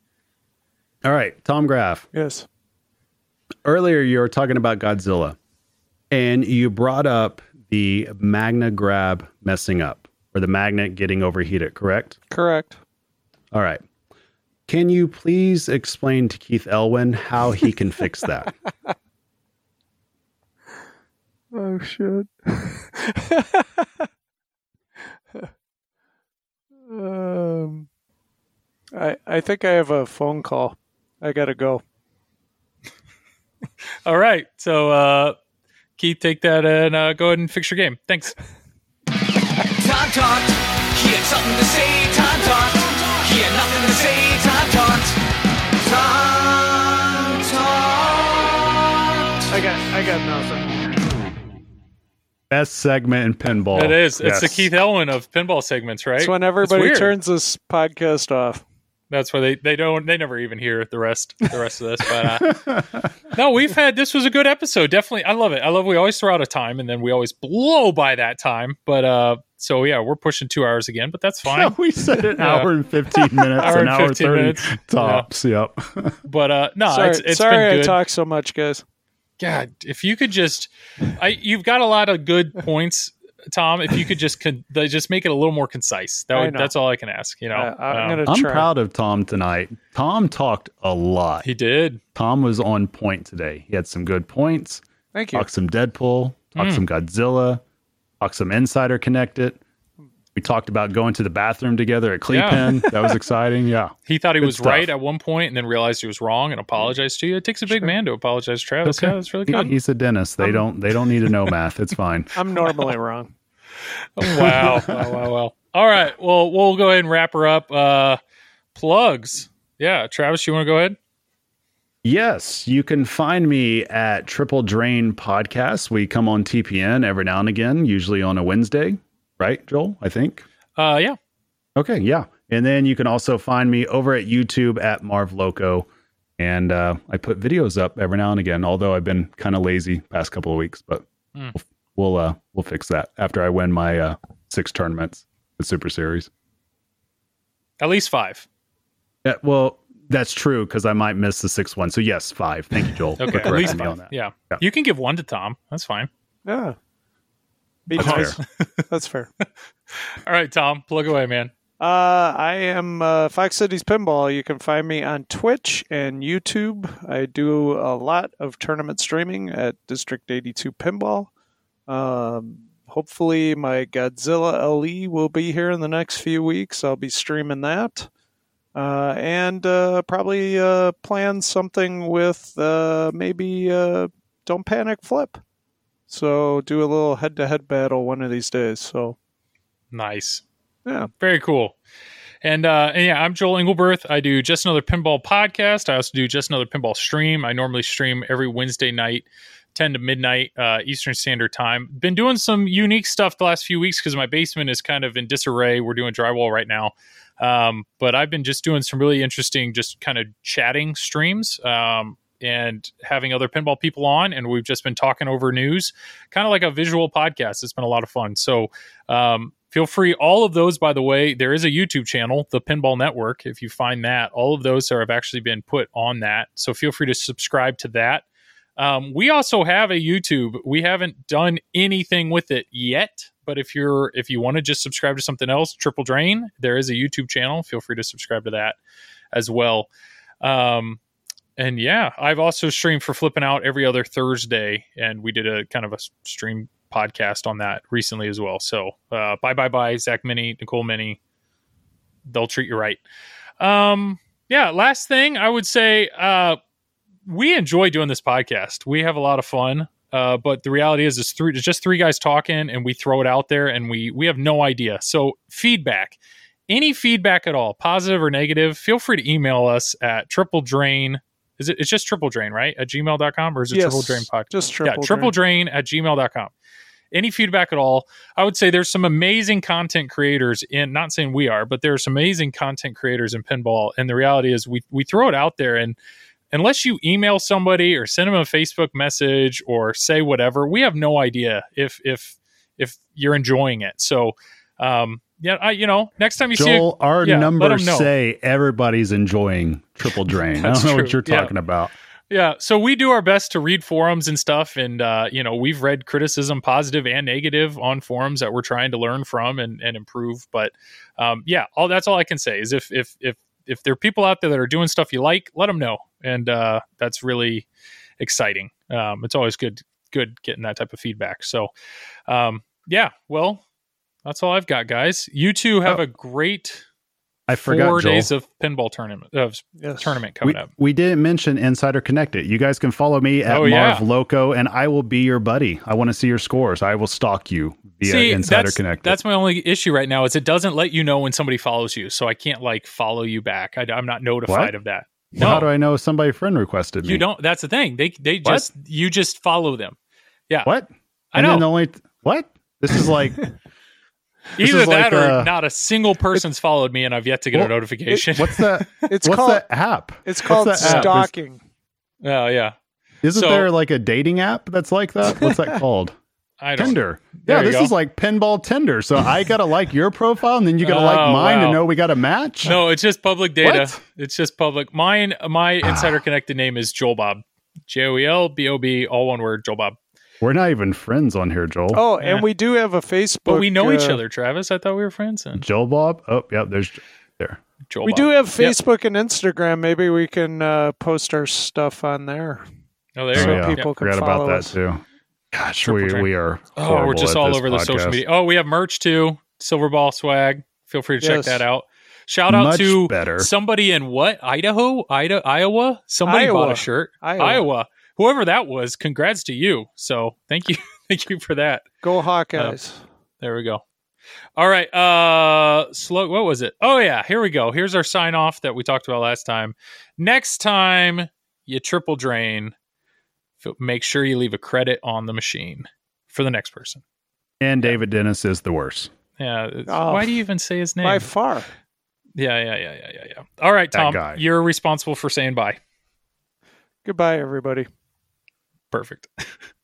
All right, Tom Graf. Yes. Earlier you were talking about Godzilla and you brought up the Magna grab messing up or the magnet getting overheated, correct? Correct. All right. Can you please explain to Keith Elwin how he can fix (laughs) that? Oh shit. (laughs) um, I I think I have a phone call. I gotta go. (laughs) All right. So uh, Keith, take that and uh, go ahead and fix your game. Thanks. Tom talked. He had something to say. Tom talked. He had nothing to say. Tom talked. Tom talked. I got I got nothing. Best segment in pinball. It is. It's the Keith Elwin of pinball segments, right? It's when everybody weird. turns this podcast off. That's why they, they don't they never even hear the rest the rest of this. But uh, (laughs) no, we've had this was a good episode. Definitely, I love it. I love we always throw out a time and then we always blow by that time. But uh, so yeah, we're pushing two hours again, but that's fine. (laughs) we said an Yeah. hour and 15 (laughs) minutes, Hour an and hour 15 30 minutes. tops. Yep. But uh, no, sorry, it's it's sorry been I talk so much, guys. God, if you could just, I you've got a lot of good points Tom, if you could just con- just make it a little more concise. That would, that's all I can ask. You know, I- I'm Um, gonna I'm proud of Tom tonight. Tom talked a lot. he did. Tom was on point today. He had some good points. Thank you. Talked some Deadpool. Talked Mm. some Godzilla. Talked some Insider Connected. We talked about going to the bathroom together at Yeah. (laughs) That was exciting. Yeah. He thought he Good was stuff. right at one point and then realized he was wrong and apologized to you. It takes a big man to apologize, Travis. Yeah, that's really He- good. He's a dentist. They don't. They don't need to know math. It's fine. (laughs) I'm normally wrong. (laughs) wow, wow, wow, wow. All right. Well, we'll go ahead and wrap her up. Uh, plugs. Yeah, Travis, you want to go ahead? Yes, you can find me at Triple Drain Podcast. We come on TPN every now and again, usually on a Wednesday, right, Joel? I think. Uh, yeah. Okay, yeah. And then you can also find me over at YouTube at Marv Loco. And uh, I put videos up every now and again, although I've been kind of lazy past couple of weeks, but Hmm. we'll we'll, uh, we'll fix that after I win my uh, six tournaments, the Super Series. At least five. Yeah, well, that's true because I might miss the sixth one. So yes, five. Thank you, Joel. (laughs) Okay, at least five. on that. Yeah. Yeah. You can give one to Tom. That's fine. Yeah. Be That's nice. fair. (laughs) That's fair. All right, Tom, plug away, man. Uh, I am uh, Fox Cities Pinball. You can find me on Twitch and YouTube. I do a lot of tournament streaming at District 82 Pinball. Um, hopefully, my Godzilla LE will be here in the next few weeks. I'll be streaming that. Uh, and uh, probably uh, plan something with uh, maybe uh, Don't Panic Flip. So, do a little head to head battle one of these days. So, Nice. yeah. Very cool. And, uh, and yeah, I'm Joel Engelberth. I do Just Another Pinball podcast. I also do Just Another Pinball stream. I normally stream every Wednesday night, 10 to midnight uh, Eastern Standard Time. Been doing some unique stuff the last few weeks because my basement is kind of in disarray. We're doing drywall right now. Um, but I've been just doing some really interesting, just kind of chatting streams. Um, and having other pinball people on, and we've just been talking over news, kind of like a visual podcast. It's been a lot of fun. So, um, feel free all of those by the way there is a youtube channel the pinball network if you find that. All of those are have actually been put on that. So feel free to subscribe to that. Um, we also have a youtube. We haven't done anything with it yet but if you're if you want to just subscribe to something else triple drain there is a youtube channel. Feel free to subscribe to that as well. Um, and yeah i've also streamed for flipping out every other thursday and we did a kind of a stream podcast on that recently as well. So uh, bye bye bye Zach Meny, Nicole Meny. They'll treat you right. Um, yeah. Last thing I would say, uh, we enjoy doing this podcast. We have a lot of fun. Uh, but the reality is, it's three, it's just three guys talking, and we throw it out there, and we we have no idea. So feedback, any feedback at all, positive or negative, feel free to email us at triple drain. Is it? It's just triple drain, right? At gmail.com or is it Yes, triple drain podcast? Just triple. yeah, triple drain at gmail.com. Any feedback at all? I would say there's some amazing content creators in, not saying we are, but there are some amazing content creators in pinball. And the reality is we, we throw it out there and unless you email somebody or send them a Facebook message or say whatever, we have no idea if, if, if you're enjoying it. So, um, yeah, I, you know, next time you see Joel, our yeah, numbers say everybody's enjoying Triple (laughs) Drain. I don't know what you're Yeah. talking about. Yeah, so we do our best to read forums and stuff, and uh, you know we've read criticism, positive and negative, on forums that we're trying to learn from and, and improve. But um, yeah, all that's all I can say is if if if if there are people out there that are doing stuff you like, let them know, and uh, that's really exciting. Um, it's always good good getting that type of feedback. So um, yeah, well, that's all I've got, guys. You two have Oh. a great I forgot, four Joel. days of pinball tournament of Yes. tournament we, coming up. we didn't mention Insider Connected. You guys can follow me at Oh, yeah. Marv Loco, and I will be your buddy. I want to see your scores. I will stalk you via See, Insider that's, Connected. That's my only issue right now is it doesn't let you know when somebody follows you, so I can't like follow you back. I, am not notified What? of that. Well, no, How do I know if somebody friend requested me? you don't. That's the thing. They they What? just you just follow them. Yeah, What? I And know. then the only what? This is like this (laughs) Either is that like, or uh, not a single person's followed me, and I've yet to get Well, a notification. what's that? (laughs) It's what's called that app? it's called that app? Is- stalking. oh yeah, Isn't So- there like a dating app that's like that? What's that (laughs) called? I don't. Tinder. Yeah, this go. is like pinball Tinder. So I gotta like your profile, and then you gotta like Oh, mine wow. to know we got a match. No, it's just public data. What? It's just public. Mine, my (sighs) insider connected name is Joel Bob. J O E L B O B, all one word, Joel Bob. We're not even friends on here, Joel. Oh, Yeah. and we do have a Facebook. But we know each uh, other, Travis. I thought we were friends. And Joel Bob. Oh, yeah. There's there. Joel We Bob. do have Yep. Facebook and Instagram. Maybe we can uh, post our stuff on there. Oh, there Oh, you go. yeah. Yep. people can Forgot follow about that us. too. Gosh, Triple we, Drain. we are. Oh, we're just at all this over the social media. Oh, we have merch too. Silverball Swag. Feel free to check that out. Shout out Much to better. somebody in what Idaho, Ida, Iowa. Somebody Iowa. bought a shirt. Iowa. Whoever that was, congrats to you. So thank you, (laughs) thank you for that. Go Hawkeyes. There we go. All right. Uh slow what was it? Oh yeah, here we go. Here's our sign off that we talked about last time. Next time you triple drain, make sure you leave a credit on the machine for the next person. And David Dennis is the worst. Yeah. Oh, why do you even say his name? By far. yeah, yeah, yeah, yeah, yeah, yeah. All right, Tom. You're responsible for saying bye. Goodbye, everybody perfect. (laughs)